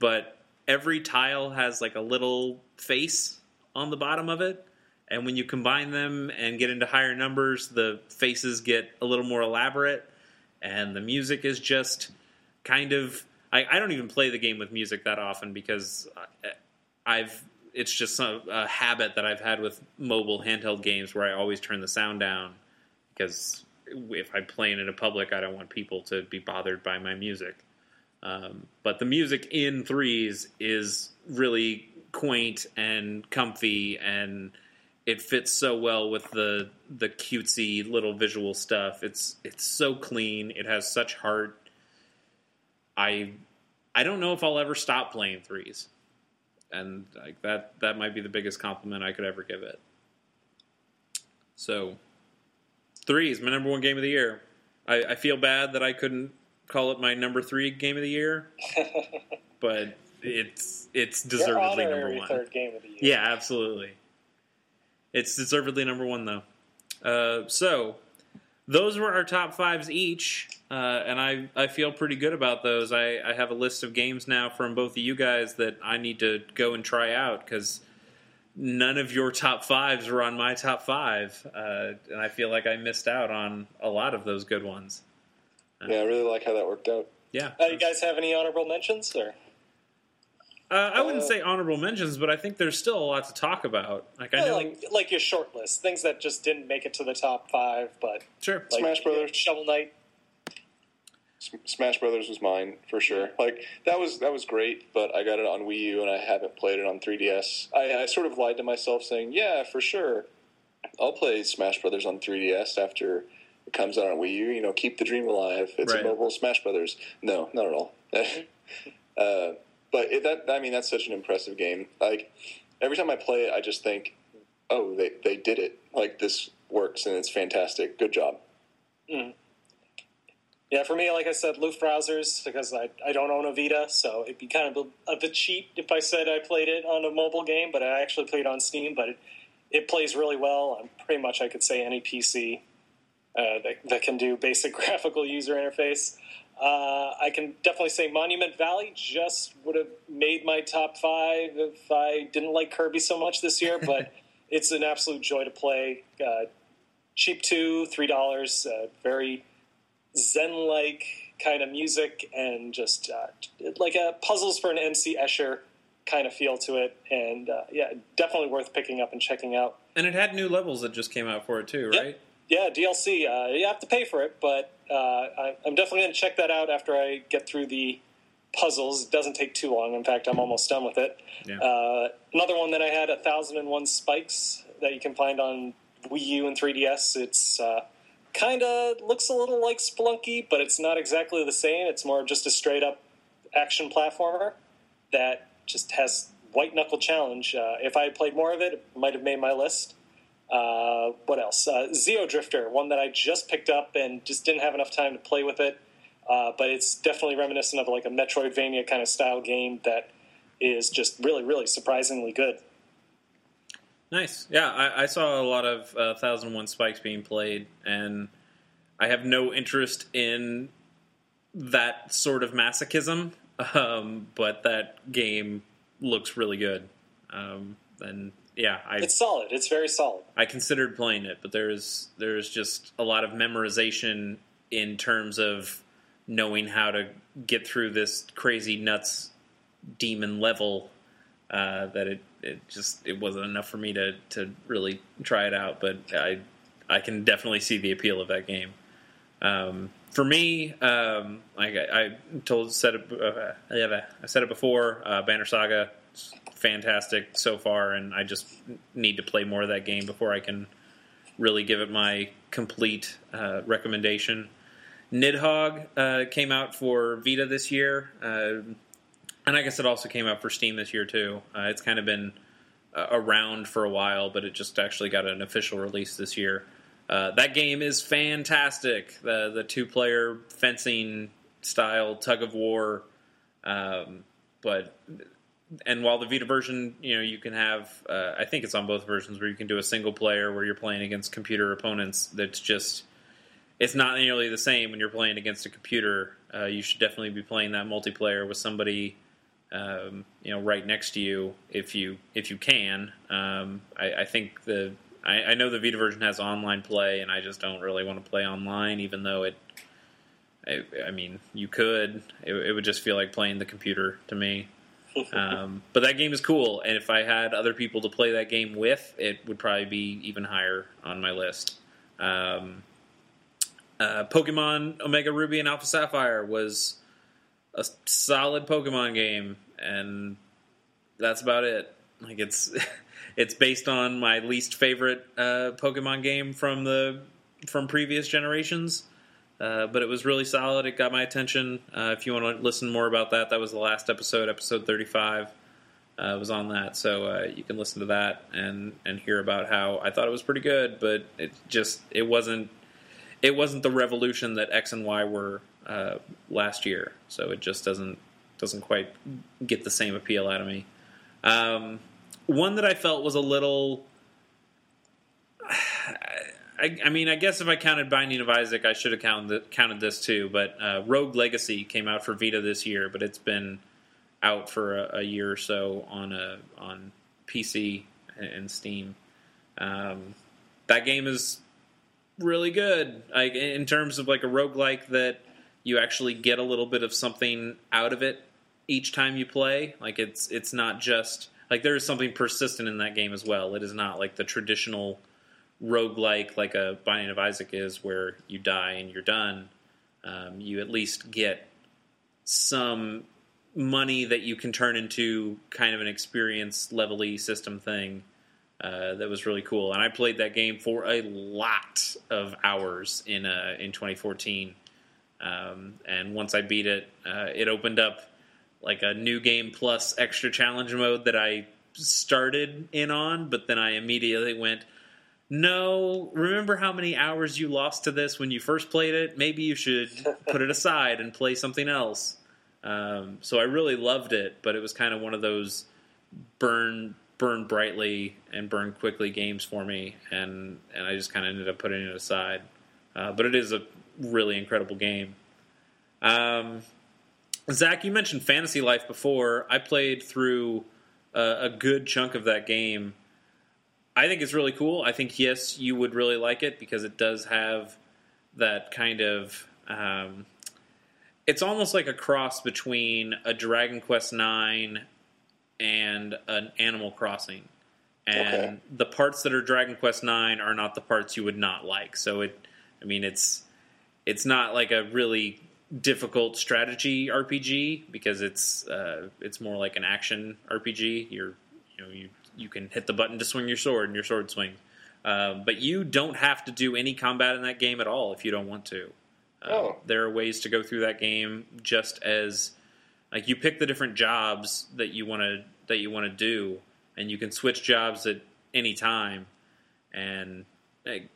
but every tile has like a little face on the bottom of it and when you combine them and get into higher numbers the faces get a little more elaborate and the music is just kind of I, I don't even play the game with music that often because I've it's just a, a habit that I've had with mobile handheld games where I always turn the sound down because if I'm playing in a public, I don't want people to be bothered by my music. Um, but the music in threes is really quaint and comfy, and it fits so well with the the cutesy little visual stuff. It's it's so clean. It has such heart. I I don't know if I'll ever stop playing threes, and like that that might be the biggest compliment I could ever give it. So, threes my number one game of the year. I, I feel bad that I couldn't call it my number three game of the year, (laughs) but it's it's deservedly number one. third game of the year. Yeah, absolutely. It's deservedly number one, though. Uh, so, those were our top fives each, uh, and I, I feel pretty good about those. I, I have a list of games now from both of you guys that I need to go and try out because none of your top fives were on my top five, uh, and I feel like I missed out on a lot of those good ones. Yeah, I really like how that worked out. Yeah. Uh, you guys have any honorable mentions? Or Uh, I wouldn't Uh, say honorable mentions, but I think there's still a lot to talk about. Like, I know. like, like your short list, things that just didn't make it to the top five, but sure. like Smash Brothers. Shovel Knight. Smash Brothers was mine for sure. Like that was that was great, but I got it on Wii U and I haven't played it on 3DS. I, I sort of lied to myself saying, "Yeah, for sure, I'll play Smash Brothers on 3DS after it comes out on Wii U." You know, keep the dream alive. It's Right. a mobile Smash Brothers. No, not at all. (laughs) uh, but it, that I mean, that's such an impressive game. Like every time I play it, I just think, "Oh, they they did it! Like this works and it's fantastic. Good job." Yeah, for me, like I said, Luftrausers because I, I don't own a Vita, so it'd be kind of a, a bit cheap if I said I played it on a mobile game, but I actually played it on Steam. But it, it plays really well on pretty much I could say any PC uh, that, that can do basic (laughs) graphical user interface. Uh, I can definitely say Monument Valley just would have made my top five if I didn't like Kirby so much this year, (laughs) but it's an absolute joy to play. Uh, cheap too, three dollars. Uh, very zen-like kind of music and just uh, like a puzzles for an MC Escher kind of feel to it. And uh, yeah, definitely worth picking up and checking out. And it had new levels that just came out for it too, Yep. Yeah, DLC. Uh, you have to pay for it, but uh, I, I'm definitely going to check that out after I get through the puzzles. It doesn't take too long. In fact, I'm almost done with it. Yeah. Uh, another one that I had, A Thousand and One Spikes, that you can find on Wii U and 3DS. It's uh, kind of looks a little like Spelunky, but it's not exactly the same. It's more just a straight up action platformer that just has white knuckle challenge. Uh, if I had played more of it, it might have made my list. Uh, what else? Uh, Xeodrifter, one that I just picked up and just didn't have enough time to play with it. Uh, but it's definitely reminiscent of like a Metroidvania kind of style game that is just really, really surprisingly good. Nice. Yeah, I, I saw a lot of uh, Thousand One Spikes being played, and I have no interest in that sort of masochism. (laughs) Um, but that game looks really good. Um, and yeah, I It's solid. It's very solid. I considered playing it, but there's there's just a lot of memorization in terms of knowing how to get through this crazy nuts demon level uh, that it, it just it wasn't enough for me to, to really try it out. But I I can definitely see the appeal of that game. Um, for me, um, like I, I told said it, uh, I said it before. Uh, Banner Saga, fantastic so far, and I just need to play more of that game before I can really give it my complete uh, recommendation. Nidhogg uh, came out for Vita this year. Uh, and I guess it also came out for Steam this year too. Uh, it's kind of been uh, around for a while, but it just actually got an official release this year. Uh, that game is fantastic. The the two player fencing style tug of war, um, but and while the Vita version, you know, you can have, uh, I think it's on both versions where you can do a single player where you're playing against computer opponents. That's just, it's not nearly the same when you're playing against a computer. Uh, you should definitely be playing that multiplayer with somebody, um, you know, right next to you if you if you can. Um, I, I, think the I, I know the Vita version has online play, and I just don't really want to play online, even though it. I, I mean, you could. It, it would just feel like playing the computer to me um, but that game is cool, and if I had other people to play that game with, it would probably be even higher on my list. Um, uh, Pokemon Omega Ruby and Alpha Sapphire was a solid Pokemon game, and that's about it. Like it's (laughs) it's based on my least favorite uh, Pokemon game from the from previous generations. Uh, but it was really solid. It got my attention. Uh, if you want to listen more about that, that was the last episode, episode 35. Uh, was on that, so uh, you can listen to that and and hear about how I thought it was pretty good, but it just it wasn't it wasn't the revolution that X and Y were uh, last year. So it just doesn't doesn't quite get the same appeal out of me. Um, one that I felt was a little I, I, mean, I guess if I counted Binding of Isaac, I should have counted counted this too. But uh, Rogue Legacy came out for Vita this year, but it's been out for a, a year or so on a on PC and Steam. Um, that game is really good. Like in terms of like a roguelike that you actually get a little bit of something out of it each time you play. Like it's it's not just like there is something persistent in that game as well. It is not like the traditional roguelike like a Binding of Isaac is, where you die and you're done, um, you at least get some money that you can turn into kind of an experience levely system thing. Uh, that was really cool, and I played that game for a lot of hours in uh, in 2014. Um, and once I beat it, uh, it opened up like a new game plus extra challenge mode that I started in on, but then I immediately went, no, remember how many hours you lost to this when you first played it? Maybe you should (laughs) put it aside and play something else. Um, so I really loved it, but it was kind of one of those burn burn brightly and burn quickly games for me, and and I just kind of ended up putting it aside. Uh, but it is a really incredible game. Um, Zach, you mentioned Fantasy Life before. I played through a, a good chunk of that game I think it's really cool. I think yes, you would really like it because it does have that kind of. Um, it's almost like a cross between a Dragon Quest Nine and an Animal Crossing, and okay. the parts that are Dragon Quest Nine are not the parts you would not like. So it, I mean, it's it's not like a really difficult strategy RPG because it's uh, it's more like an action RPG. You're you know you you can hit the button to swing your sword and your sword swings. Um, but you don't have to do any combat in that game at all if you don't want to. Uh, oh. There are ways to go through that game just as like you pick the different jobs that you want to that you want to do, and you can switch jobs at any time. And like,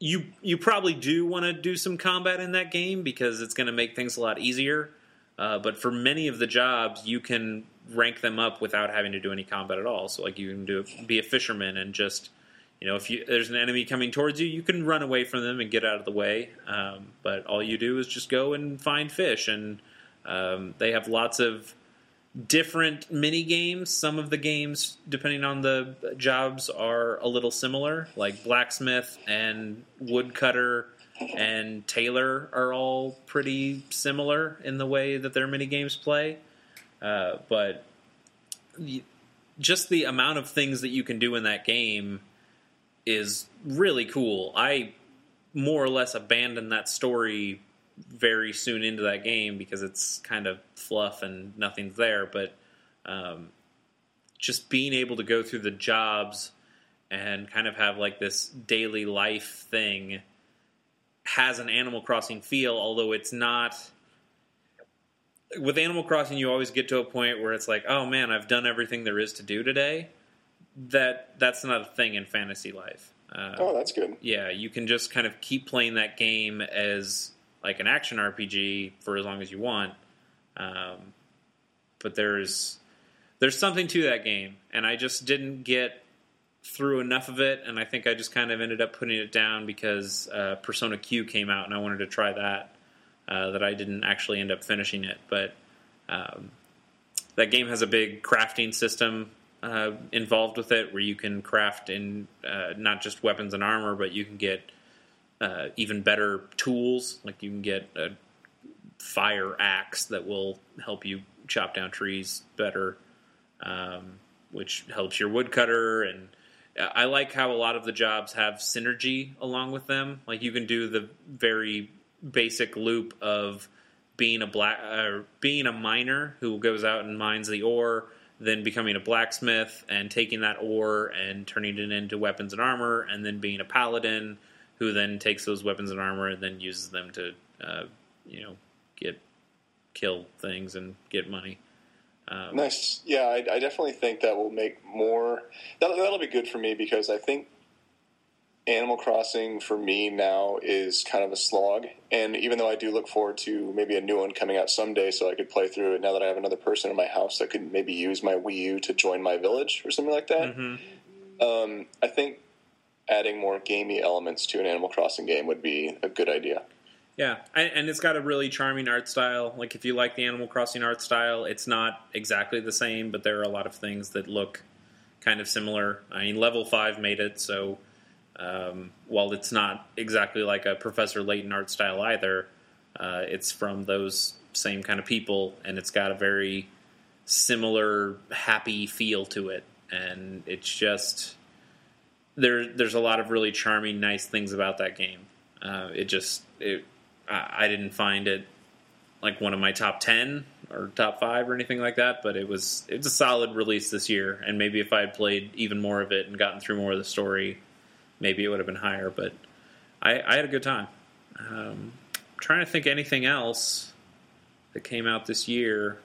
you you probably do want to do some combat in that game because it's going to make things a lot easier. Uh, but for many of the jobs, you can rank them up without having to do any combat at all. So like you can do be a fisherman and just you know if you, there's an enemy coming towards you, you can run away from them and get out of the way. Um, but all you do is just go and find fish, and um, they have lots of different mini games. Some of the games, depending on the jobs, are a little similar. Like blacksmith and woodcutter and tailor are all pretty similar in the way that their mini games play. Uh, but just the amount of things that you can do in that game is really cool. I more or less abandoned that story very soon into that game because it's kind of fluff and nothing's there. But um, just being able to go through the jobs and kind of have like this daily life thing has an Animal Crossing feel, although it's not with Animal Crossing, you always get to a point where it's like, oh man, I've done everything there is to do today. That that's not a thing in fantasy life. Uh, Oh, that's good. yeah, you can just kind of keep playing that game as like an action RPG for as long as you want. Um, but there's there's something to that game, and I just didn't get through enough of it, and I think I just kind of ended up putting it down because uh, Persona Q came out, and I wanted to try that. Uh, that I didn't actually end up finishing it, but um, that game has a big crafting system uh, involved with it, where you can craft in uh, not just weapons and armor, but you can get uh, even better tools. Like you can get a fire axe that will help you chop down trees better, um, which helps your woodcutter. And I like how a lot of the jobs have synergy along with them. Like you can do the very basic loop of being a black uh, being a miner who goes out and mines the ore, then becoming a blacksmith and taking that ore and turning it into weapons and armor, and then being a paladin who then takes those weapons and armor and then uses them to uh, you know get kill things and get money. Um, Nice. Yeah, I, I definitely think that will make more. That'll, that'll be good for me because I think Animal Crossing for me now is kind of a slog. And even though I do look forward to maybe a new one coming out someday, so I could play through it now that I have another person in my house that could maybe use my Wii U to join my village or something like that. mhm. Um, I think adding more gamey elements to an Animal Crossing game would be a good idea. Yeah, and it's got a really charming art style. Like if you like the Animal Crossing art style, it's not exactly the same, but there are a lot of things that look kind of similar. I mean, Level Five made it, so um, while it's not exactly like a Professor Layton art style either, uh, it's from those same kind of people, and it's got a very similar happy feel to it, and it's just there. There's a lot of really charming, nice things about that game. Uh, it just it I I didn't find it like one of my top ten or top five or anything like that, but it was it's a solid release this year. And maybe if I had played even more of it and gotten through more of the story, maybe it would have been higher. But I, I had a good time. Um, trying to think anything else that came out this year.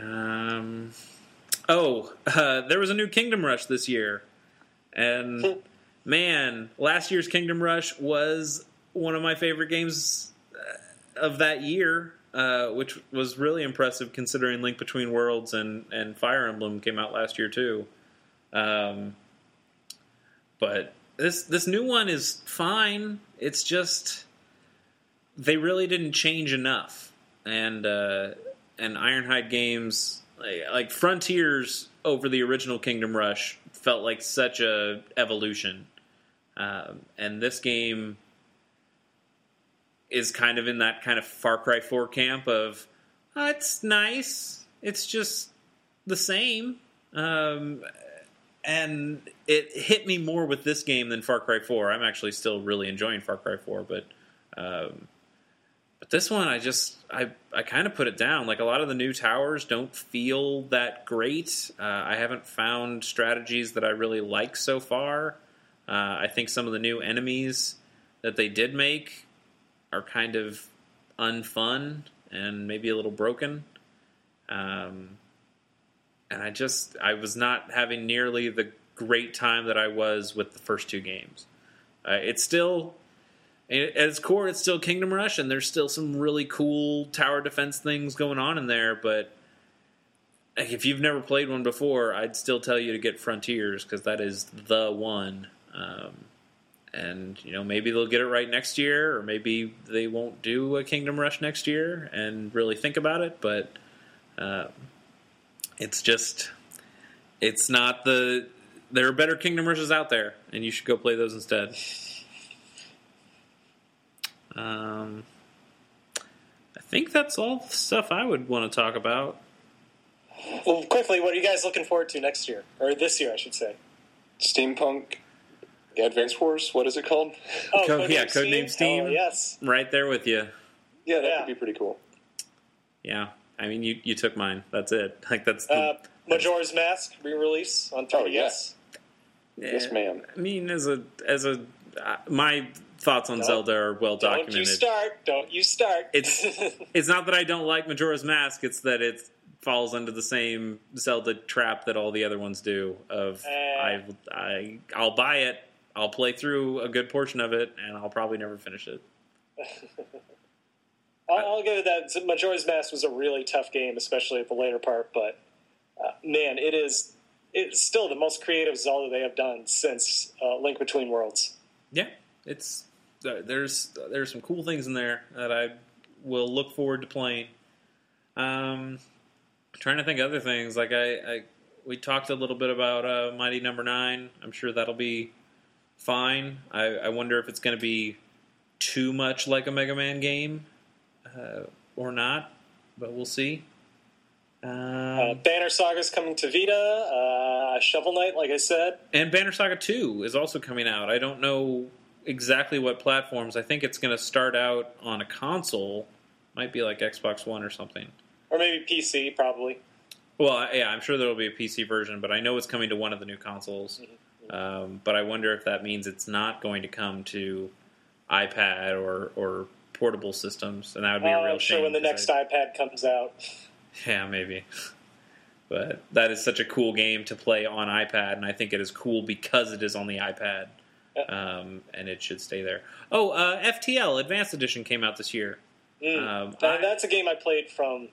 Um, oh, (laughs) uh, there was a new Kingdom Rush this year, and man, last year's Kingdom Rush was one of my favorite games uh, of that year, uh, which was really impressive considering Link Between Worlds and, and Fire Emblem came out last year too. Um, but this this new one is fine. It's just they really didn't change enough, and uh, and Ironhide Games like, like Frontiers over the original Kingdom Rush felt like such a evolution, um, and this game is kind of in that kind of Far Cry Four camp of "Oh, it's nice, it's just the same. Um, and it hit me more with this game than Far Cry 4. I'm actually still really enjoying Far Cry 4, but um, but this one I just I I kind of put it down. Like a lot of the new towers don't feel that great. Uh, I haven't found strategies that I really like so far. Uh, I think some of the new enemies that they did make are kind of unfun and maybe a little broken. Um, and I just I was not having nearly the great time that I was with the first two games. Uh, it's still at its core, it's still Kingdom Rush, and there's still some really cool tower defense things going on in there. But if you've never played one before, I'd still tell you to get Frontiers because that is the one. Um, and you know maybe they'll get it right next year, or maybe they won't do a Kingdom Rush next year and really think about it. But uh, it's just it's not the there are better Kingdom Rushes out there, and you should go play those instead. Um, I think that's all the stuff I would want to talk about. Well, quickly, what are you guys looking forward to next year or this year, I should say? Steampunk Advance Wars, what is it called? Oh, Co- yeah, Codename Codename Steam. Oh, yes. Right there with you. Yeah, that Yeah. would be pretty cool. Yeah, I mean you you took mine. That's it. (laughs) Like that's the, Uh, Majora's Mask re-release on 3DS. Oh, yeah. Yes, ma'am. I mean, as a as a uh, my thoughts on Don't- Zelda are well documented. Don't you documented. start? Don't you start? It's (laughs) it's not that I don't like Majora's Mask; it's that it falls under the same Zelda trap that all the other ones do. Of Eh. I I I'll buy it, I'll play through a good portion of it, and I'll probably never finish it. (laughs) I'll, I'll give it that. Majora's Mask was a really tough game, especially at the later part. But uh, man, it is it's still the most creative Zelda they have done since uh, Link Between Worlds. Yeah, it's uh, there's there's some cool things in there that I will look forward to playing. Um, trying to think of other things like I, I we talked a little bit about uh, Mighty Number Nine. I'm sure that'll be fine. I, I wonder if it's going to be too much like a Mega Man game uh, or not, but we'll see. Um, Uh, Banner Saga's coming to Vita. Uh, Shovel Knight, like I said, And Banner Saga 2 is also coming out. I don't know exactly what platforms. I think it's going to start out on a console. Might be like Xbox One or something. or maybe PC, probably. Well, yeah, I'm sure there will be a PC version, but I know it's coming to one of the new consoles. Um, but I wonder if that means it's not going to come to iPad or, or portable systems, and that would be a Uh, real I'm sure when the next I- iPad comes out. Yeah, maybe. But that is such a cool game to play on iPad, and I think it is cool because it is on the iPad, um, and it should stay there. Oh, uh, FTL Advanced Edition came out this year. Mm. Um, That- I- that's a game I played from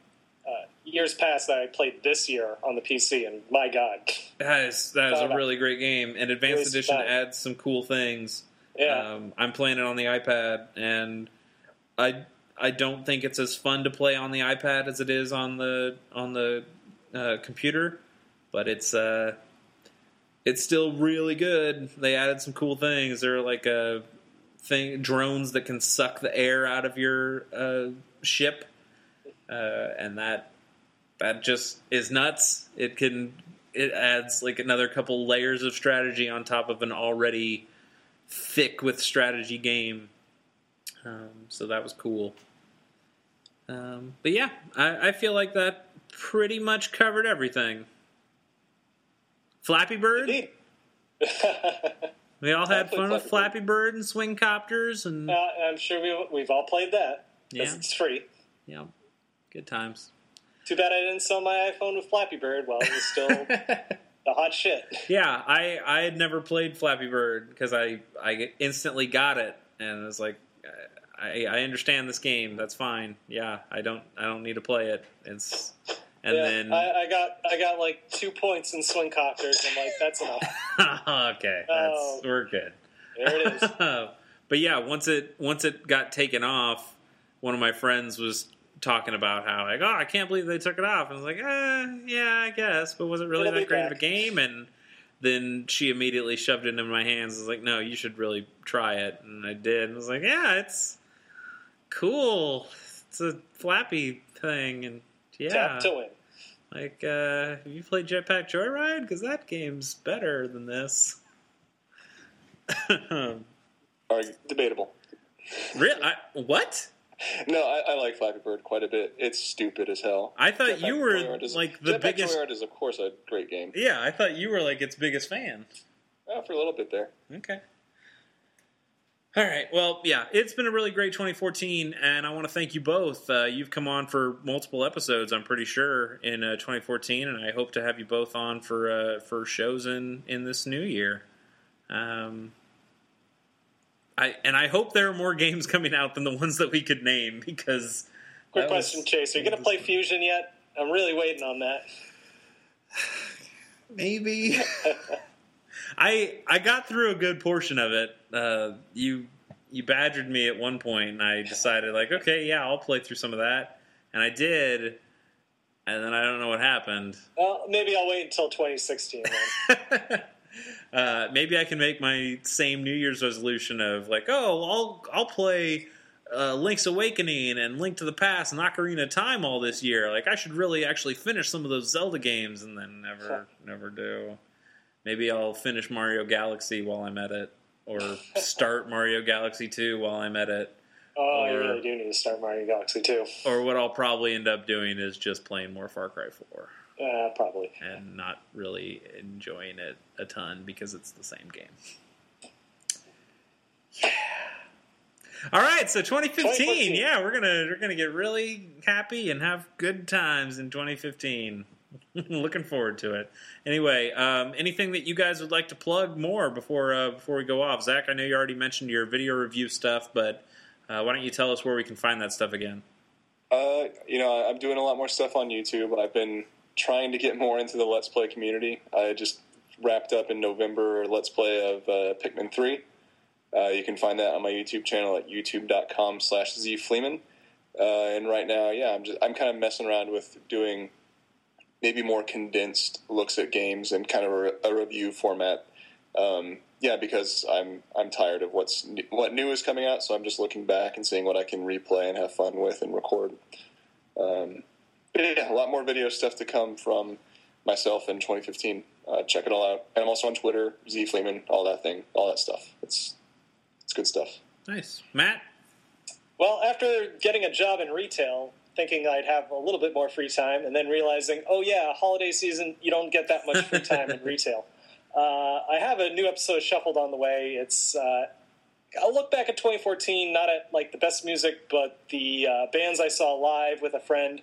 uh, years past that I played this year on the PC, and my God, That is that is a really great game, and Advanced Edition fun. adds some cool things. yeah, Um, I'm playing it on the iPad, and I I don't think it's as fun to play on the iPad as it is on the on the uh, computer, but it's uh, it's still really good. They added some cool things. There are like uh, thing drones that can suck the air out of your uh, ship, uh, and that that just is nuts. It can it adds like another couple layers of strategy on top of an already thick with strategy game. Um, so that was cool. Um, but yeah, I, I feel like that pretty much covered everything. Flappy Bird. (laughs) We all had fun with Flappy Flappy Bird and swing copters and Uh, I'm sure we, we've all played that yeah, it's free. yeah, good times. Too bad I didn't sell my iPhone with Flappy Bird while it was still (laughs) the hot shit. Yeah, I I had never played Flappy Bird because I I instantly got it and I was like, I I understand this game. That's fine. Yeah, I don't I don't need to play it. It's and yeah, then I, I got I got like two points in swing copters. I'm like, that's enough. (laughs) okay, that's Oh. we're good. There it is. (laughs) but yeah, once it once it got taken off, one of my friends was talking about how like, oh, I can't believe they took it off. And I was like, eh, yeah, I guess, but was it really It'll that great of a game? And then she immediately shoved it into my hands. I was like, no, you should really try it, and I did. And I was like, yeah, it's cool. It's a flappy thing, and yeah, Tap to win. like, uh, have you played Jetpack Joyride? Because that game's better than this. (laughs) Are debatable. Real? I, what? No, I, I like Flappy Bird quite a bit. It's stupid as hell. I thought Jetpack you were is- like the Jetpack biggest. Joyride is, of course, a great game. Yeah, I thought you were like its biggest fan. Oh, for a little bit there. Okay. All right. Well, yeah, it's been a really great 2014, and I want to thank you both. Uh, you've come on for multiple episodes, I'm pretty sure, in uh, 2014, and I hope to have you both on for uh, for shows in in this new year. Um, I and I hope there are more (laughs) games coming out than the ones that we could name because. Quick that was- question, Chase. Are you going to play Fusion yet? I'm really waiting on that. (sighs) Maybe. (laughs) I I got through a good portion of it. Uh, you you badgered me at one point, and I decided like, okay, yeah, I'll play through some of that, and I did, and then I don't know what happened. Well, maybe I'll wait until 2016 then. (laughs) uh, maybe I can make my same New Year's resolution of like, oh, I'll I'll play uh, Link's Awakening and Link to the Past and Ocarina of Time all this year. Like, I should really actually finish some of those Zelda games, and then never never do. Maybe I'll finish Mario Galaxy while I'm at it, or start Mario Galaxy 2 while I'm at it. Oh, you Or- really do need to start Mario Galaxy 2. Or what I'll probably end up doing is just playing more Far Cry 4 Uh, probably. and not really enjoying it a ton because it's the same game. Yeah. All right, so 2015, 2014. yeah, we're gonna we're gonna get really happy and have good times in 2015. (laughs) Looking forward to it. Anyway, um, anything that you guys would like to plug more before uh, before we go off? Zach, I know you already mentioned your video review stuff, but uh, why don't you tell us where we can find that stuff again? Uh, you know, I'm doing a lot more stuff on YouTube. I've been trying to get more into the Let's Play community. I just wrapped up in November Let's Play of uh, Pikmin 3. Uh, you can find that on my YouTube channel at youtube.com slash zfleeman. Uh, and right now, yeah, I'm just I'm kind of messing around with doing maybe more condensed looks at games and kind of a, a review format. Um, yeah, because I'm I'm tired of what's new, what new is coming out, so I'm just looking back and seeing what I can replay and have fun with and record. Um, but yeah, a lot more video stuff to come from myself in 2015. Uh, check it all out, and I'm also on Twitter, Z Fleeman, all that thing, all that stuff. It's it's good stuff. Nice, Matt. Well, after getting a job in retail, thinking I'd have a little bit more free time, and then realizing, oh yeah, holiday season, you don't get that much free time in (laughs) retail. Uh, I have a new episode shuffled on the way. It's uh, I'll look back at 2014, not at like the best music, but the uh, bands I saw live with a friend.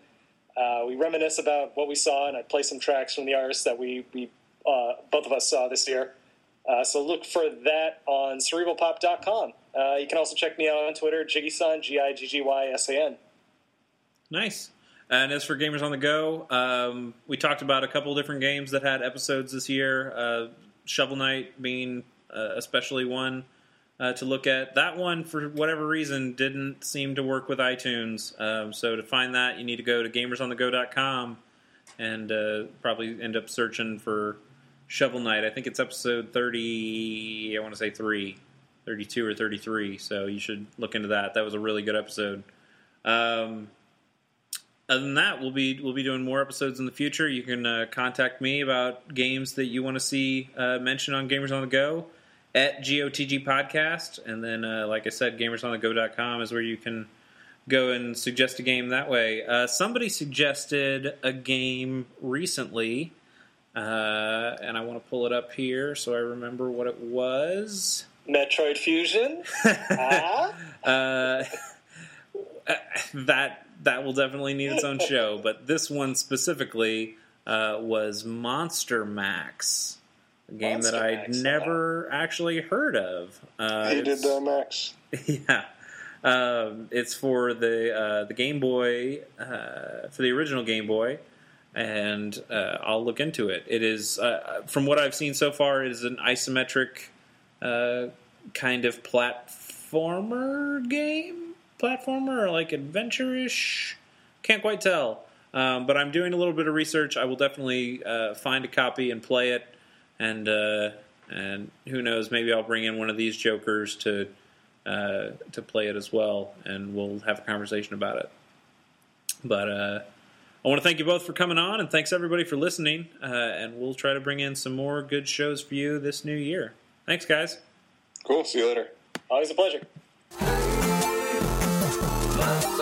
Uh, we reminisce about what we saw, and I play some tracks from the artists that we we uh, both of us saw this year. Uh, so look for that on cerebralpop.com. Uh, you can also check me out on Twitter, Jiggysan, G I G G Y S A N. Nice. And as for Gamers on the Go, um, we talked about a couple different games that had episodes this year. Uh, Shovel Knight being uh, especially one uh, to look at. That one, for whatever reason, didn't seem to work with iTunes. Um, so to find that, you need to go to gamersonthego.com and uh, probably end up searching for Shovel Knight. I think it's episode 30, I want to say 3, 32 or 33. So you should look into that. That was a really good episode. Um, other than that, we'll be we'll be doing more episodes in the future. You can uh, contact me about games that you want to see uh, mentioned on Gamers on the Go at GOTG Podcast, and then uh, like I said, GamersOnTheGo.com is where you can go and suggest a game that way. Uh, somebody suggested a game recently, uh, and I want to pull it up here so I remember what it was. Metroid Fusion. (laughs) ah? Uh, (laughs) that that will definitely need its own show. But this one specifically uh, was Monster Max, a game Monster that I'd Max, never actually heard of. Uh, Hated it's- uh, Max. (laughs) yeah. Um, it's for the uh, the Game Boy, uh, for the original Game Boy, and uh, I'll look into it. It is, uh, from what I've seen so far, it is an isometric uh, kind of platformer game, platformer or like adventure-ish. Can't quite tell, um, but I'm doing a little bit of research. I will definitely uh, find a copy and play it, and uh, and who knows, maybe I'll bring in one of these jokers to uh, to play it as well, and we'll have a conversation about it. But uh, I want to thank you both for coming on, and thanks everybody for listening. Uh, and we'll try to bring in some more good shows for you this new year. Thanks, guys. Cool. See you later. Always a pleasure love.